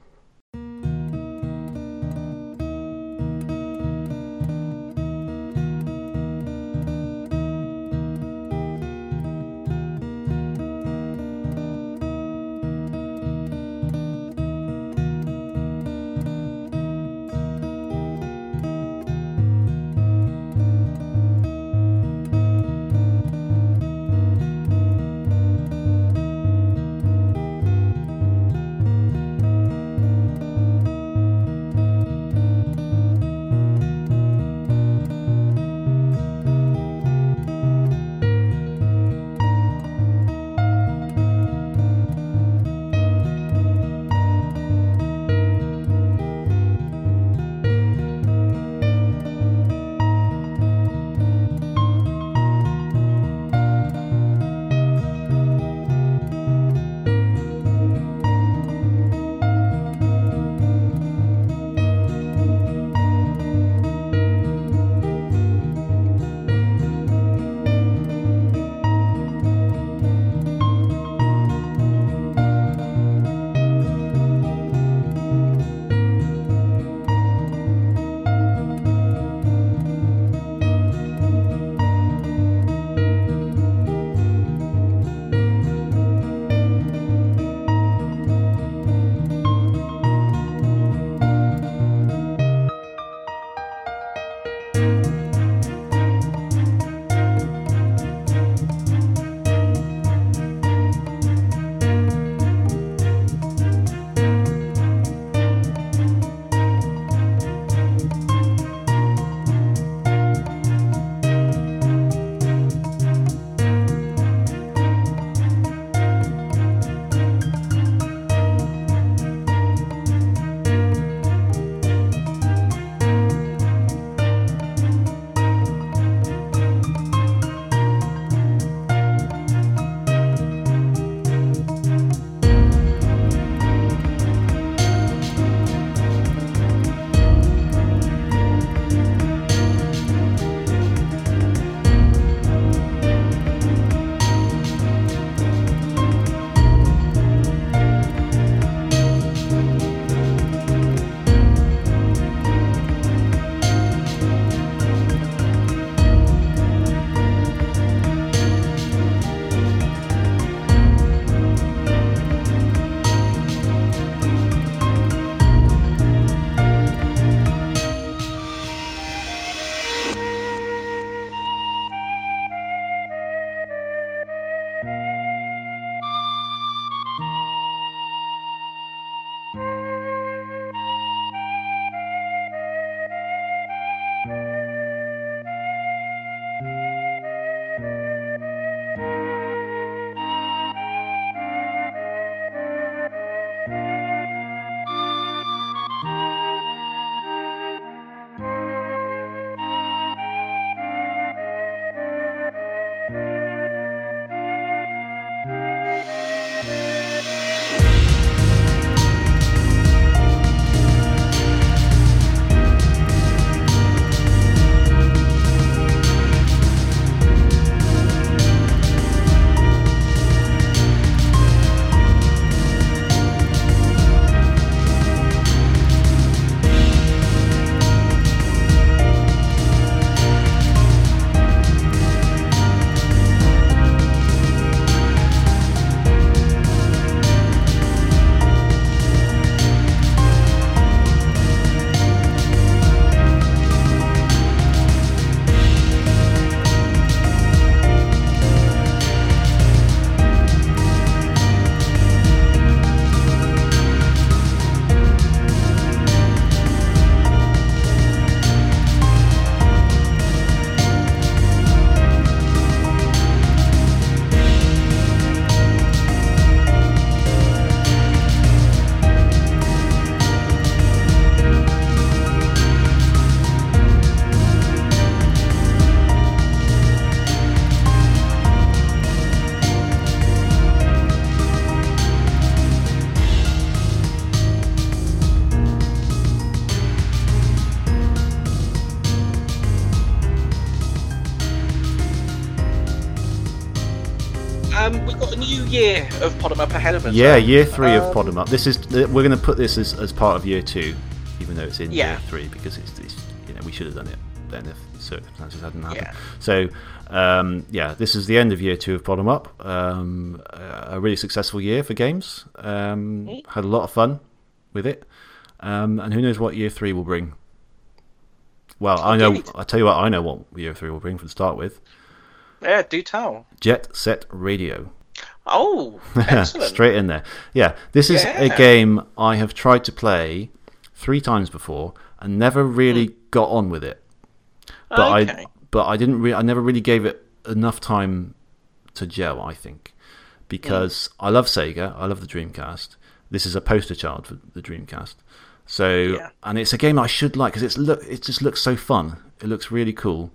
Pod 'em Up ahead of us. Yeah, year three of Um, Pod 'em Up. This is we're going to put this as, as part of year two, even though it's in Yeah. year three because it's, it's you know we should have done it then if circumstances hadn't happened. Yeah. So um, yeah, this is the end of year two of Pod 'em Up. Um, a really successful year for games. Um, had a lot of fun with it, um, and who knows what year three will bring. Well, I know. I tell you what, I know what year three will bring. For the start with, Yeah, do tell. Jet Set Radio. Oh. [LAUGHS] Straight in there. Yeah, this is a game I have tried to play three times before and never really Hmm. got on with it. But I okay. but I didn't re- I never really gave it enough time to gel, I think. Because I love Sega, I love the Dreamcast. This is a poster child for the Dreamcast. So Yeah. and it's a game I should like because it's look it just looks so fun. It looks really cool.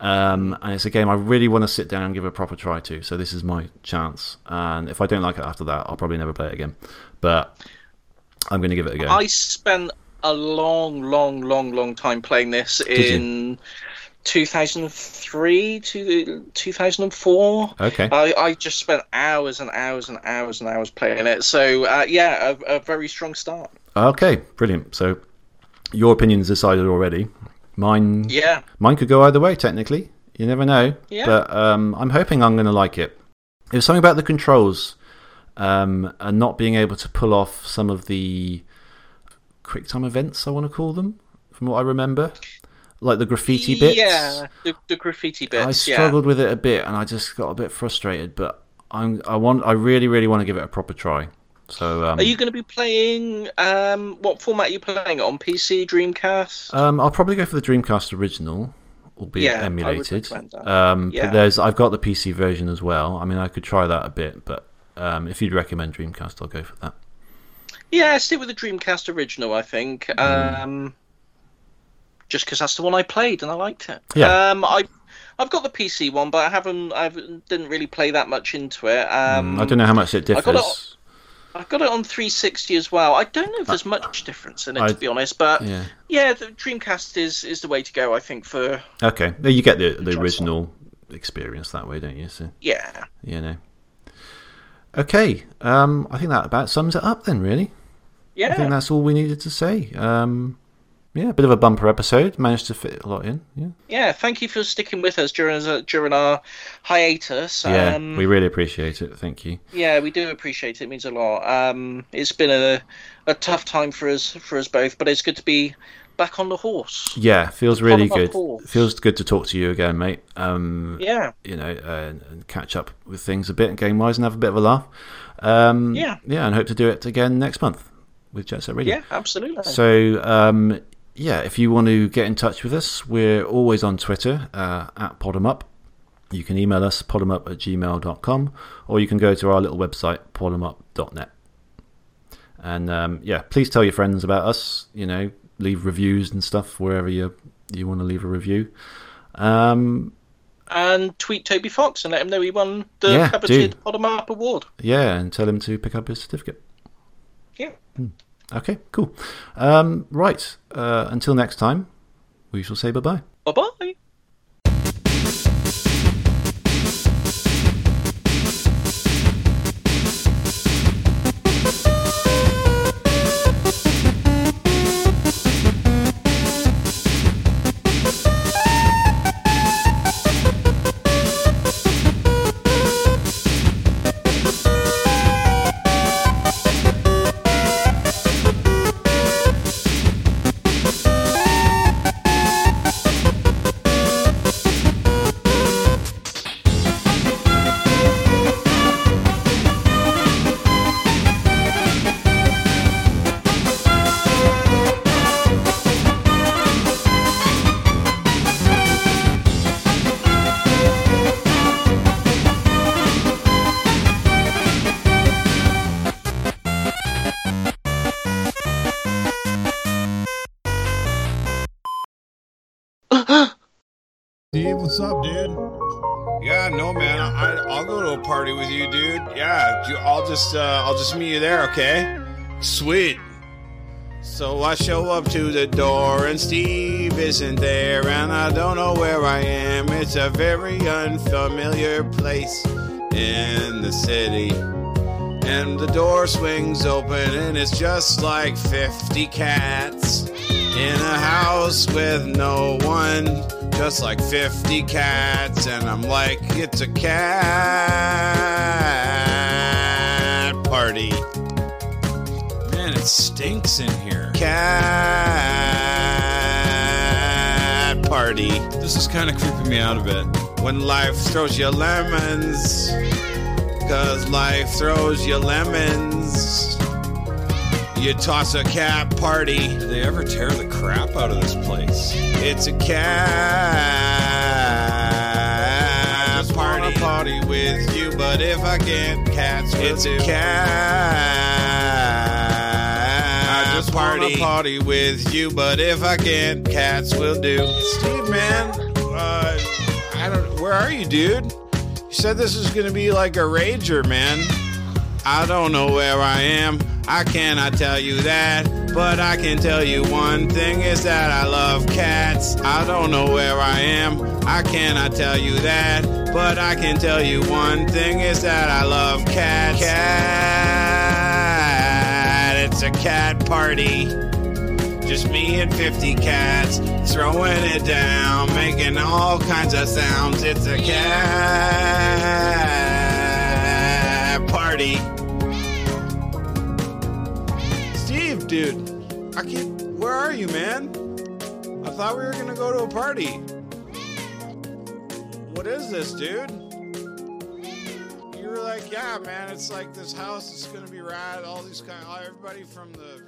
Um, and it's a game I really want to sit down and give a proper try to. So this is my chance. And if I don't like it after that, I'll probably never play it again. But I'm going to give it a go. I spent a long, long, long, long time playing this you? in 2003 to 2004. okay. I, I just spent hours and hours and hours and hours playing it. So uh, yeah, a, a very strong start. Okay, brilliant. So your opinion's decided already. Mine, Yeah, mine could go either way. Technically, you never know. Yeah. But um, I'm hoping I'm going to like it. There's something about the controls um, and not being able to pull off some of the quick time events. I want to call them, from what I remember, like the graffiti bits. Yeah, the, the graffiti bits. I yeah. struggled with it a bit, and I just got a bit frustrated. But I'm, I want, I really, really want to give it a proper try. So um, Are you going to be playing? Um, what format are you playing on? PC, Dreamcast? Um, I'll probably go for the Dreamcast original, albeit Yeah, emulated. Um, Yeah. But there's, I've got the PC version as well. I mean, I could try that a bit, but um, if you'd recommend Dreamcast, I'll go for that. Yeah, stick with the Dreamcast original. I think. Hmm. Um, just because that's the one I played and I liked it. Yeah. Um, I. I've got the PC one, but I haven't. I didn't really play that much into it. Um, Mm, I don't know how much it I got it differs. I've got it on 360 as well. I don't know if there's much difference in it, I- to be honest. But Yeah. yeah, the Dreamcast is is the way to go. I think for Okay. You get the the original experience that way, don't you? So yeah. you know. Okay. Um, I think that about sums it up then. Really. Yeah. I think that's all we needed to say. Um, yeah, a bit of a bumper episode. Managed to fit a lot in. Yeah. yeah. Thank you for sticking with us during uh, during our hiatus. Yeah. um, we really appreciate it. Thank you. Yeah, we do appreciate it. It means a lot. Um, it's been a a tough time for us for us both, but it's good to be back on the horse. Yeah, feels really good. course. Feels good to talk to you again, mate. Um, Yeah, you know, uh, and catch up with things a bit game wise and have a bit of a laugh. Um, Yeah. yeah, and hope to do it again next month with Jet Set Radio. yeah, absolutely. So, um, yeah, if you want to get in touch with us, we're always on Twitter uh, at Podemup. You can email us podemup at gmail.com or you can go to our little website podemup.net. And um, yeah, please tell your friends about us. You know, leave reviews and stuff wherever you you want to leave a review. Um, and tweet Toby Fox and let him know he won the Yeah, coveted do. Pod 'em Up Award. yeah, and tell him to pick up his certificate. Yeah. Okay, cool. Um, right. Uh, until next time, we shall say bye bye. Bye bye. Steve, what's up, dude? Yeah, no, man. I, I'll go to a party with you, dude. Yeah, I'll just, uh, I'll just meet you there, okay? Sweet. So I show up to the door and Steve isn't there, and I don't know where I am. It's a very unfamiliar place. in the city. And the door swings open, and it's just like 50 cats in a house with no one. Just like 50 cats, and I'm like, it's a cat party. Man, it stinks in here. Cat party. This is kind of creeping me out a bit. When life throws you lemons, cause life throws you lemons. You toss a cat party. Did they ever tear the crap out of this place? It's a cat just party. party with you, but if I can't, cats will It's a cat I just party. wanna party with you, but if I can't, cats will do. Steve, man, uh, I don't. Where are you, dude? You said this is gonna be like a rager, man. I don't know where I am. I cannot tell you that. But I can tell you one thing is that I love cats. I don't know where I am. I cannot tell you that. But I can tell you one thing is that I love cats. Cat. It's a cat party. Just me and 50 cats throwing it down, making all kinds of sounds. It's a cat party. Steve, dude, I can't. Where are you, man? I thought we were gonna go to a party. What is this, dude? You were like, yeah, man, it's like this house is gonna be rad. All these kind, everybody from the